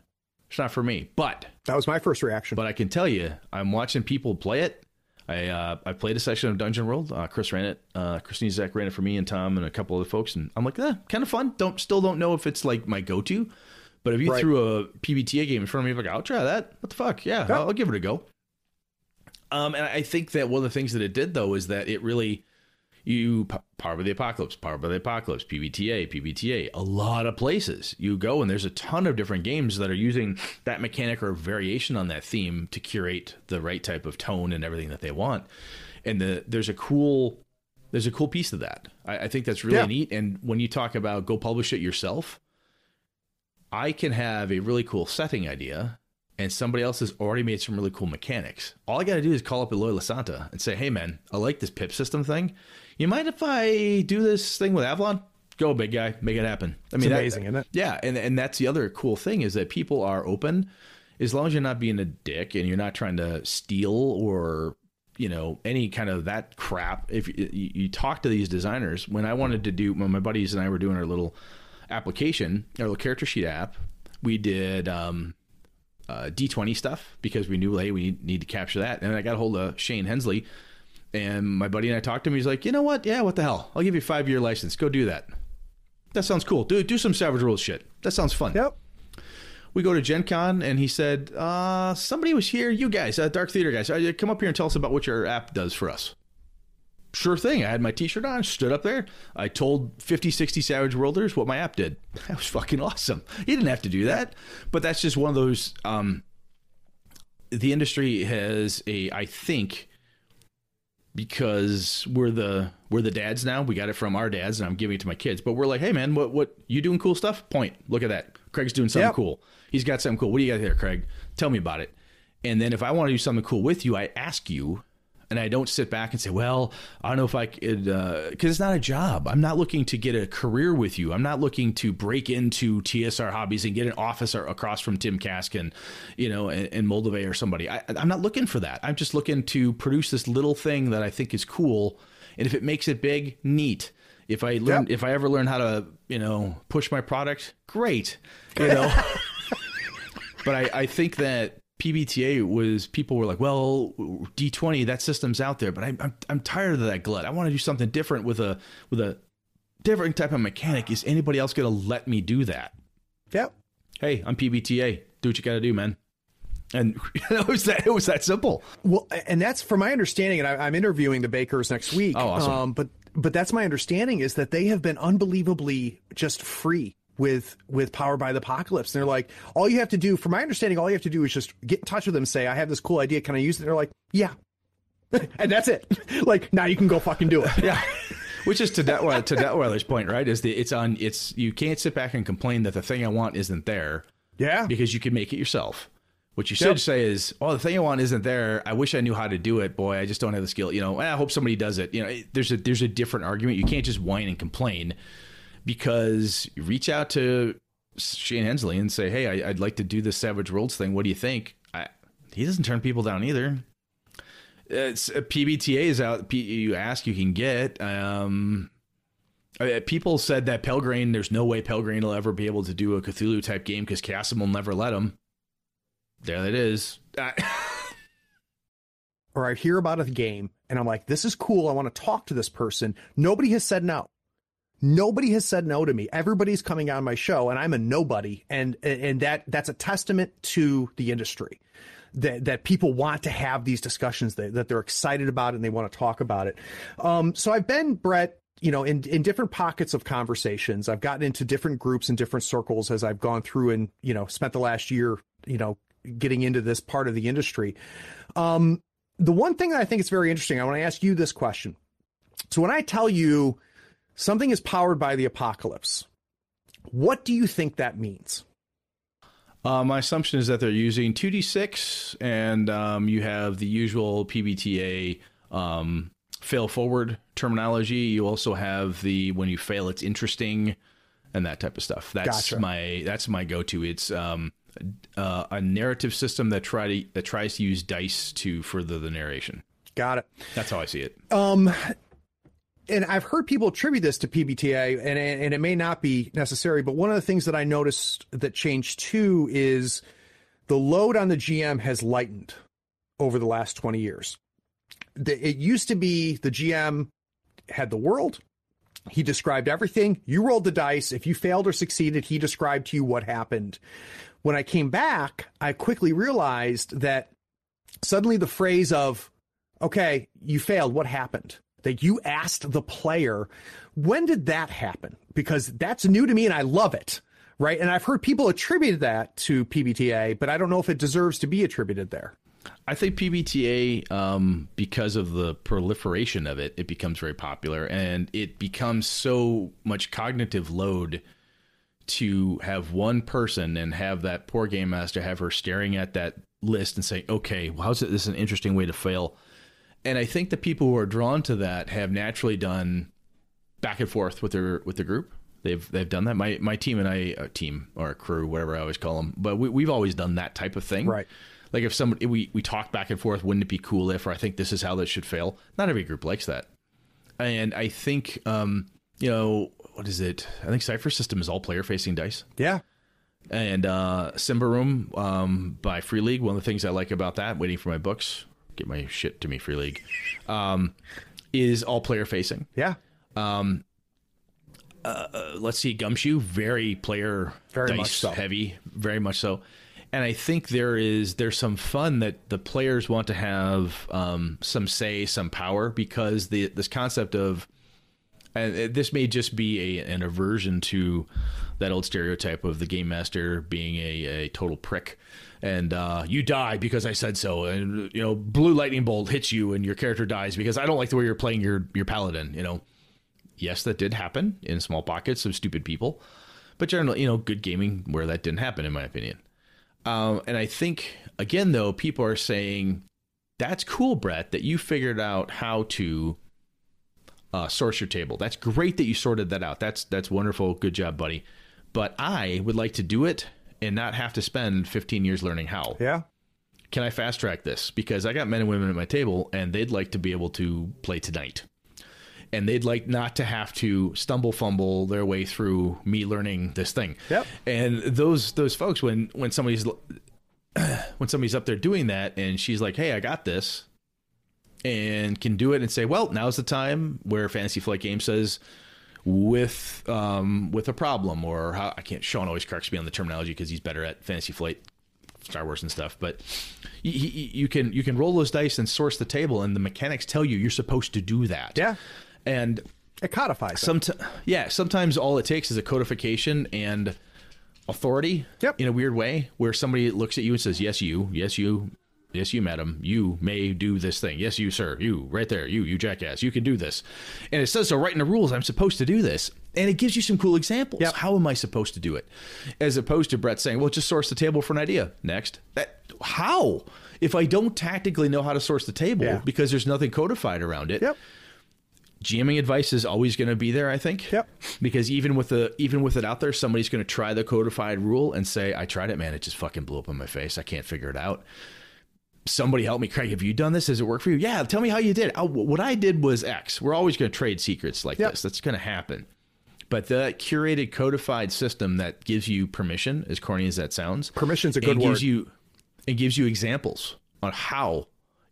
It's not for me. But that was my first reaction. but I can tell you, I'm watching people play it. I uh, I played a session of Dungeon World. Uh, Chris ran it. Uh, Chris Sniezak ran it for me and Tom and a couple of other folks. And I'm like, eh, kind of fun. Don't still don't know if it's like my go to. But if you Right. threw a PBTA game in front of me, I'm like, I'll try that. What the fuck? Yeah, Yeah. I'll, I'll give it a go. Um, and I think that one of the things that it did though is that it really you power by the apocalypse, power by the apocalypse, PBTA, PBTA, a lot of places you go, and there's a ton of different games that are using that mechanic or variation on that theme to curate the right type of tone and everything that they want. And the there's a cool there's a cool piece of that. I, I think that's really Yeah. neat. And when you talk about go publish it yourself, I can have a really cool setting idea and somebody else has already made some really cool mechanics. All I got to do is call up Eloy Lasanta and say, hey, man, I like this pip system thing. You mind if I do this thing with Avalon? Go, big guy, make it happen. I mean, that- amazing, isn't it? Yeah, and and that's the other cool thing is that people are open, as long as you're not being a dick and you're not trying to steal or you know any kind of that crap. If you, you you talk to these designers, when I wanted to do, when my buddies and I were doing our little application, our little character sheet app, we did um, uh, D20 stuff because we knew, hey, we need, need to capture that. And I got a hold of Shane Hensley, and my buddy and I talked to him. He's like, you know what? Yeah, what the hell? I'll give you a five year license. Go do that. That sounds cool. Do do some Savage Worlds shit. That sounds fun. Yep. We go to Gen Con, and he said, uh, somebody was here. You guys, uh, Dark Theater guys, uh, come up here and tell us about what your app does for us. Sure thing. I had my t-shirt on, stood up there. I told 50, 60 Savage Worlders what my app did. That was fucking awesome. He didn't have to do that, but that's just one of those. Um, the industry has a, I think, because we're the we're the dads now. We got it from our dads, and I'm giving it to my kids. But we're like, hey man, what what you doing cool stuff? Point. Look at that. Craig's doing something Yep. cool. He's got something cool. What do you got there, Craig? Tell me about it. And then if I want to do something cool with you, I ask you, and I don't sit back and say, well, I don't know if I could, uh, because it's not a job. I'm not looking to get a career with you. I'm not looking to break into TSR Hobbies and get an office across from Tim Kaskin, you know, in, in Moldova or somebody. I, I'm not looking for that. I'm just looking to produce this little thing that I think is cool. And if it makes it big, neat. If I learn, Yep. if I ever learn how to, you know, push my product, great. You know, but I, I think that PBTA was people were like, well, D20 that system's out there, but I, I'm I'm tired of that glut. I want to do something different with a with a different type of mechanic. Is anybody else going to let me do that? Yep. Hey, I'm PBTA. Do what you got to do, man. And it was that it was that simple. Well, and that's from my understanding, and I, I'm interviewing the bakers next week. Oh, awesome. Um, but but that's my understanding is that they have been unbelievably just free with with Power by the Apocalypse. And they're like, all you have to do, from my understanding, all you have to do is just get in touch with them, say, I have this cool idea, can I use it? And they're like, yeah, and that's it. like now you can go fucking do it. Yeah. Which is to Detwiller, to Detwiller's point, right? Is the it's on it's you can't sit back and complain that the thing I want isn't there. Yeah. because you can make it yourself. What you should Yep. say is, "Oh, the thing I want isn't there. I wish I knew how to do it. Boy, I just don't have the skill. You know, I hope somebody does it. You know, there's a there's a different argument. You can't just whine and complain because you reach out to Shane Hensley and say, "Hey, I, I'd like to do this Savage Worlds thing. What do you think?" I, he doesn't turn people down either. It's uh, PBTA is out. P, you ask, you can get. Um, uh, people said that Pelgrane, there's no way Pelgrane will ever be able to do a Cthulhu type game because Chaosium will never let him. There it is. Uh, or I hear about a game and I'm like, this is cool. I want to talk to this person. Nobody has said no. Nobody has said no to me. Everybody's coming on my show and I'm a nobody. And, and that, that's a testament to the industry that, that people want to have these discussions that, that they're excited about and they want to talk about it. Um, so I've been, Brett, you know, in, in different pockets of conversations, I've gotten into different groups and different circles as I've gone through and, you know, spent the last year, you know, getting into this part of the industry. Um, the one thing that I think is very interesting, I want to ask you this question. So when I tell you something is powered by the apocalypse, what do you think that means? uh, my assumption is that they're using 2d6, and um, you have the usual PBTA um, fail forward terminology. You also have the when you fail, it's interesting, and that type of stuff. That's Gotcha. my that's my go to. It's um, uh, a narrative system that try to that tries to use dice to further the narration. Got it. That's how I see it. Um, and I've heard people attribute this to PBTA, and and it may not be necessary, but one of the things that I noticed that changed too is the load on the GM has lightened over the last twenty years. The, it used to be the GM had the world. He described everything. You rolled the dice. If you failed or succeeded, he described to you what happened. When I came back, I quickly realized that suddenly the phrase of, okay, you failed, what happened? That you asked the player, when did that happen? Because that's new to me and I love it. Right. And I've heard people attribute that to PBTA, but I don't know if it deserves to be attributed there. I think PBTA, um, because of the proliferation of it, it becomes very popular and it becomes so much cognitive load to have one person and have that poor game master have her staring at that list and say, okay, well, how's it, this is an interesting way to fail. And I think the people who are drawn to that have naturally done back and forth with their with the group. They've they've done that. My my team and I, a team or a crew, whatever I always call them, but we, we've always done that type of thing. Right. Like if somebody we we talk back and forth, wouldn't it be cool if, or I think this is how this should fail. Not every group likes that, and I think um you know what is it? I think Cipher System is all player facing dice Yeah. and uh, Symbaroum um, by Free League. One of the things I like about that, waiting for my books, get my shit to me, Free League, um, is all player facing. Yeah. Uh, let's see, Gumshoe, very player Very dice much so. heavy, very much so. And I think there is there's some fun that the players want to have um, some say, some power because the this concept of and this may just be a, an aversion to that old stereotype of the game master being a, a total prick and uh, you die because I said so, and you know, blue lightning bolt hits you, and your character dies because I don't like the way you're playing your your paladin. You know, yes, that did happen in small pockets of stupid people, but generally, you know, good gaming where that didn't happen, in my opinion. Um, and I think again, though, people are saying that's cool, Brett, that you figured out how to uh, source your table. That's great that you sorted that out. That's that's wonderful. Good job, buddy. But I would like to do it and not have to spend 15 years learning how. Yeah. Can I fast track this? Because I got men and women at my table and they'd like to be able to play tonight. And they'd like not to have to stumble fumble their way through me learning this thing. Yep. And those those folks when when somebody's when somebody's up there doing that and she's like, "Hey, I got this." And can do it and say, "Well, now's the time where Fantasy Flight Game says with um, with a problem or how I can't. Sean always corrects me on the terminology because he's better at Fantasy Flight, Star Wars and stuff. But you, you can you can roll those dice and source the table, and the mechanics tell you you're supposed to do that. Yeah. and It codifies. sometimes yeah, sometimes all it takes is a codification and authority. Yep. In a weird way, where somebody looks at you and says, "Yes, you. Yes, you." Yes, you, madam. You may do this thing. Yes, you, sir. You, right there. You, you jackass. You can do this. And it says so right in the rules. I'm supposed to do this. And it gives you some cool examples. Yep. How am I supposed to do it? As opposed to Brett saying, well, just source the table for an idea. Next. That, how? If I don't tactically know how to source the table Yeah. because there's nothing codified around it, Yep. GMing advice is always going to be there, I think. Yep. Because even with the even with it out there, somebody's going to try the codified rule and say, "I tried it, man. It just fucking blew up in my face. I can't figure it out." Somebody help me, Craig. Have you done this? Does it work for you? Yeah. Tell me how you did. it. Oh, what I did was X. We're always going to trade secrets like Yep. this. That's going to happen. But the curated, codified system that gives you permission, as corny as that sounds, Permission's a good gives word. you it gives you examples on how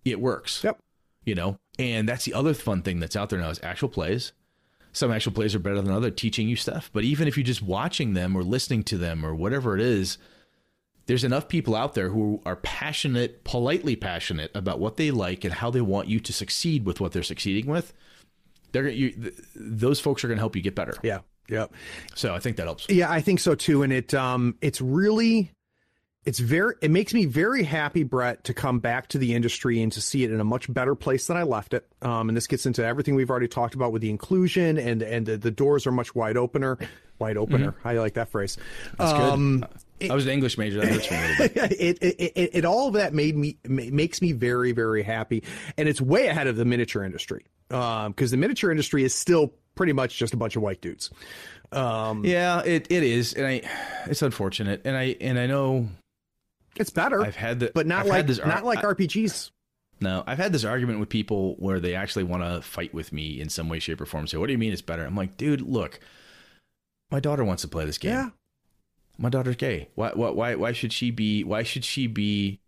it works Yep. you know and that's the other fun thing that's out there now is actual plays some actual plays are better than other teaching you stuff but even if you're just watching them or listening to them or whatever it is there's enough people out there who are passionate politely passionate about what they like and how they want you to succeed with what they're succeeding with they're you, th- those folks are going to help you get better Yeah. Yep. so i think that helps Yeah, I think so too. And it um it's really it's very it makes me very happy, Brett, to come back to the industry and to see it in a much better place than I left it. Um and this gets into everything we've already talked about with the inclusion and and the, the doors are much wide opener. Wide opener. I like that phrase. That's um good. I was an english major that hurts me a little bit it, it, it, it all of that made me makes me very very happy and it's way ahead of the miniature industry um because the miniature industry is still pretty much just a bunch of white dudes um yeah it, it is and i it's unfortunate and i and i know it's better I've had the- but not I've like this not like I- rpgs No, I've had this argument with people where they actually want to fight with me in some way, shape, or form. Say, "What do you mean it's better?" I'm like, "Dude, look, my daughter wants to play this game. yeah My daughter's gay. Why? Why? Why? Why should she be? Why should she be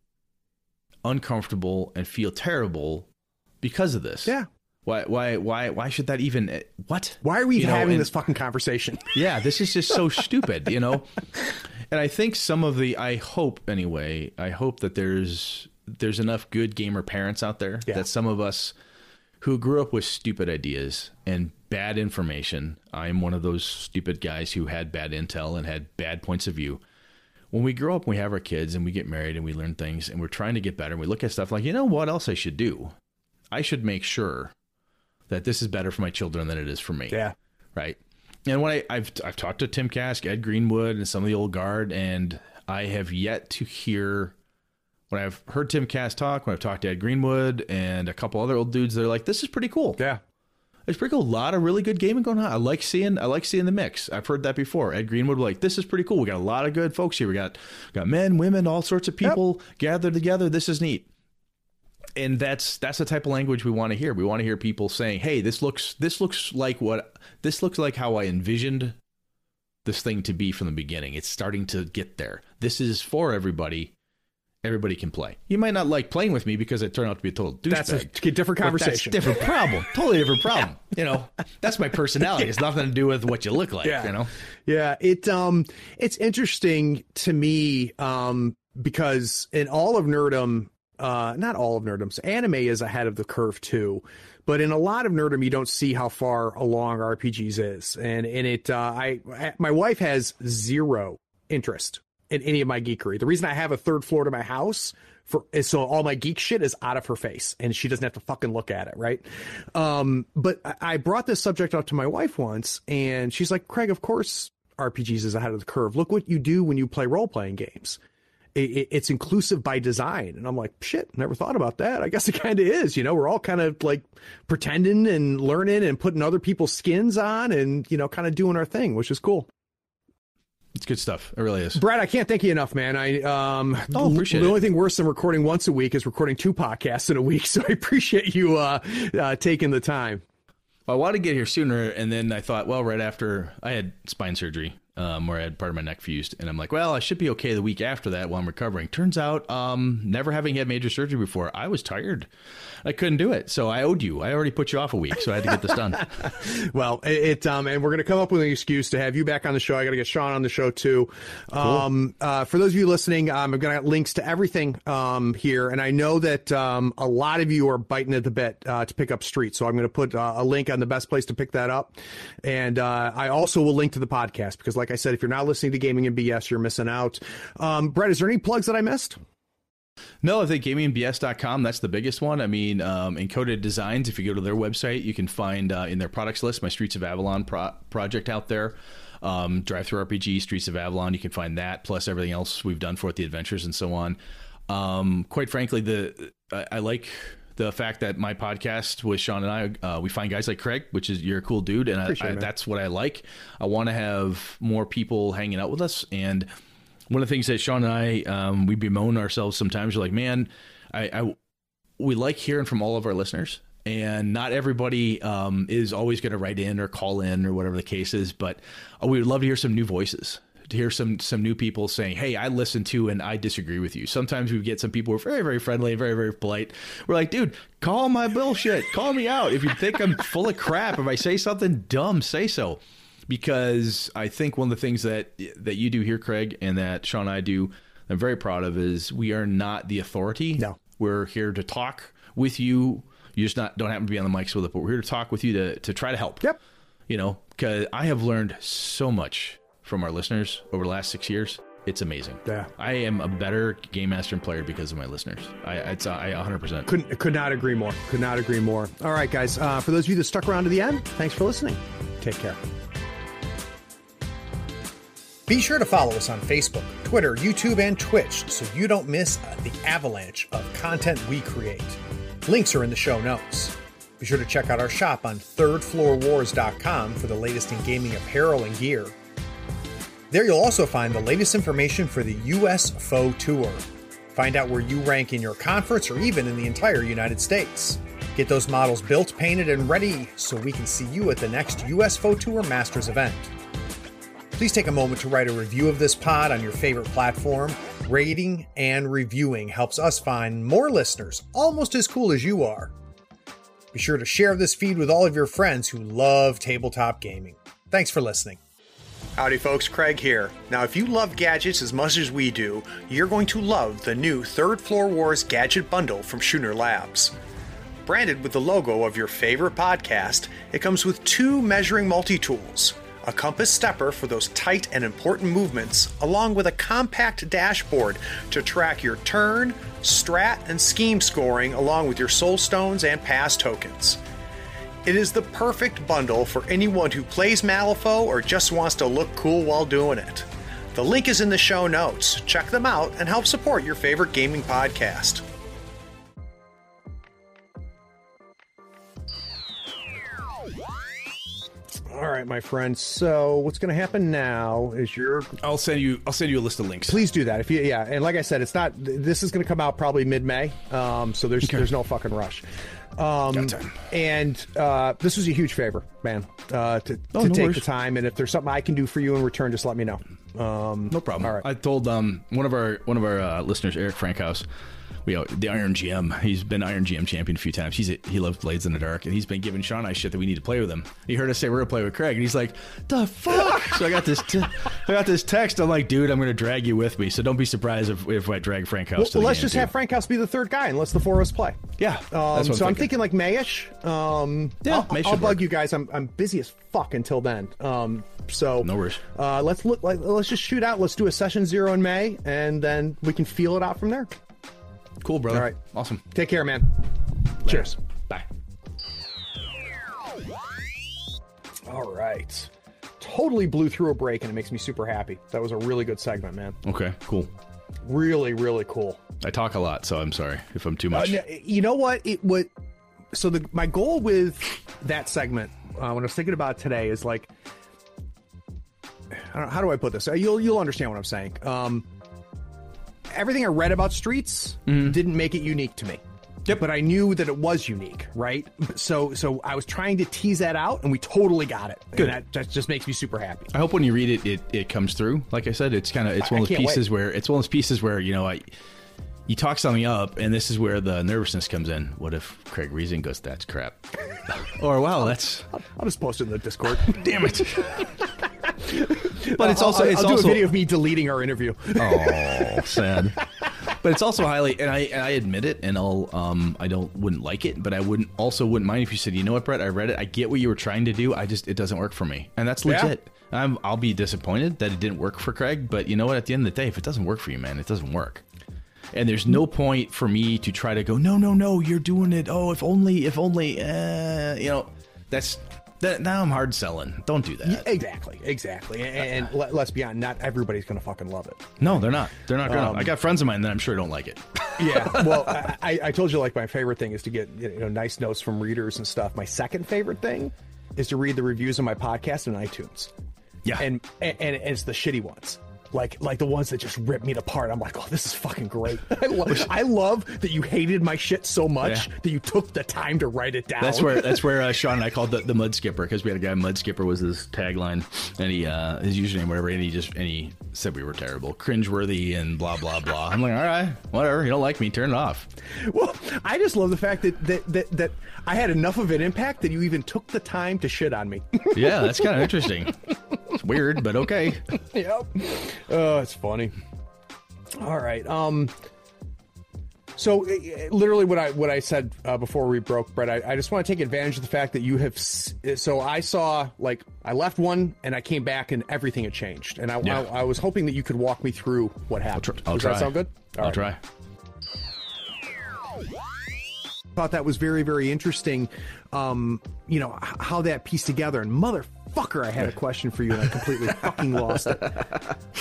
uncomfortable and feel terrible because of this? yeah Why? Why? Why? Why should that even? eh, What? why are we You know, having and- this fucking conversation yeah, this is just so stupid, you know. And I think some of the I hope anyway, I hope that there's there's enough good gamer parents out there Yeah. that some of us who grew up with stupid ideas and bad information, I'm one of those stupid guys who had bad intel and had bad points of view. When we grow up and we have our kids and we get married and we learn things and we're trying to get better and we look at stuff like, you know what else I should do? I should make sure that this is better for my children than it is for me yeah right? And when I, I've I've talked to Tim Kask, Ed Greenwood, and some of the old guard, and I have yet to hear when I've heard Tim Kask talk, when I've talked to Ed Greenwood and a couple other old dudes, they're like, "This is pretty cool. yeah It's pretty cool. A lot of really good gaming going on. I like seeing I like seeing the mix. I've heard that before. Ed Greenwood like, "This is pretty cool. We got a lot of good folks here. We got got men, women, all sorts of people gathered together. This is neat." and that's that's the type of language we want to hear. We want to hear people saying, "Hey, this looks this looks like what this looks like how I envisioned this thing to be from the beginning. It's starting to get there. This is for everybody. Everybody can play. You might not like playing with me because it turned out to be a total douchebag. That's a different conversation. a different problem. totally different problem. You know, that's my personality. It's nothing to do with what you look like. Yeah. You know, Yeah, it um it's interesting to me um because in all of nerdom uh, not all of nerddom. Anime is ahead of the curve too, but in a lot of nerdom, you don't see how far along RPGs is, and and it. Uh, I my wife has zero interest in any of my geekery. The reason I have a third floor to my house for is so all my geek shit is out of her face and she doesn't have to fucking look at it, right? Um, but I brought this subject up to my wife once and she's like, Craig, of course RPGs is ahead of the curve. Look what you do when you play role playing games. it's inclusive by design. And I'm like, shit, never thought about that. I guess it kind of is. You know, we're all kind of like pretending and learning and putting other people's skins on and, you know, kind of doing our thing, which is cool. It's good stuff. It really is. Brad, I can't thank you enough, man. I um oh, appreciate it. the it. only thing worse than recording once a week is recording two podcasts in a week. So I appreciate you uh, uh taking the time. Well, I wanted to get here sooner, and then I thought, well, right after I had spine surgery, um, where I had part of my neck fused, and I'm like, well, I should be okay the week after that while I'm recovering. Turns out, um, never having had major surgery before, I was tired. I couldn't do it, so I owed you. I already put you off a week, so I had to get this done. well, it, um, and we're going to come up with an excuse to have you back on the show. I got to get Sean on the show too. Cool. Um, uh, for those of you listening, um, I'm going to have links to everything um, here, and I know that um, a lot of you are biting at the bit uh, to pick up Street, so I'm going to put uh, a link on the best place to pick that up, and uh, I also will link to the podcast because, like I said, if you're not listening to Gaming and BS, you're missing out. Um, Brett, is there any plugs that I missed? No, I think gamingbs.com, that's the biggest one. I mean, um, Encoded Designs, if you go to their website, you can find uh, in their products list my Streets of Avalon pro- project out there. Um, DriveThruRPG, Streets of Avalon, you can find that, plus everything else we've done for it, the adventures and so on. Um, quite frankly, the I, I, like the fact that my podcast with Sean and I, uh, we find guys like Craig, which is you're a cool dude, and I, I, that's what I like. I want to have more people hanging out with us, and one of the things that Sean and I um, we bemoan ourselves sometimes. We're like, man, I, I we like hearing from all of our listeners, and not everybody um, is always going to write in or call in or whatever the case is. But uh, we would love to hear some new voices to hear some some new people saying, "Hey, I listen to and I disagree with you." Sometimes we get some people who are very very friendly, very very polite. We're like, "Dude, call my bullshit. Call me out. If you think I'm full of crap, if I say something dumb, say so." because I think one of the things that that you do here, Craig, and that Sean and I do, I'm very proud of, is we are not the authority. No, we're here to talk with you. You just not don't happen to be on the mics with it, but we're here to talk with you to to try to help. Yep. You know, because I have learned so much from our listeners over the last six years. It's amazing. Yeah, I am a better game master and player because of my listeners. I, it's I 100 percent couldn't could not agree more. Could not agree more. All right, guys. Uh, for those of you that stuck around to the end, thanks for listening. Take care. Be sure to follow us on Facebook, Twitter, YouTube, and Twitch so you don't miss the avalanche of content we create. Links are in the show notes. Be sure to check out our shop on thirdfloorwars.com for the latest in gaming apparel and gear. There you'll also find the latest information for the US FOE Tour. Find out where you rank in your conference or even in the entire United States. Get those models built, painted, and ready so we can see you at the next US FOE Tour Masters event. Please take a moment to write a review of this pod on your favorite platform. Rating and reviewing helps us find more listeners almost as cool as you are. Be sure to share this feed with all of your friends who love tabletop gaming. Thanks for listening. Howdy, folks. Craig here. Now, if you love gadgets as much as we do, you're going to love the new Third Floor Wars Gadget Bundle from Schooner Labs. Branded with the logo of your favorite podcast, it comes with two measuring multi tools a compass stepper for those tight and important movements, along with a compact dashboard to track your turn, strat, and scheme scoring, along with your soul stones and pass tokens. It is the perfect bundle for anyone who plays Malifaux or just wants to look cool while doing it. The link is in the show notes. Check them out and help support your favorite gaming podcast. All right, my friend. So what's going to happen now is you're. I'll send you. I'll send you a list of links. Please do that. If you, yeah, and like I said, it's not. This is going to come out probably mid-May. Um, so there's okay. there's no fucking rush. Um, and uh, this was a huge favor, man, uh, to, oh, to no take worries. the time. And if there's something I can do for you in return, just let me know. Um, No problem. All right. I told um one of our one of our uh, listeners, Eric Frankhouse, we the Iron GM. He's been Iron GM champion a few times. He's he loves Blades in the Dark, and he's been giving Sean and I shit that we need to play with him. He heard us say we're gonna play with Craig, and he's like, "The fuck!" so I got this t- I got this text. I'm like, "Dude, I'm gonna drag you with me, so don't be surprised if, if I drag Frankhouse." well, to the well, let's just too. have Frankhouse be the third guy and let's the four of us play. Yeah, Um, so I'm I'm thinking like Mayish. Um, Yeah, I'll, May I'll bug work. you guys. I'm I'm busy as fuck until then. Um, so No worries. Uh, let's look like let's just shoot out. Let's do a session zero in May, and then we can feel it out from there. Cool, brother. All right. awesome. Take care, man. Cheers. Bye. All right. Totally blew through a break, and it makes me super happy. That was a really good segment, man. Okay, cool. Really, really cool. I talk a lot, so I'm sorry if I'm too Uh, much. n- you know what? It would. So the my goal with that segment, uh, when I was thinking about today, is like, I don't know, how do I put this? Uh, You'll you'll understand what I'm saying. Um, everything I read about Streets mm-hmm. didn't make it unique to me. Yep. But I knew that it was unique, right? So so I was trying to tease that out, and we totally got it. Good. And that, that just makes me super happy. I hope when you read it, it, it comes through. Like I said, it's kind of it's one of those can't wait. pieces where it's one of those pieces where you know I you talk something up, and this is where the nervousness comes in. What if Craig Reason goes, "That's crap," or "Wow, that's I'll just post it in the Discord. damn it." but it's also I'll, it's I'll do a video of me deleting our interview. oh sad. But it's also highly, and I and I admit it, and I'll um I don't wouldn't like it, but I wouldn't also wouldn't mind if you said, you know what, Brett, I read it, I get what you were trying to do, I just it doesn't work for me, and that's Yeah. legit. I'm, I'll be disappointed that it didn't work for Craig, but you know what? At the end of the day, if it doesn't work for you, man, it doesn't work. And there's no point for me to try to go, no, no, no, you're doing it. Oh, if only, if only, uh, you know, that's that. Now I'm hard selling. Don't do that. Exactly, exactly. And, and let, let's be honest, not everybody's gonna fucking love it. No, they're not. They're not gonna. Um, I got friends of mine that I'm sure don't like it. Yeah. Well, I, I told you like my favorite thing is to get you know nice notes from readers and stuff. My second favorite thing is to read the reviews of my podcast on iTunes. Yeah. And and, and it's the shitty ones. Like like the ones that just rip me apart. I'm like, oh, this is fucking great. I, lo- I love that you hated my shit so much Yeah. that you took the time to write it down. That's where that's where uh, Sean and I called the, the mud skipper because we had a guy mud skipper was his tagline and he uh, his username whatever and he just and he said we were terrible, cringeworthy and blah blah blah. I'm like, all right, whatever. You don't like me, turn it off. Well, I just love the fact that that, that that I had enough of an impact that you even took the time to shit on me. Yeah, that's kind of interesting. It's weird, but okay. yep. Oh, it's funny. All right. Um. So, uh, literally, what I what I said uh, before we broke, Brett, I, I just want to take advantage of the fact that you have. s- So I saw, like, I left one and I came back and everything had changed, and I, Yeah. I, I was hoping that you could walk me through what happened. I'll Does try. that sound good? All I'll right. try. thought that was very very interesting um you know how that pieced together and motherfucker i had a question for you and i completely fucking lost it.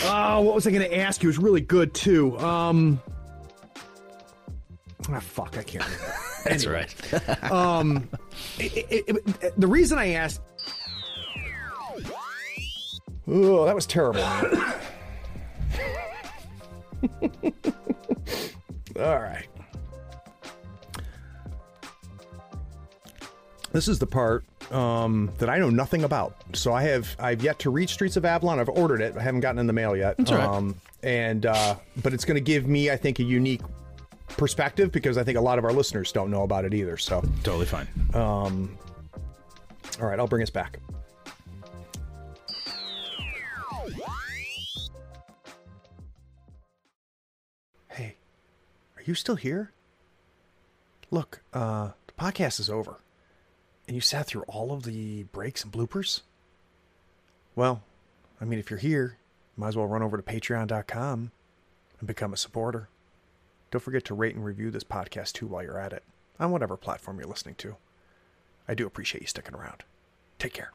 Oh what was i gonna ask you? It was really good too. Um ah fuck i can't remember. That's Anyway, right. it- it- it- the reason i asked oh that was terrible. All right This is the part um, that I know nothing about. So I have I've yet to read Streets of Avalon. I've ordered it. I haven't gotten in the mail yet. right. Um, and uh, but it's going to give me, I think, a unique perspective because I think a lot of our listeners don't know about it either. So Totally fine. all right, I'll bring us back. Hey, are you still here? Look, uh, the podcast is over. And you sat through all of the breaks and bloopers? Well, I mean, if you're here, you might as well run over to patreon.com and become a supporter. Don't forget to rate and review this podcast too while you're at it, on whatever platform you're listening to. I do appreciate you sticking around. Take care.